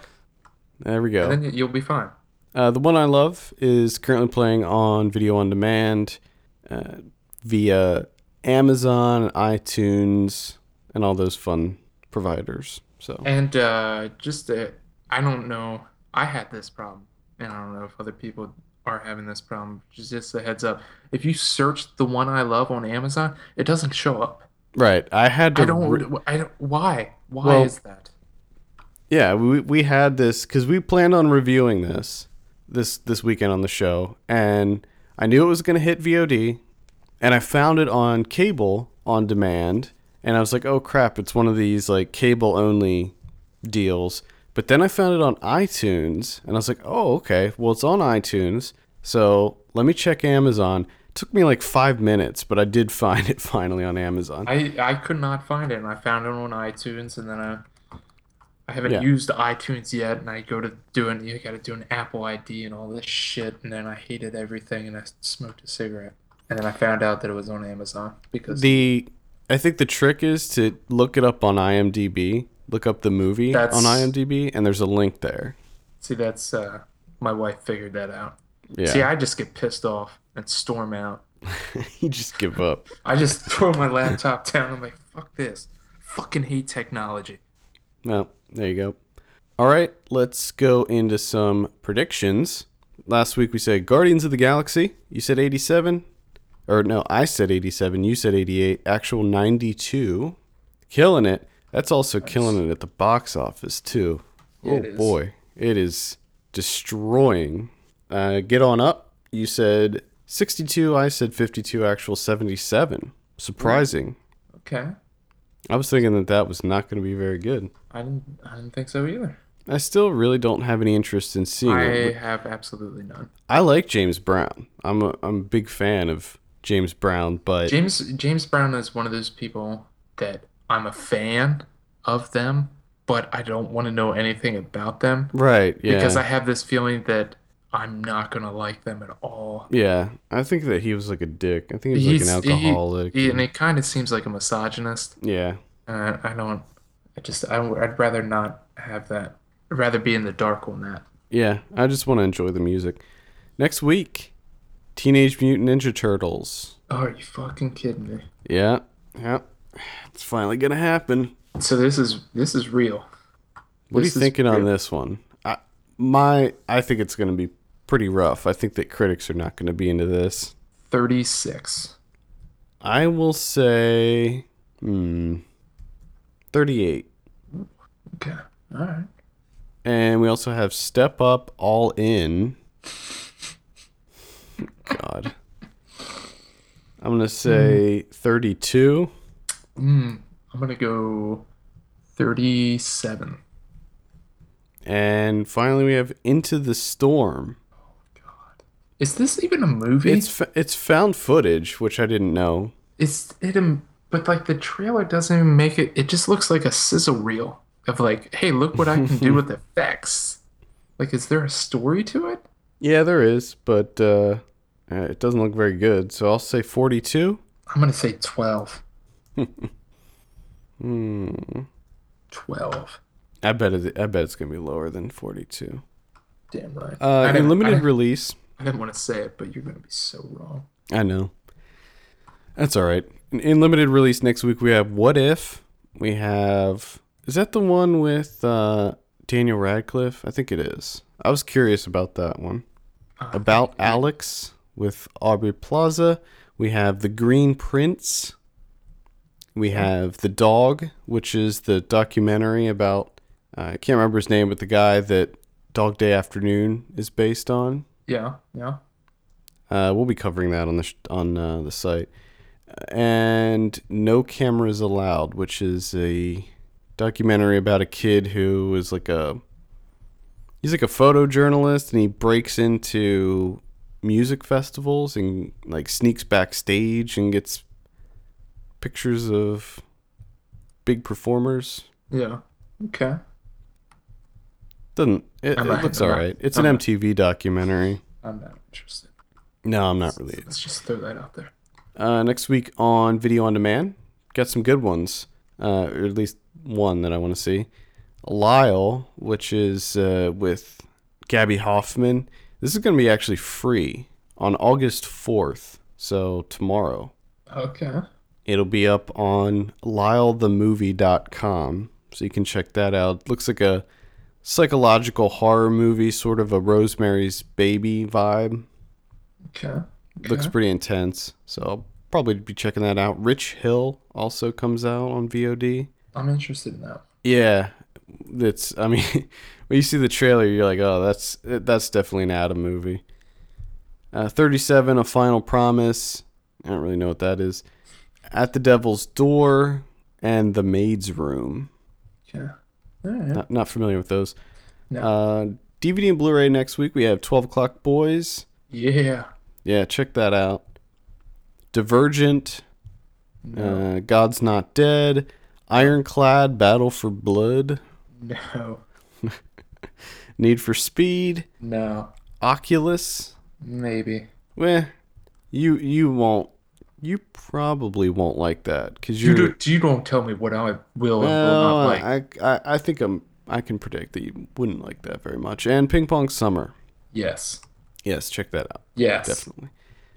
Speaker 1: There we go.
Speaker 2: and then you'll be fine.
Speaker 1: Uh, the one I love is currently playing on video on demand uh, via Amazon, iTunes, and all those fun providers. So
Speaker 2: And uh, just uh, I don't know. I had this problem, and I don't know if other people are having this problem. Just just a heads up. If you search the one I love on Amazon, it doesn't show up.
Speaker 1: right, I had to.
Speaker 2: I don't.
Speaker 1: re-
Speaker 2: I don't. Why? Why
Speaker 1: Well,
Speaker 2: is that?
Speaker 1: Yeah, we we had this because we planned on reviewing this this this weekend on the show, and I knew it was going to hit VOD, and I found it on cable on demand, and I was like, oh crap, it's one of these like cable only deals. But then I found it on iTunes, and I was like, oh okay, well it's on iTunes, so let me check Amazon. It took me like five minutes, but I did [laughs] find it finally on Amazon.
Speaker 2: I I could not find it, and I found it on iTunes, and then I I haven't
Speaker 1: Yeah.
Speaker 2: used iTunes yet, and I go to do it. You got to do an Apple ID and all this shit, and then I hated everything, and I smoked a cigarette. and then I found out that it was on Amazon because
Speaker 1: The I think the trick is to look it up on IMDb. Look up the movie
Speaker 2: That's-
Speaker 1: on IMDb, and there's a link there.
Speaker 2: see that's uh, my wife figured that out.
Speaker 1: Yeah,
Speaker 2: See, I just get pissed off and storm out. [laughs]
Speaker 1: you just give up.
Speaker 2: I just [laughs] throw my laptop down. I'm like, fuck this. Fucking hate technology.
Speaker 1: Well, there you go. All right, let's go into some predictions. Last week we said Guardians of the Galaxy. You said 87? Or no, I said 87. You said 88. Actual 92. Killing it. That's also killing it at the box office, too. Oh,
Speaker 2: it
Speaker 1: boy. It is destroying. Uh, get on up. You said 62. I said 52. Actual 77. Surprising.
Speaker 2: Okay.
Speaker 1: I was thinking that that was not going to be very good.
Speaker 2: I didn't. I didn't think so either.
Speaker 1: I still really don't have any interest in seeing
Speaker 2: I
Speaker 1: it.
Speaker 2: have absolutely none.
Speaker 1: I like James Brown. I'm a I'm a big fan of James Brown, but
Speaker 2: James James Brown is one of those people that I'm a fan of them, but I don't want to know anything about them
Speaker 1: right, yeah,
Speaker 2: because I have this feeling that I'm not gonna like them at all.
Speaker 1: yeah. I think that he was like a dick. I think he was like an alcoholic.
Speaker 2: he- and it kind of seems like a misogynist.
Speaker 1: yeah,
Speaker 2: And I don't. I just. I, I'd rather not have that. I'd rather be in the dark on that.
Speaker 1: yeah. I just want to enjoy the music. Next week, Teenage Mutant Ninja Turtles.
Speaker 2: Oh, are you fucking kidding me?
Speaker 1: Yeah, yeah. It's finally gonna happen.
Speaker 2: So this is this is real.
Speaker 1: What
Speaker 2: This
Speaker 1: are you thinking on this one? I, my, I think it's gonna be pretty rough. I think that critics are not gonna be into this.
Speaker 2: Thirty six.
Speaker 1: I will say, hmm, 38.
Speaker 2: Okay. All right.
Speaker 1: And we also have Step Up All In. God. I'm going to say 32.
Speaker 2: Mm, I'm gonna go thirty seven.
Speaker 1: And finally, we have Into the Storm.
Speaker 2: Oh God, is this even a movie?
Speaker 1: It's it's found footage, which I didn't know.
Speaker 2: Is it but like the trailer doesn't even make it. It just looks like a sizzle reel of like, hey, look what I can do [laughs] with effects. Like, is there a story to it?
Speaker 1: Yeah, there is, but uh, it doesn't look very good. So I'll say 42.
Speaker 2: I'm gonna say twelve.
Speaker 1: Hmm. [laughs]
Speaker 2: Twelve.
Speaker 1: I bet it, I bet it's gonna be lower than 42.
Speaker 2: Damn right.
Speaker 1: Uh,
Speaker 2: I
Speaker 1: in limited
Speaker 2: I,
Speaker 1: release,
Speaker 2: I didn't want to say it, but you're gonna be so wrong.
Speaker 1: I know. That's all right. In, in limited release next week, we have What If. We have. Is that the one with uh, Daniel Radcliffe? I think it is. I was curious about that one.
Speaker 2: Uh,
Speaker 1: About Alex with Aubrey Plaza. We have The Green Prince. We have The Dog, which is the documentary about. Uh, I can't remember his name, but the guy that Dog Day Afternoon is based on.
Speaker 2: Yeah, yeah.
Speaker 1: Uh, we'll be covering that on the sh- on uh, the site. And No Cameras Allowed, which is a documentary about a kid who is like a he's like a photojournalist and he breaks into music festivals and like sneaks backstage and gets pictures of big performers.
Speaker 2: Yeah. Okay.
Speaker 1: Doesn't it, it
Speaker 2: not-
Speaker 1: looks
Speaker 2: I'm not-
Speaker 1: alright. It's an
Speaker 2: I'm not-
Speaker 1: MTV documentary.
Speaker 2: I'm not interested.
Speaker 1: No, I'm not really.
Speaker 2: Let's just throw that out there.
Speaker 1: Uh, next week on Video on Demand, got some good ones, uh, or at least one that I want to see. Lyle, which is uh, with Gaby Hoffmann. This is going to be actually free on August 4th, so tomorrow.
Speaker 2: Okay.
Speaker 1: It'll be up on lylethemovie.com, so you can check that out. Looks like a psychological horror movie, sort of a Rosemary's Baby vibe.
Speaker 2: Okay.
Speaker 1: Looks pretty intense, so I'll probably be checking that out. Rich Hill also comes out on VOD.
Speaker 2: I'm interested in that.
Speaker 1: Yeah, that's. I mean, [laughs] when you see the trailer, you're like, oh, that's that's definitely an Adam movie. Uh, Thirty-seven, a final promise. I don't really know what that is. At the Devil's Door and the Maid's Room.
Speaker 2: Yeah. Right.
Speaker 1: Not not familiar with those.
Speaker 2: No.
Speaker 1: Uh, DVD and Blu-ray next week. We have Twelve O'clock Boys.
Speaker 2: yeah.
Speaker 1: Yeah, check that out. Divergent.
Speaker 2: No.
Speaker 1: Uh, God's Not Dead, Ironclad, Battle for Blood,
Speaker 2: no. [laughs]
Speaker 1: Need for Speed,
Speaker 2: No.
Speaker 1: Oculus.
Speaker 2: Maybe.
Speaker 1: Well, You you won't. You probably won't like that because
Speaker 2: You, do, you don't tell me what I will and will not like.
Speaker 1: I, I I think I'm. I can predict that you wouldn't like that very much. And Ping Pong Summer.
Speaker 2: yes.
Speaker 1: Yes, check that out.
Speaker 2: Yes.
Speaker 1: Definitely.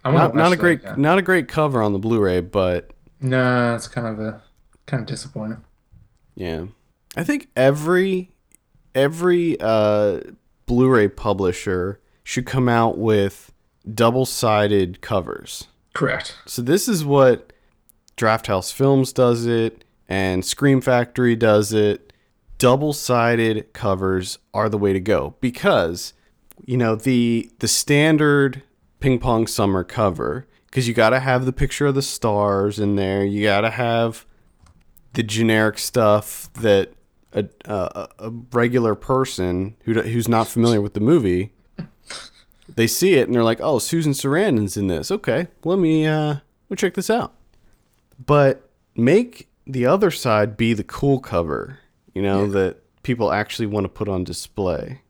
Speaker 2: I wanna
Speaker 1: Not, not a great
Speaker 2: again.
Speaker 1: not a great cover on the Blu-ray, but
Speaker 2: Nah, it's kind of a kind of disappointing.
Speaker 1: yeah. I think every every uh Blu-ray publisher should come out with double-sided covers.
Speaker 2: Correct.
Speaker 1: So this is what Drafthouse Films does it and Scream Factory does it. Double-sided covers are the way to go because you know the the standard ping pong summer cover because you got to have the picture of the stars in there. You got to have the generic stuff that a, a, a regular person who who's not familiar with the movie they see it and they're like, "Oh, Susan Sarandon's in this. Okay, let me uh, let me check this out." But make the other side be the cool cover, you know, that people actually want to put on display.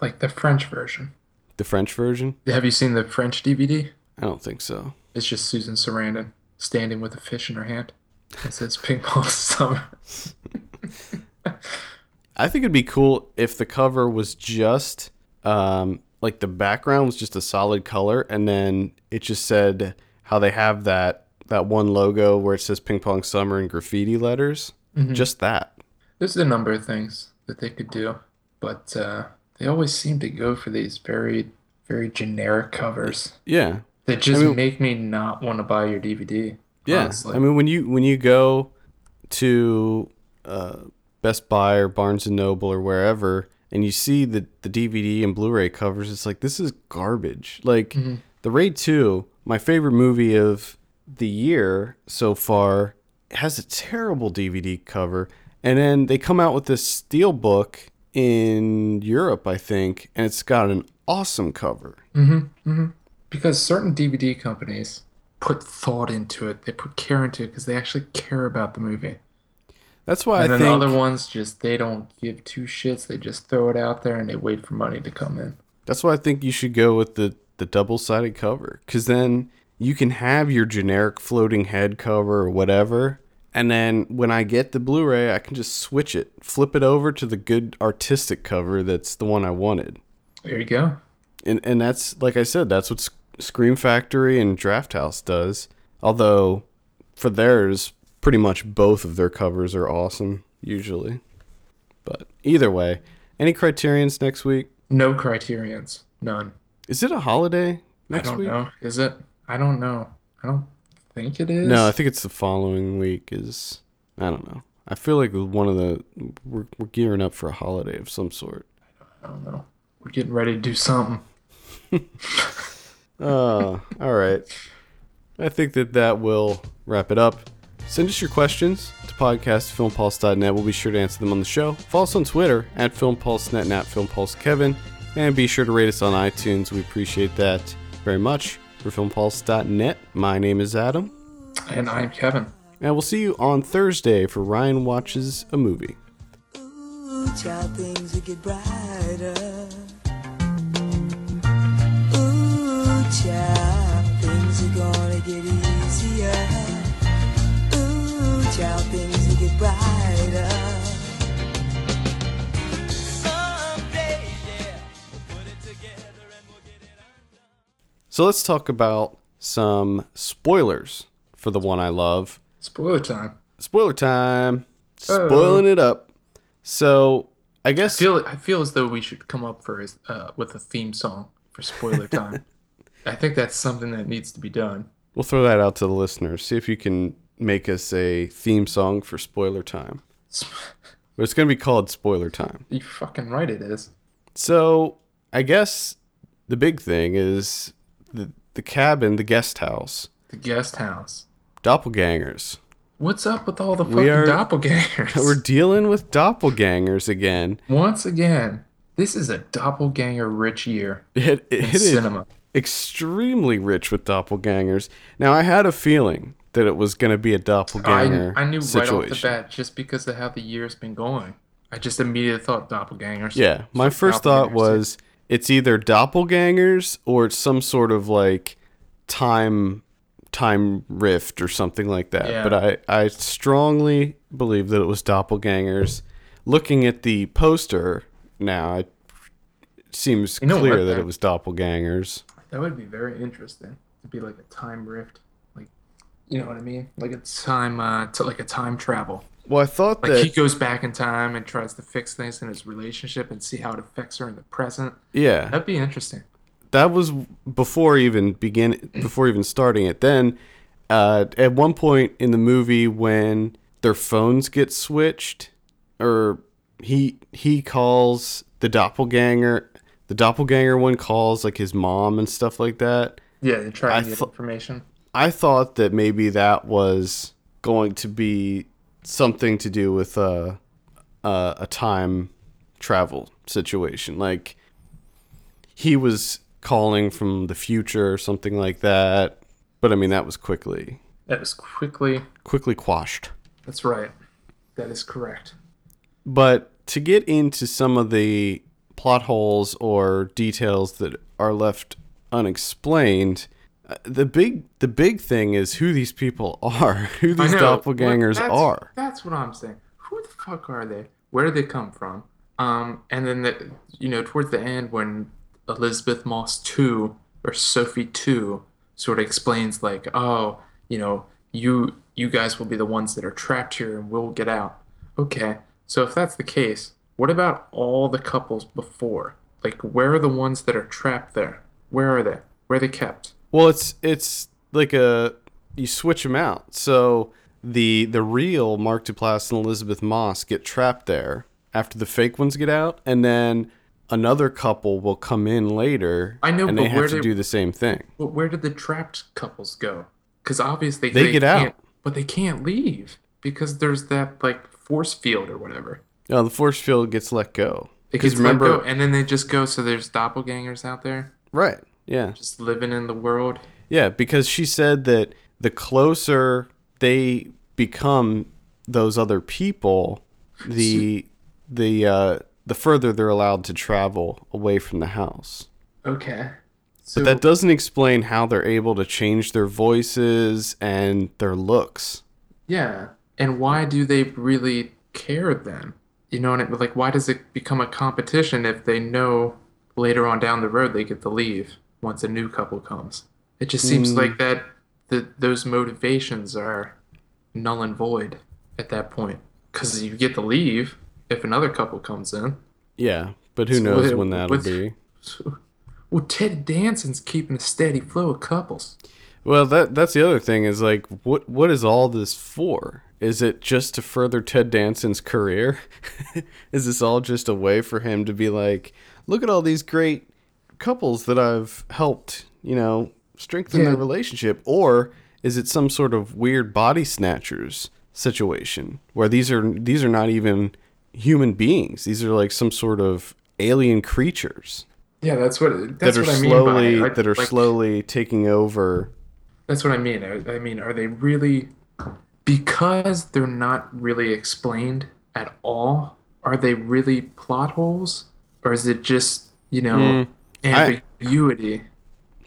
Speaker 2: Like the French version.
Speaker 1: The French version?
Speaker 2: Have you seen the French DVD?
Speaker 1: I don't think so.
Speaker 2: It's just Susan Sarandon standing with a fish in her hand. It says ping pong summer. [laughs]
Speaker 1: I think it'd be cool if the cover was just um, like the background was just a solid color, and then it just said how they have that that one logo where it says "Ping Pong Summer" in graffiti letters. Just that.
Speaker 2: There's a number of things that they could do, but uh, they always seem to go for these very, very generic covers
Speaker 1: Yeah,
Speaker 2: that just
Speaker 1: I mean-
Speaker 2: make me not want to buy your DVD.
Speaker 1: yeah.
Speaker 2: honestly.
Speaker 1: I mean, when you when you go to uh, Best Buy or Barnes and Noble or wherever, and you see the the DVD and Blu-ray covers, it's like this is garbage. Like the Raid Two, my favorite movie of the year so far, has a terrible DVD cover, and then they come out with this steel book in Europe, I think, and it's got an awesome cover. Mhm, mhm.
Speaker 2: because certain DVD companies put thought into it, they put care into it because they actually care about the movie.
Speaker 1: That's why
Speaker 2: And
Speaker 1: I
Speaker 2: then
Speaker 1: think
Speaker 2: other ones just they don't give two shits. They just throw it out there and they wait for money to come in.
Speaker 1: That's why I think you should go with the the double sided cover, because then you can have your generic floating head cover or whatever, and then when I get the Blu-ray, I can just switch it, flip it over to the good artistic cover that's the one I wanted,
Speaker 2: There you go.
Speaker 1: and and that's like I said, that's what Scream Factory and Drafthouse does. Although for theirs, pretty much both of their covers are awesome usually. But either way, any criterions next week?
Speaker 2: No criterions. None.
Speaker 1: Is it a holiday next
Speaker 2: I don't
Speaker 1: week?
Speaker 2: know. Is it? I don't know. I don't think it is.
Speaker 1: No, I think it's the following week. Is I don't know. I feel like one of the we're we're gearing up for a holiday of some sort.
Speaker 2: I don't know. We're getting ready to do something. [laughs]
Speaker 1: Uh, all right. I think that that will wrap it up. Send us your questions to podcastfilmpulse.net. We'll be sure to answer them on the show. Follow us on Twitter at FilmPulseNet and at FilmPulseKevin. And be sure to rate us on iTunes. We appreciate that very much. For FilmPulse.net, my name is Adam.
Speaker 2: And I'm Kevin.
Speaker 1: And we'll see you on Thursday for Ryan Watches a Movie.
Speaker 4: Ooh, child, things will get brighter. Ooh, child, things are gonna get easier. Ooh, child, things will get brighter. Someday, yeah, we'll put it together and we'll get it undone.
Speaker 1: So let's talk about some spoilers for the one I love.
Speaker 2: Spoiler time.
Speaker 1: Spoiler time.
Speaker 2: Oh.
Speaker 1: Spoiling it up. So I
Speaker 2: I
Speaker 1: guess
Speaker 2: feel I feel as though we should come up for uh, with a theme song for spoiler [laughs] time. I think that's something that needs to be done.
Speaker 1: we'll throw that out to the listeners. See if you can make us a theme song for spoiler time. But it's going to be called Spoiler Time.
Speaker 2: You fucking right, it is.
Speaker 1: So I guess the big thing is the, the cabin, the guest house,
Speaker 2: The guest house.
Speaker 1: doppelgangers.
Speaker 2: What's up with all the
Speaker 1: We
Speaker 2: fucking
Speaker 1: are-
Speaker 2: doppelgangers? [laughs]
Speaker 1: We're dealing with doppelgangers again.
Speaker 2: Once again, this is a doppelganger rich year
Speaker 1: It,
Speaker 2: in
Speaker 1: it is
Speaker 2: cinema.
Speaker 1: extremely rich with doppelgangers. Now, I had a feeling that it was going to be a doppelganger
Speaker 2: I knew right off the bat just because of how the year's been going. I just immediately thought doppelgangers.
Speaker 1: Yeah, my first thought was it's either doppelgangers or it's some sort of like time time rift or something like that.
Speaker 2: Yeah.
Speaker 1: But I I strongly believe that it was doppelgangers. Looking at the poster now, it seems
Speaker 2: You know
Speaker 1: clear that
Speaker 2: that-
Speaker 1: it was doppelgangers.
Speaker 2: That would be very interesting to be like a time rift, you know what I mean, like a time uh, to like a time travel.
Speaker 1: Well, I thought
Speaker 2: Like
Speaker 1: that
Speaker 2: he goes back in time and tries to fix things in his relationship and see how it affects her in the present.
Speaker 1: yeah,
Speaker 2: That'd be interesting.
Speaker 1: that was before even begin before even starting it. Then uh, at one point in the movie when their phones get switched, or he he calls the doppelganger, the doppelganger one calls like his mom and stuff like that.
Speaker 2: Yeah, they try to get
Speaker 1: thought-
Speaker 2: information.
Speaker 1: I thought that maybe that was going to be something to do with uh, uh, a time travel situation. Like he was calling from the future or something like that. But I mean, that was quickly
Speaker 2: That was quickly.
Speaker 1: quickly quashed.
Speaker 2: That's right. That is correct.
Speaker 1: But to get into some of the plot holes or details that are left unexplained, the big the big thing is who these people [laughs] are, who these doppelgangers
Speaker 2: that's-
Speaker 1: are.
Speaker 2: That's what I'm saying. Who the fuck are they? Where do they come from? Um, and then the, you know, towards the end when Elisabeth Moss two or Sophie two sort of explains like, oh, you know, you you guys will be the ones that are trapped here and we'll get out. Okay, so if that's the case, what about all the couples before? Like, where are the ones that are trapped there? Where are they? Where are they kept?
Speaker 1: Well, it's it's like a you switch them out. So the the real Mark Duplass and Elisabeth Moss get trapped there after the fake ones get out, and then another couple will come in later.
Speaker 2: I know,
Speaker 1: and
Speaker 2: but
Speaker 1: they have
Speaker 2: where
Speaker 1: to
Speaker 2: they-
Speaker 1: do the same thing.
Speaker 2: But where did the trapped couples go? Because obviously
Speaker 1: They get
Speaker 2: can't-
Speaker 1: out.
Speaker 2: but they can't leave because there's that like force field or whatever.
Speaker 1: No, the force field gets let go.
Speaker 2: It
Speaker 1: Because
Speaker 2: gets let
Speaker 1: remember,
Speaker 2: go, and then they just go. So there's doppelgangers out there
Speaker 1: right? Yeah,
Speaker 2: just living in the world.
Speaker 1: yeah. Because she said that the closer they become those other people, the the uh, the further they're allowed to travel away from the house.
Speaker 2: Okay. So
Speaker 1: But that doesn't explain how they're able to change their voices and their looks.
Speaker 2: yeah, and why do they really care then? You know what I mean? Like, why does it become a competition if they know later on down the road they get to leave once a new couple comes? It just seems
Speaker 1: Mm.
Speaker 2: like that the those motivations are null and void at that point because you get to leave if another couple comes in.
Speaker 1: Yeah, but who
Speaker 2: So
Speaker 1: knows
Speaker 2: what-
Speaker 1: when that'll
Speaker 2: what's-
Speaker 1: be. [laughs]
Speaker 2: Well, Ted Danson's keeping a steady flow of couples.
Speaker 1: Well, that that's the other thing is like what what is all this for? Is it just to further Ted Danson's career? [laughs] is this all just a way for him to be like, look at all these great couples that I've helped, you know, strengthen
Speaker 2: Yeah.
Speaker 1: their relationship or is it some sort of weird body snatchers situation where these are these are not even human beings. These are like some sort of alien creatures
Speaker 2: Yeah, that's what that's
Speaker 1: that are
Speaker 2: what I mean
Speaker 1: slowly
Speaker 2: by I-
Speaker 1: that are
Speaker 2: like,
Speaker 1: slowly taking over
Speaker 2: That's what I mean. I, I mean, are they really because they're not really explained at all? Are they really plot holes, or is it just you know
Speaker 1: hmm. Hmm. I-
Speaker 2: ambiguity?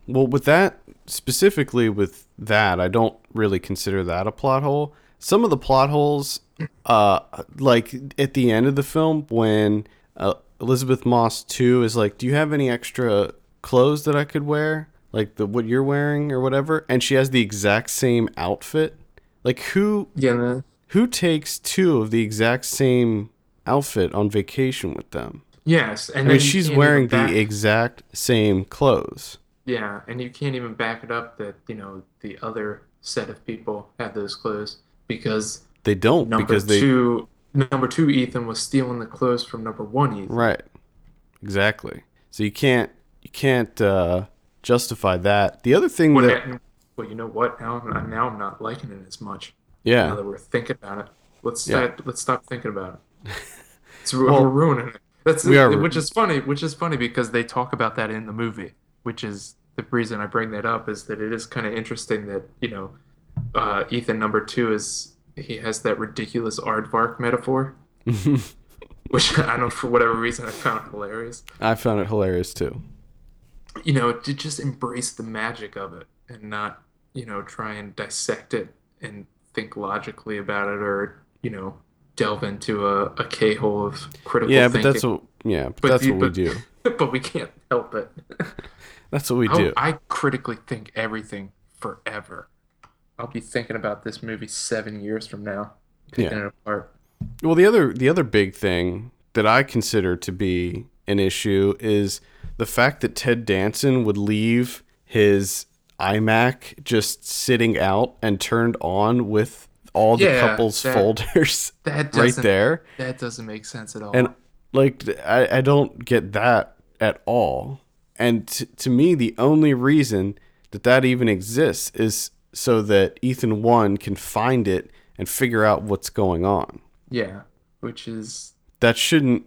Speaker 1: Well, with that specifically with that, I don't really consider that a plot hole. Some of the plot holes, uh, like at the end of the film when uh, Elisabeth Moss two is like, "Do you have any extra clothes that I could wear, like the what you're wearing or whatever?" And she has the exact same outfit. Like who
Speaker 2: yeah, the,
Speaker 1: who takes two of the exact same outfit on vacation with them?
Speaker 2: Yes, and
Speaker 1: I
Speaker 2: then
Speaker 1: mean, she's wearing
Speaker 2: back-
Speaker 1: the exact same clothes.
Speaker 2: yeah, and you can't even back it up that you know the other set of people had those clothes because
Speaker 1: They don't
Speaker 2: number
Speaker 1: because they
Speaker 2: two number two Ethan was stealing the clothes from number one Ethan.
Speaker 1: Right. Exactly. So you can't you can't uh, justify that. The other thing
Speaker 2: What,
Speaker 1: that
Speaker 2: well, you know what? Now, I'm- now I'm not liking it as much.
Speaker 1: yeah
Speaker 2: Now that we're thinking about it, let's
Speaker 1: Yeah.
Speaker 2: start, let's stop thinking about it. [laughs] It's, we're ruining it. That's
Speaker 1: we are-
Speaker 2: which is funny. Which is funny because they talk about that in the movie. Which is the reason I bring that up is that it is kind of interesting that you know uh, Ethan number two is he has that ridiculous aardvark metaphor, [laughs] which I don't for whatever reason I found hilarious.
Speaker 1: I found it hilarious too.
Speaker 2: you know, to just embrace the magic of it. and not, you know, try and dissect it and think logically about it or, you know, delve into a, a K-hole of critical
Speaker 1: Yeah, but
Speaker 2: thinking.
Speaker 1: that's what yeah, but,
Speaker 2: But
Speaker 1: that's
Speaker 2: you-
Speaker 1: what we do. [laughs]
Speaker 2: but we can't help it. [laughs]
Speaker 1: That's what we
Speaker 2: I,
Speaker 1: do.
Speaker 2: I critically think everything forever. I'll be thinking about this movie seven years from now, picking
Speaker 1: Yeah.
Speaker 2: it apart.
Speaker 1: Well, the other the other big thing that I consider to be an issue is the fact that Ted Danson would leave his iMac just sitting out and turned on with all the
Speaker 2: Yeah,
Speaker 1: couples
Speaker 2: that-
Speaker 1: folders [laughs]
Speaker 2: That [laughs]
Speaker 1: right there.
Speaker 2: That doesn't make sense at all.
Speaker 1: And like I, I don't get that at all. And t- to me, the only reason that that even exists is so that Ethan one can find it and figure out what's going on.
Speaker 2: yeah, which is
Speaker 1: That shouldn't.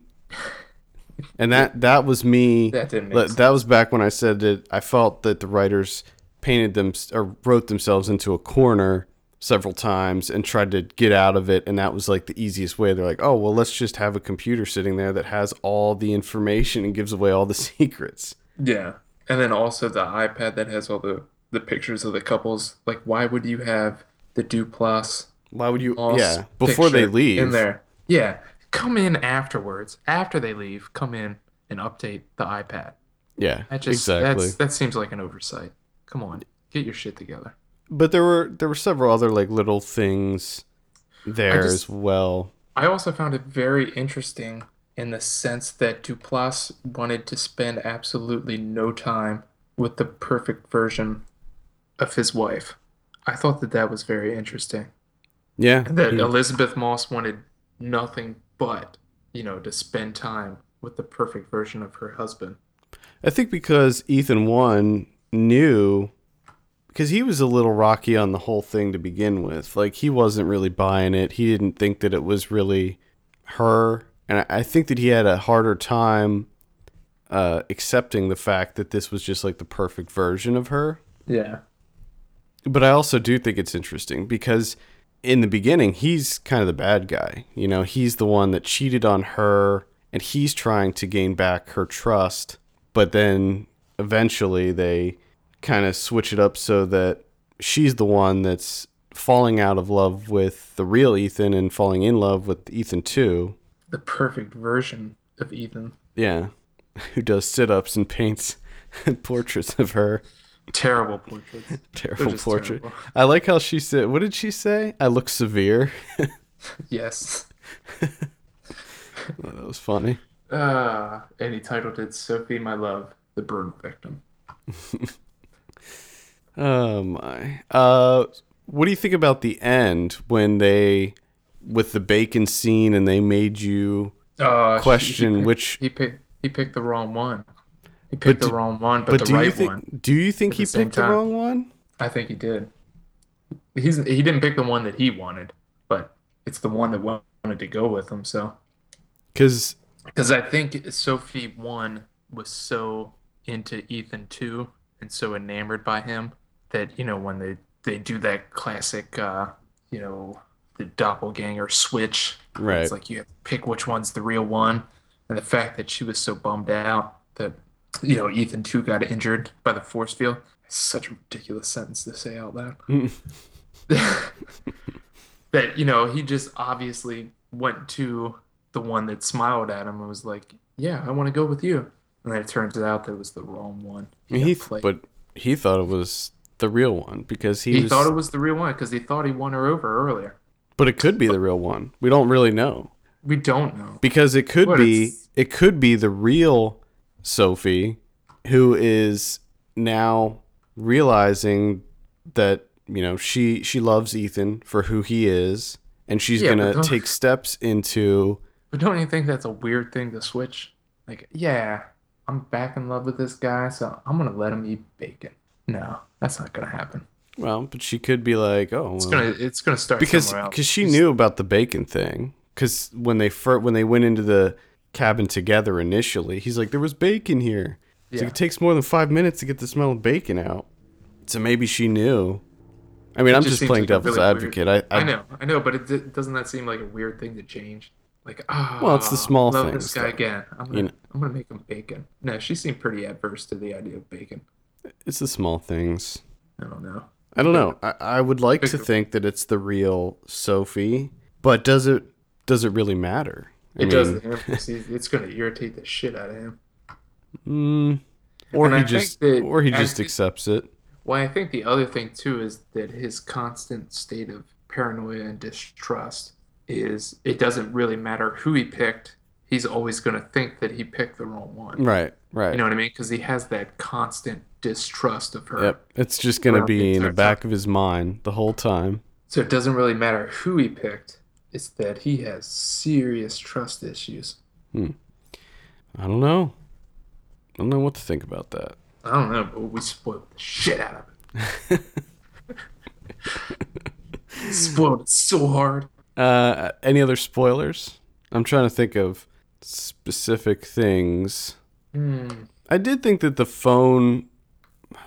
Speaker 1: And that [laughs] that was me.
Speaker 2: that didn't make
Speaker 1: that,
Speaker 2: sense.
Speaker 1: that was back when I said that I felt that the writers painted them or wrote themselves into a corner several times and tried to get out of it and that was like the easiest way they're like oh well let's just have a computer sitting there that has all the information and gives away all the [laughs] secrets
Speaker 2: Yeah, and then also the iPad that has all the the pictures of the couples. Like, why would you have the Duplass
Speaker 1: why would you yeah before they leave
Speaker 2: in there? Yeah, come in afterwards. After they leave, come in and update the iPad.
Speaker 1: yeah
Speaker 2: That just
Speaker 1: exactly
Speaker 2: that's, that seems like an oversight. Come on, get your shit together.
Speaker 1: But there were there were several other like little things there
Speaker 2: just-
Speaker 1: as well
Speaker 2: I also found it very interesting in the sense that Duplass wanted to spend absolutely no time with the perfect version of his wife. I thought that that was very interesting.
Speaker 1: yeah
Speaker 2: And that
Speaker 1: he-
Speaker 2: Elisabeth Moss wanted nothing but, you know, to spend time with the perfect version of her husband.
Speaker 1: I think because Ethan one knew because he was a little rocky on the whole thing to begin with. Like he wasn't really buying it. He didn't think that it was really her, and I- think that he had a harder time uh, accepting the fact that this was just like the perfect version of her.
Speaker 2: Yeah.
Speaker 1: But I also do think it's interesting because in the beginning, he's kind of the bad guy. You know, he's the one that cheated on her and he's trying to gain back her trust. But then eventually they kind of switch it up so that she's the one that's falling out of love with the real Ethan and falling in love with Ethan two.
Speaker 2: The perfect version of Ethan.
Speaker 1: Yeah. [laughs] Who does sit ups and paints [laughs] portraits of her.
Speaker 2: Terrible portraits. [laughs]
Speaker 1: Terrible portrait.
Speaker 2: terrible.
Speaker 1: I like how she said, what did she say? I look severe.
Speaker 2: Yes.
Speaker 1: that was funny.
Speaker 2: Uh, and he titled it Sophie, My Love, the Burn Victim.
Speaker 1: Oh my. Uh, what do you think about the end when they, with the bacon scene, and they made you
Speaker 2: Uh,
Speaker 1: question
Speaker 2: he picked,
Speaker 1: which?
Speaker 2: He picked, he picked the wrong one. He picked
Speaker 1: do-
Speaker 2: the wrong one, but,
Speaker 1: But
Speaker 2: the
Speaker 1: do you
Speaker 2: right
Speaker 1: think?
Speaker 2: one.
Speaker 1: Do you think he
Speaker 2: the
Speaker 1: picked the wrong one?
Speaker 2: I think he did. He's he didn't pick the one that he wanted, but it's the one that wanted to go with him. So
Speaker 1: Because
Speaker 2: because I think Sophie one was so into Ethan two and so enamored by him that you know when they they do that classic uh you know the doppelganger switch
Speaker 1: right,
Speaker 2: it's like you have to pick which one's the real one. And the fact that she was so bummed out that you know Ethan two got injured by the force field it's such a ridiculous sentence to say out loud. [laughs] That you know he just obviously went to the one that smiled at him and was like yeah I want to go with you. And then it turns out that it was the wrong one.
Speaker 1: He,
Speaker 2: played.
Speaker 1: but he thought it was the real one because he,
Speaker 2: he
Speaker 1: was,
Speaker 2: thought it was the real one because he thought he won her over earlier
Speaker 1: but it could be the real one. We don't really know
Speaker 2: we don't know
Speaker 1: because it could
Speaker 2: What,
Speaker 1: be
Speaker 2: it's-
Speaker 1: it could be the real Sophie who is now realizing that you know she she loves Ethan for who he is and she's
Speaker 2: Yeah,
Speaker 1: gonna take [laughs] steps into
Speaker 2: But don't you think that's a weird thing to switch? Like, yeah, I'm back in love with this guy, so I'm gonna let him eat bacon. No, that's not gonna happen.
Speaker 1: well but she could be like oh
Speaker 2: It's gonna it's gonna start
Speaker 1: because because she
Speaker 2: It's-
Speaker 1: knew about the bacon thing because when they first when they went into the cabin together initially he's like there was bacon here He's like, it takes more than five minutes to get the smell of bacon out so maybe she knew i mean i'm
Speaker 2: just
Speaker 1: just playing
Speaker 2: like
Speaker 1: devil's
Speaker 2: really
Speaker 1: advocate I, I,
Speaker 2: I know, I know, but it d- doesn't that seem like a weird thing to change? Like, ah,
Speaker 1: Well, it's the small
Speaker 2: love
Speaker 1: things,
Speaker 2: this guy
Speaker 1: though.
Speaker 2: again. I'm gonna
Speaker 1: You know-
Speaker 2: I'm gonna make him bacon. No, she seemed pretty adverse to the idea of bacon.
Speaker 1: It's the small things
Speaker 2: I don't know.
Speaker 1: I don't know. I, I would like to think that it's the real Sophie, but does it does it really matter? I
Speaker 2: It does
Speaker 1: mean,
Speaker 2: to him. 'cause he- It's going to irritate the shit out of him.
Speaker 1: mm, or he just
Speaker 2: that-
Speaker 1: or he
Speaker 2: I
Speaker 1: just accepts it.
Speaker 2: Well, I think the other thing too is that his constant state of paranoia and distrust is it doesn't really matter who he picked. He's always going to think that he picked the wrong one.
Speaker 1: Right, right.
Speaker 2: You know what I mean? Because he has that constant distrust of her.
Speaker 1: Yep. It's just gonna be in the back of his mind the whole time.
Speaker 2: So it doesn't really matter who he picked. It's that he has serious trust issues. Hmm.
Speaker 1: I don't know. I don't know what to think about that.
Speaker 2: I don't know, but we spoiled the shit out of it. [laughs] spoiled it so hard.
Speaker 1: Uh, any other spoilers? I'm trying to think of specific things.
Speaker 2: Hmm.
Speaker 1: I did think that the phone,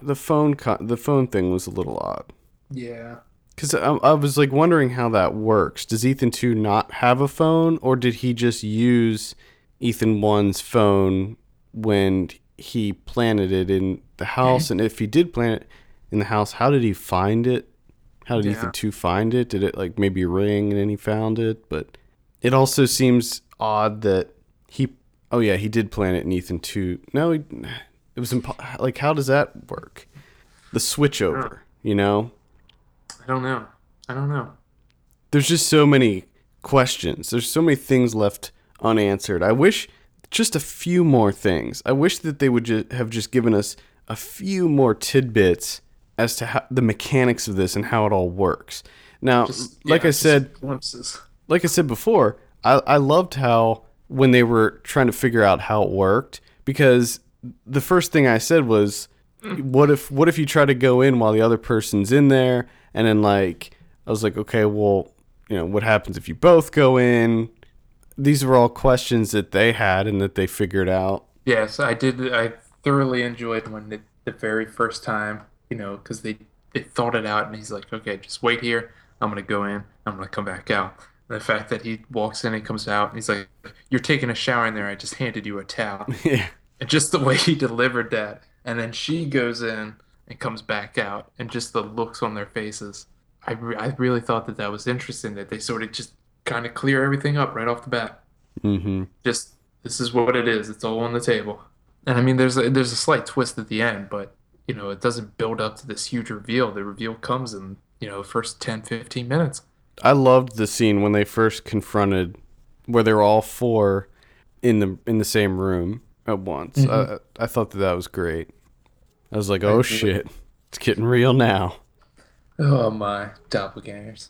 Speaker 1: the phone, co- the phone thing was a little odd.
Speaker 2: Yeah.
Speaker 1: Because I, I was like wondering how that works. Does Ethan 2 not have a phone, or did he just use Ethan 1's phone when he planted it in the house? and if he did plant it in the house, how did he find it? How did
Speaker 2: Yeah.
Speaker 1: Ethan 2 find it? Did it like maybe ring and then he found it? But it also seems odd that he, oh yeah, he did plant it in Ethan 2. No, he, it was impo- like, how does that work? The switchover, you know?
Speaker 2: I don't know. I don't know.
Speaker 1: there's just so many questions. There's so many things left unanswered. I wish just a few more things. I wish that they would ju- have just given us a few more tidbits as to how the mechanics of this and how it all works. Now,
Speaker 2: Just,
Speaker 1: like
Speaker 2: yeah,
Speaker 1: I said,
Speaker 2: glimpses.
Speaker 1: like I said before, I, I loved how when they were trying to figure out how it worked because the first thing I said was, what if what if you try to go in while the other person's in there and then like I was like, okay, well, you know, what happens if you both go in? These were all questions that they had and that they figured out.
Speaker 2: Yes, I did. I thoroughly enjoyed when the, the very first time, you know, because they they thought it out, and he's like, "Okay, just wait here. I'm gonna go in. I'm gonna come back out." And the fact that he walks in and comes out, and he's like, "You're taking a shower in there. I just handed you a towel." [laughs]
Speaker 1: yeah.
Speaker 2: And just the way [laughs] he delivered that, and then she goes in and comes back out, and just the looks on their faces. I re- I really thought that that was interesting that they sort of just kind of clear everything up right off the bat
Speaker 1: Mm-hmm.
Speaker 2: just this is what it is. It's all on the table. And I mean, there's a, there's a slight twist at the end, but you know, it doesn't build up to this huge reveal. The reveal comes in you know the first 10, 15 minutes.
Speaker 1: I loved the scene when they first confronted where they were all four in the in the same room at once. Mm-hmm. I, I thought that that was great. I was like, "Oh
Speaker 2: agree.
Speaker 1: shit, it's getting real now."
Speaker 2: Oh my doppelgangers!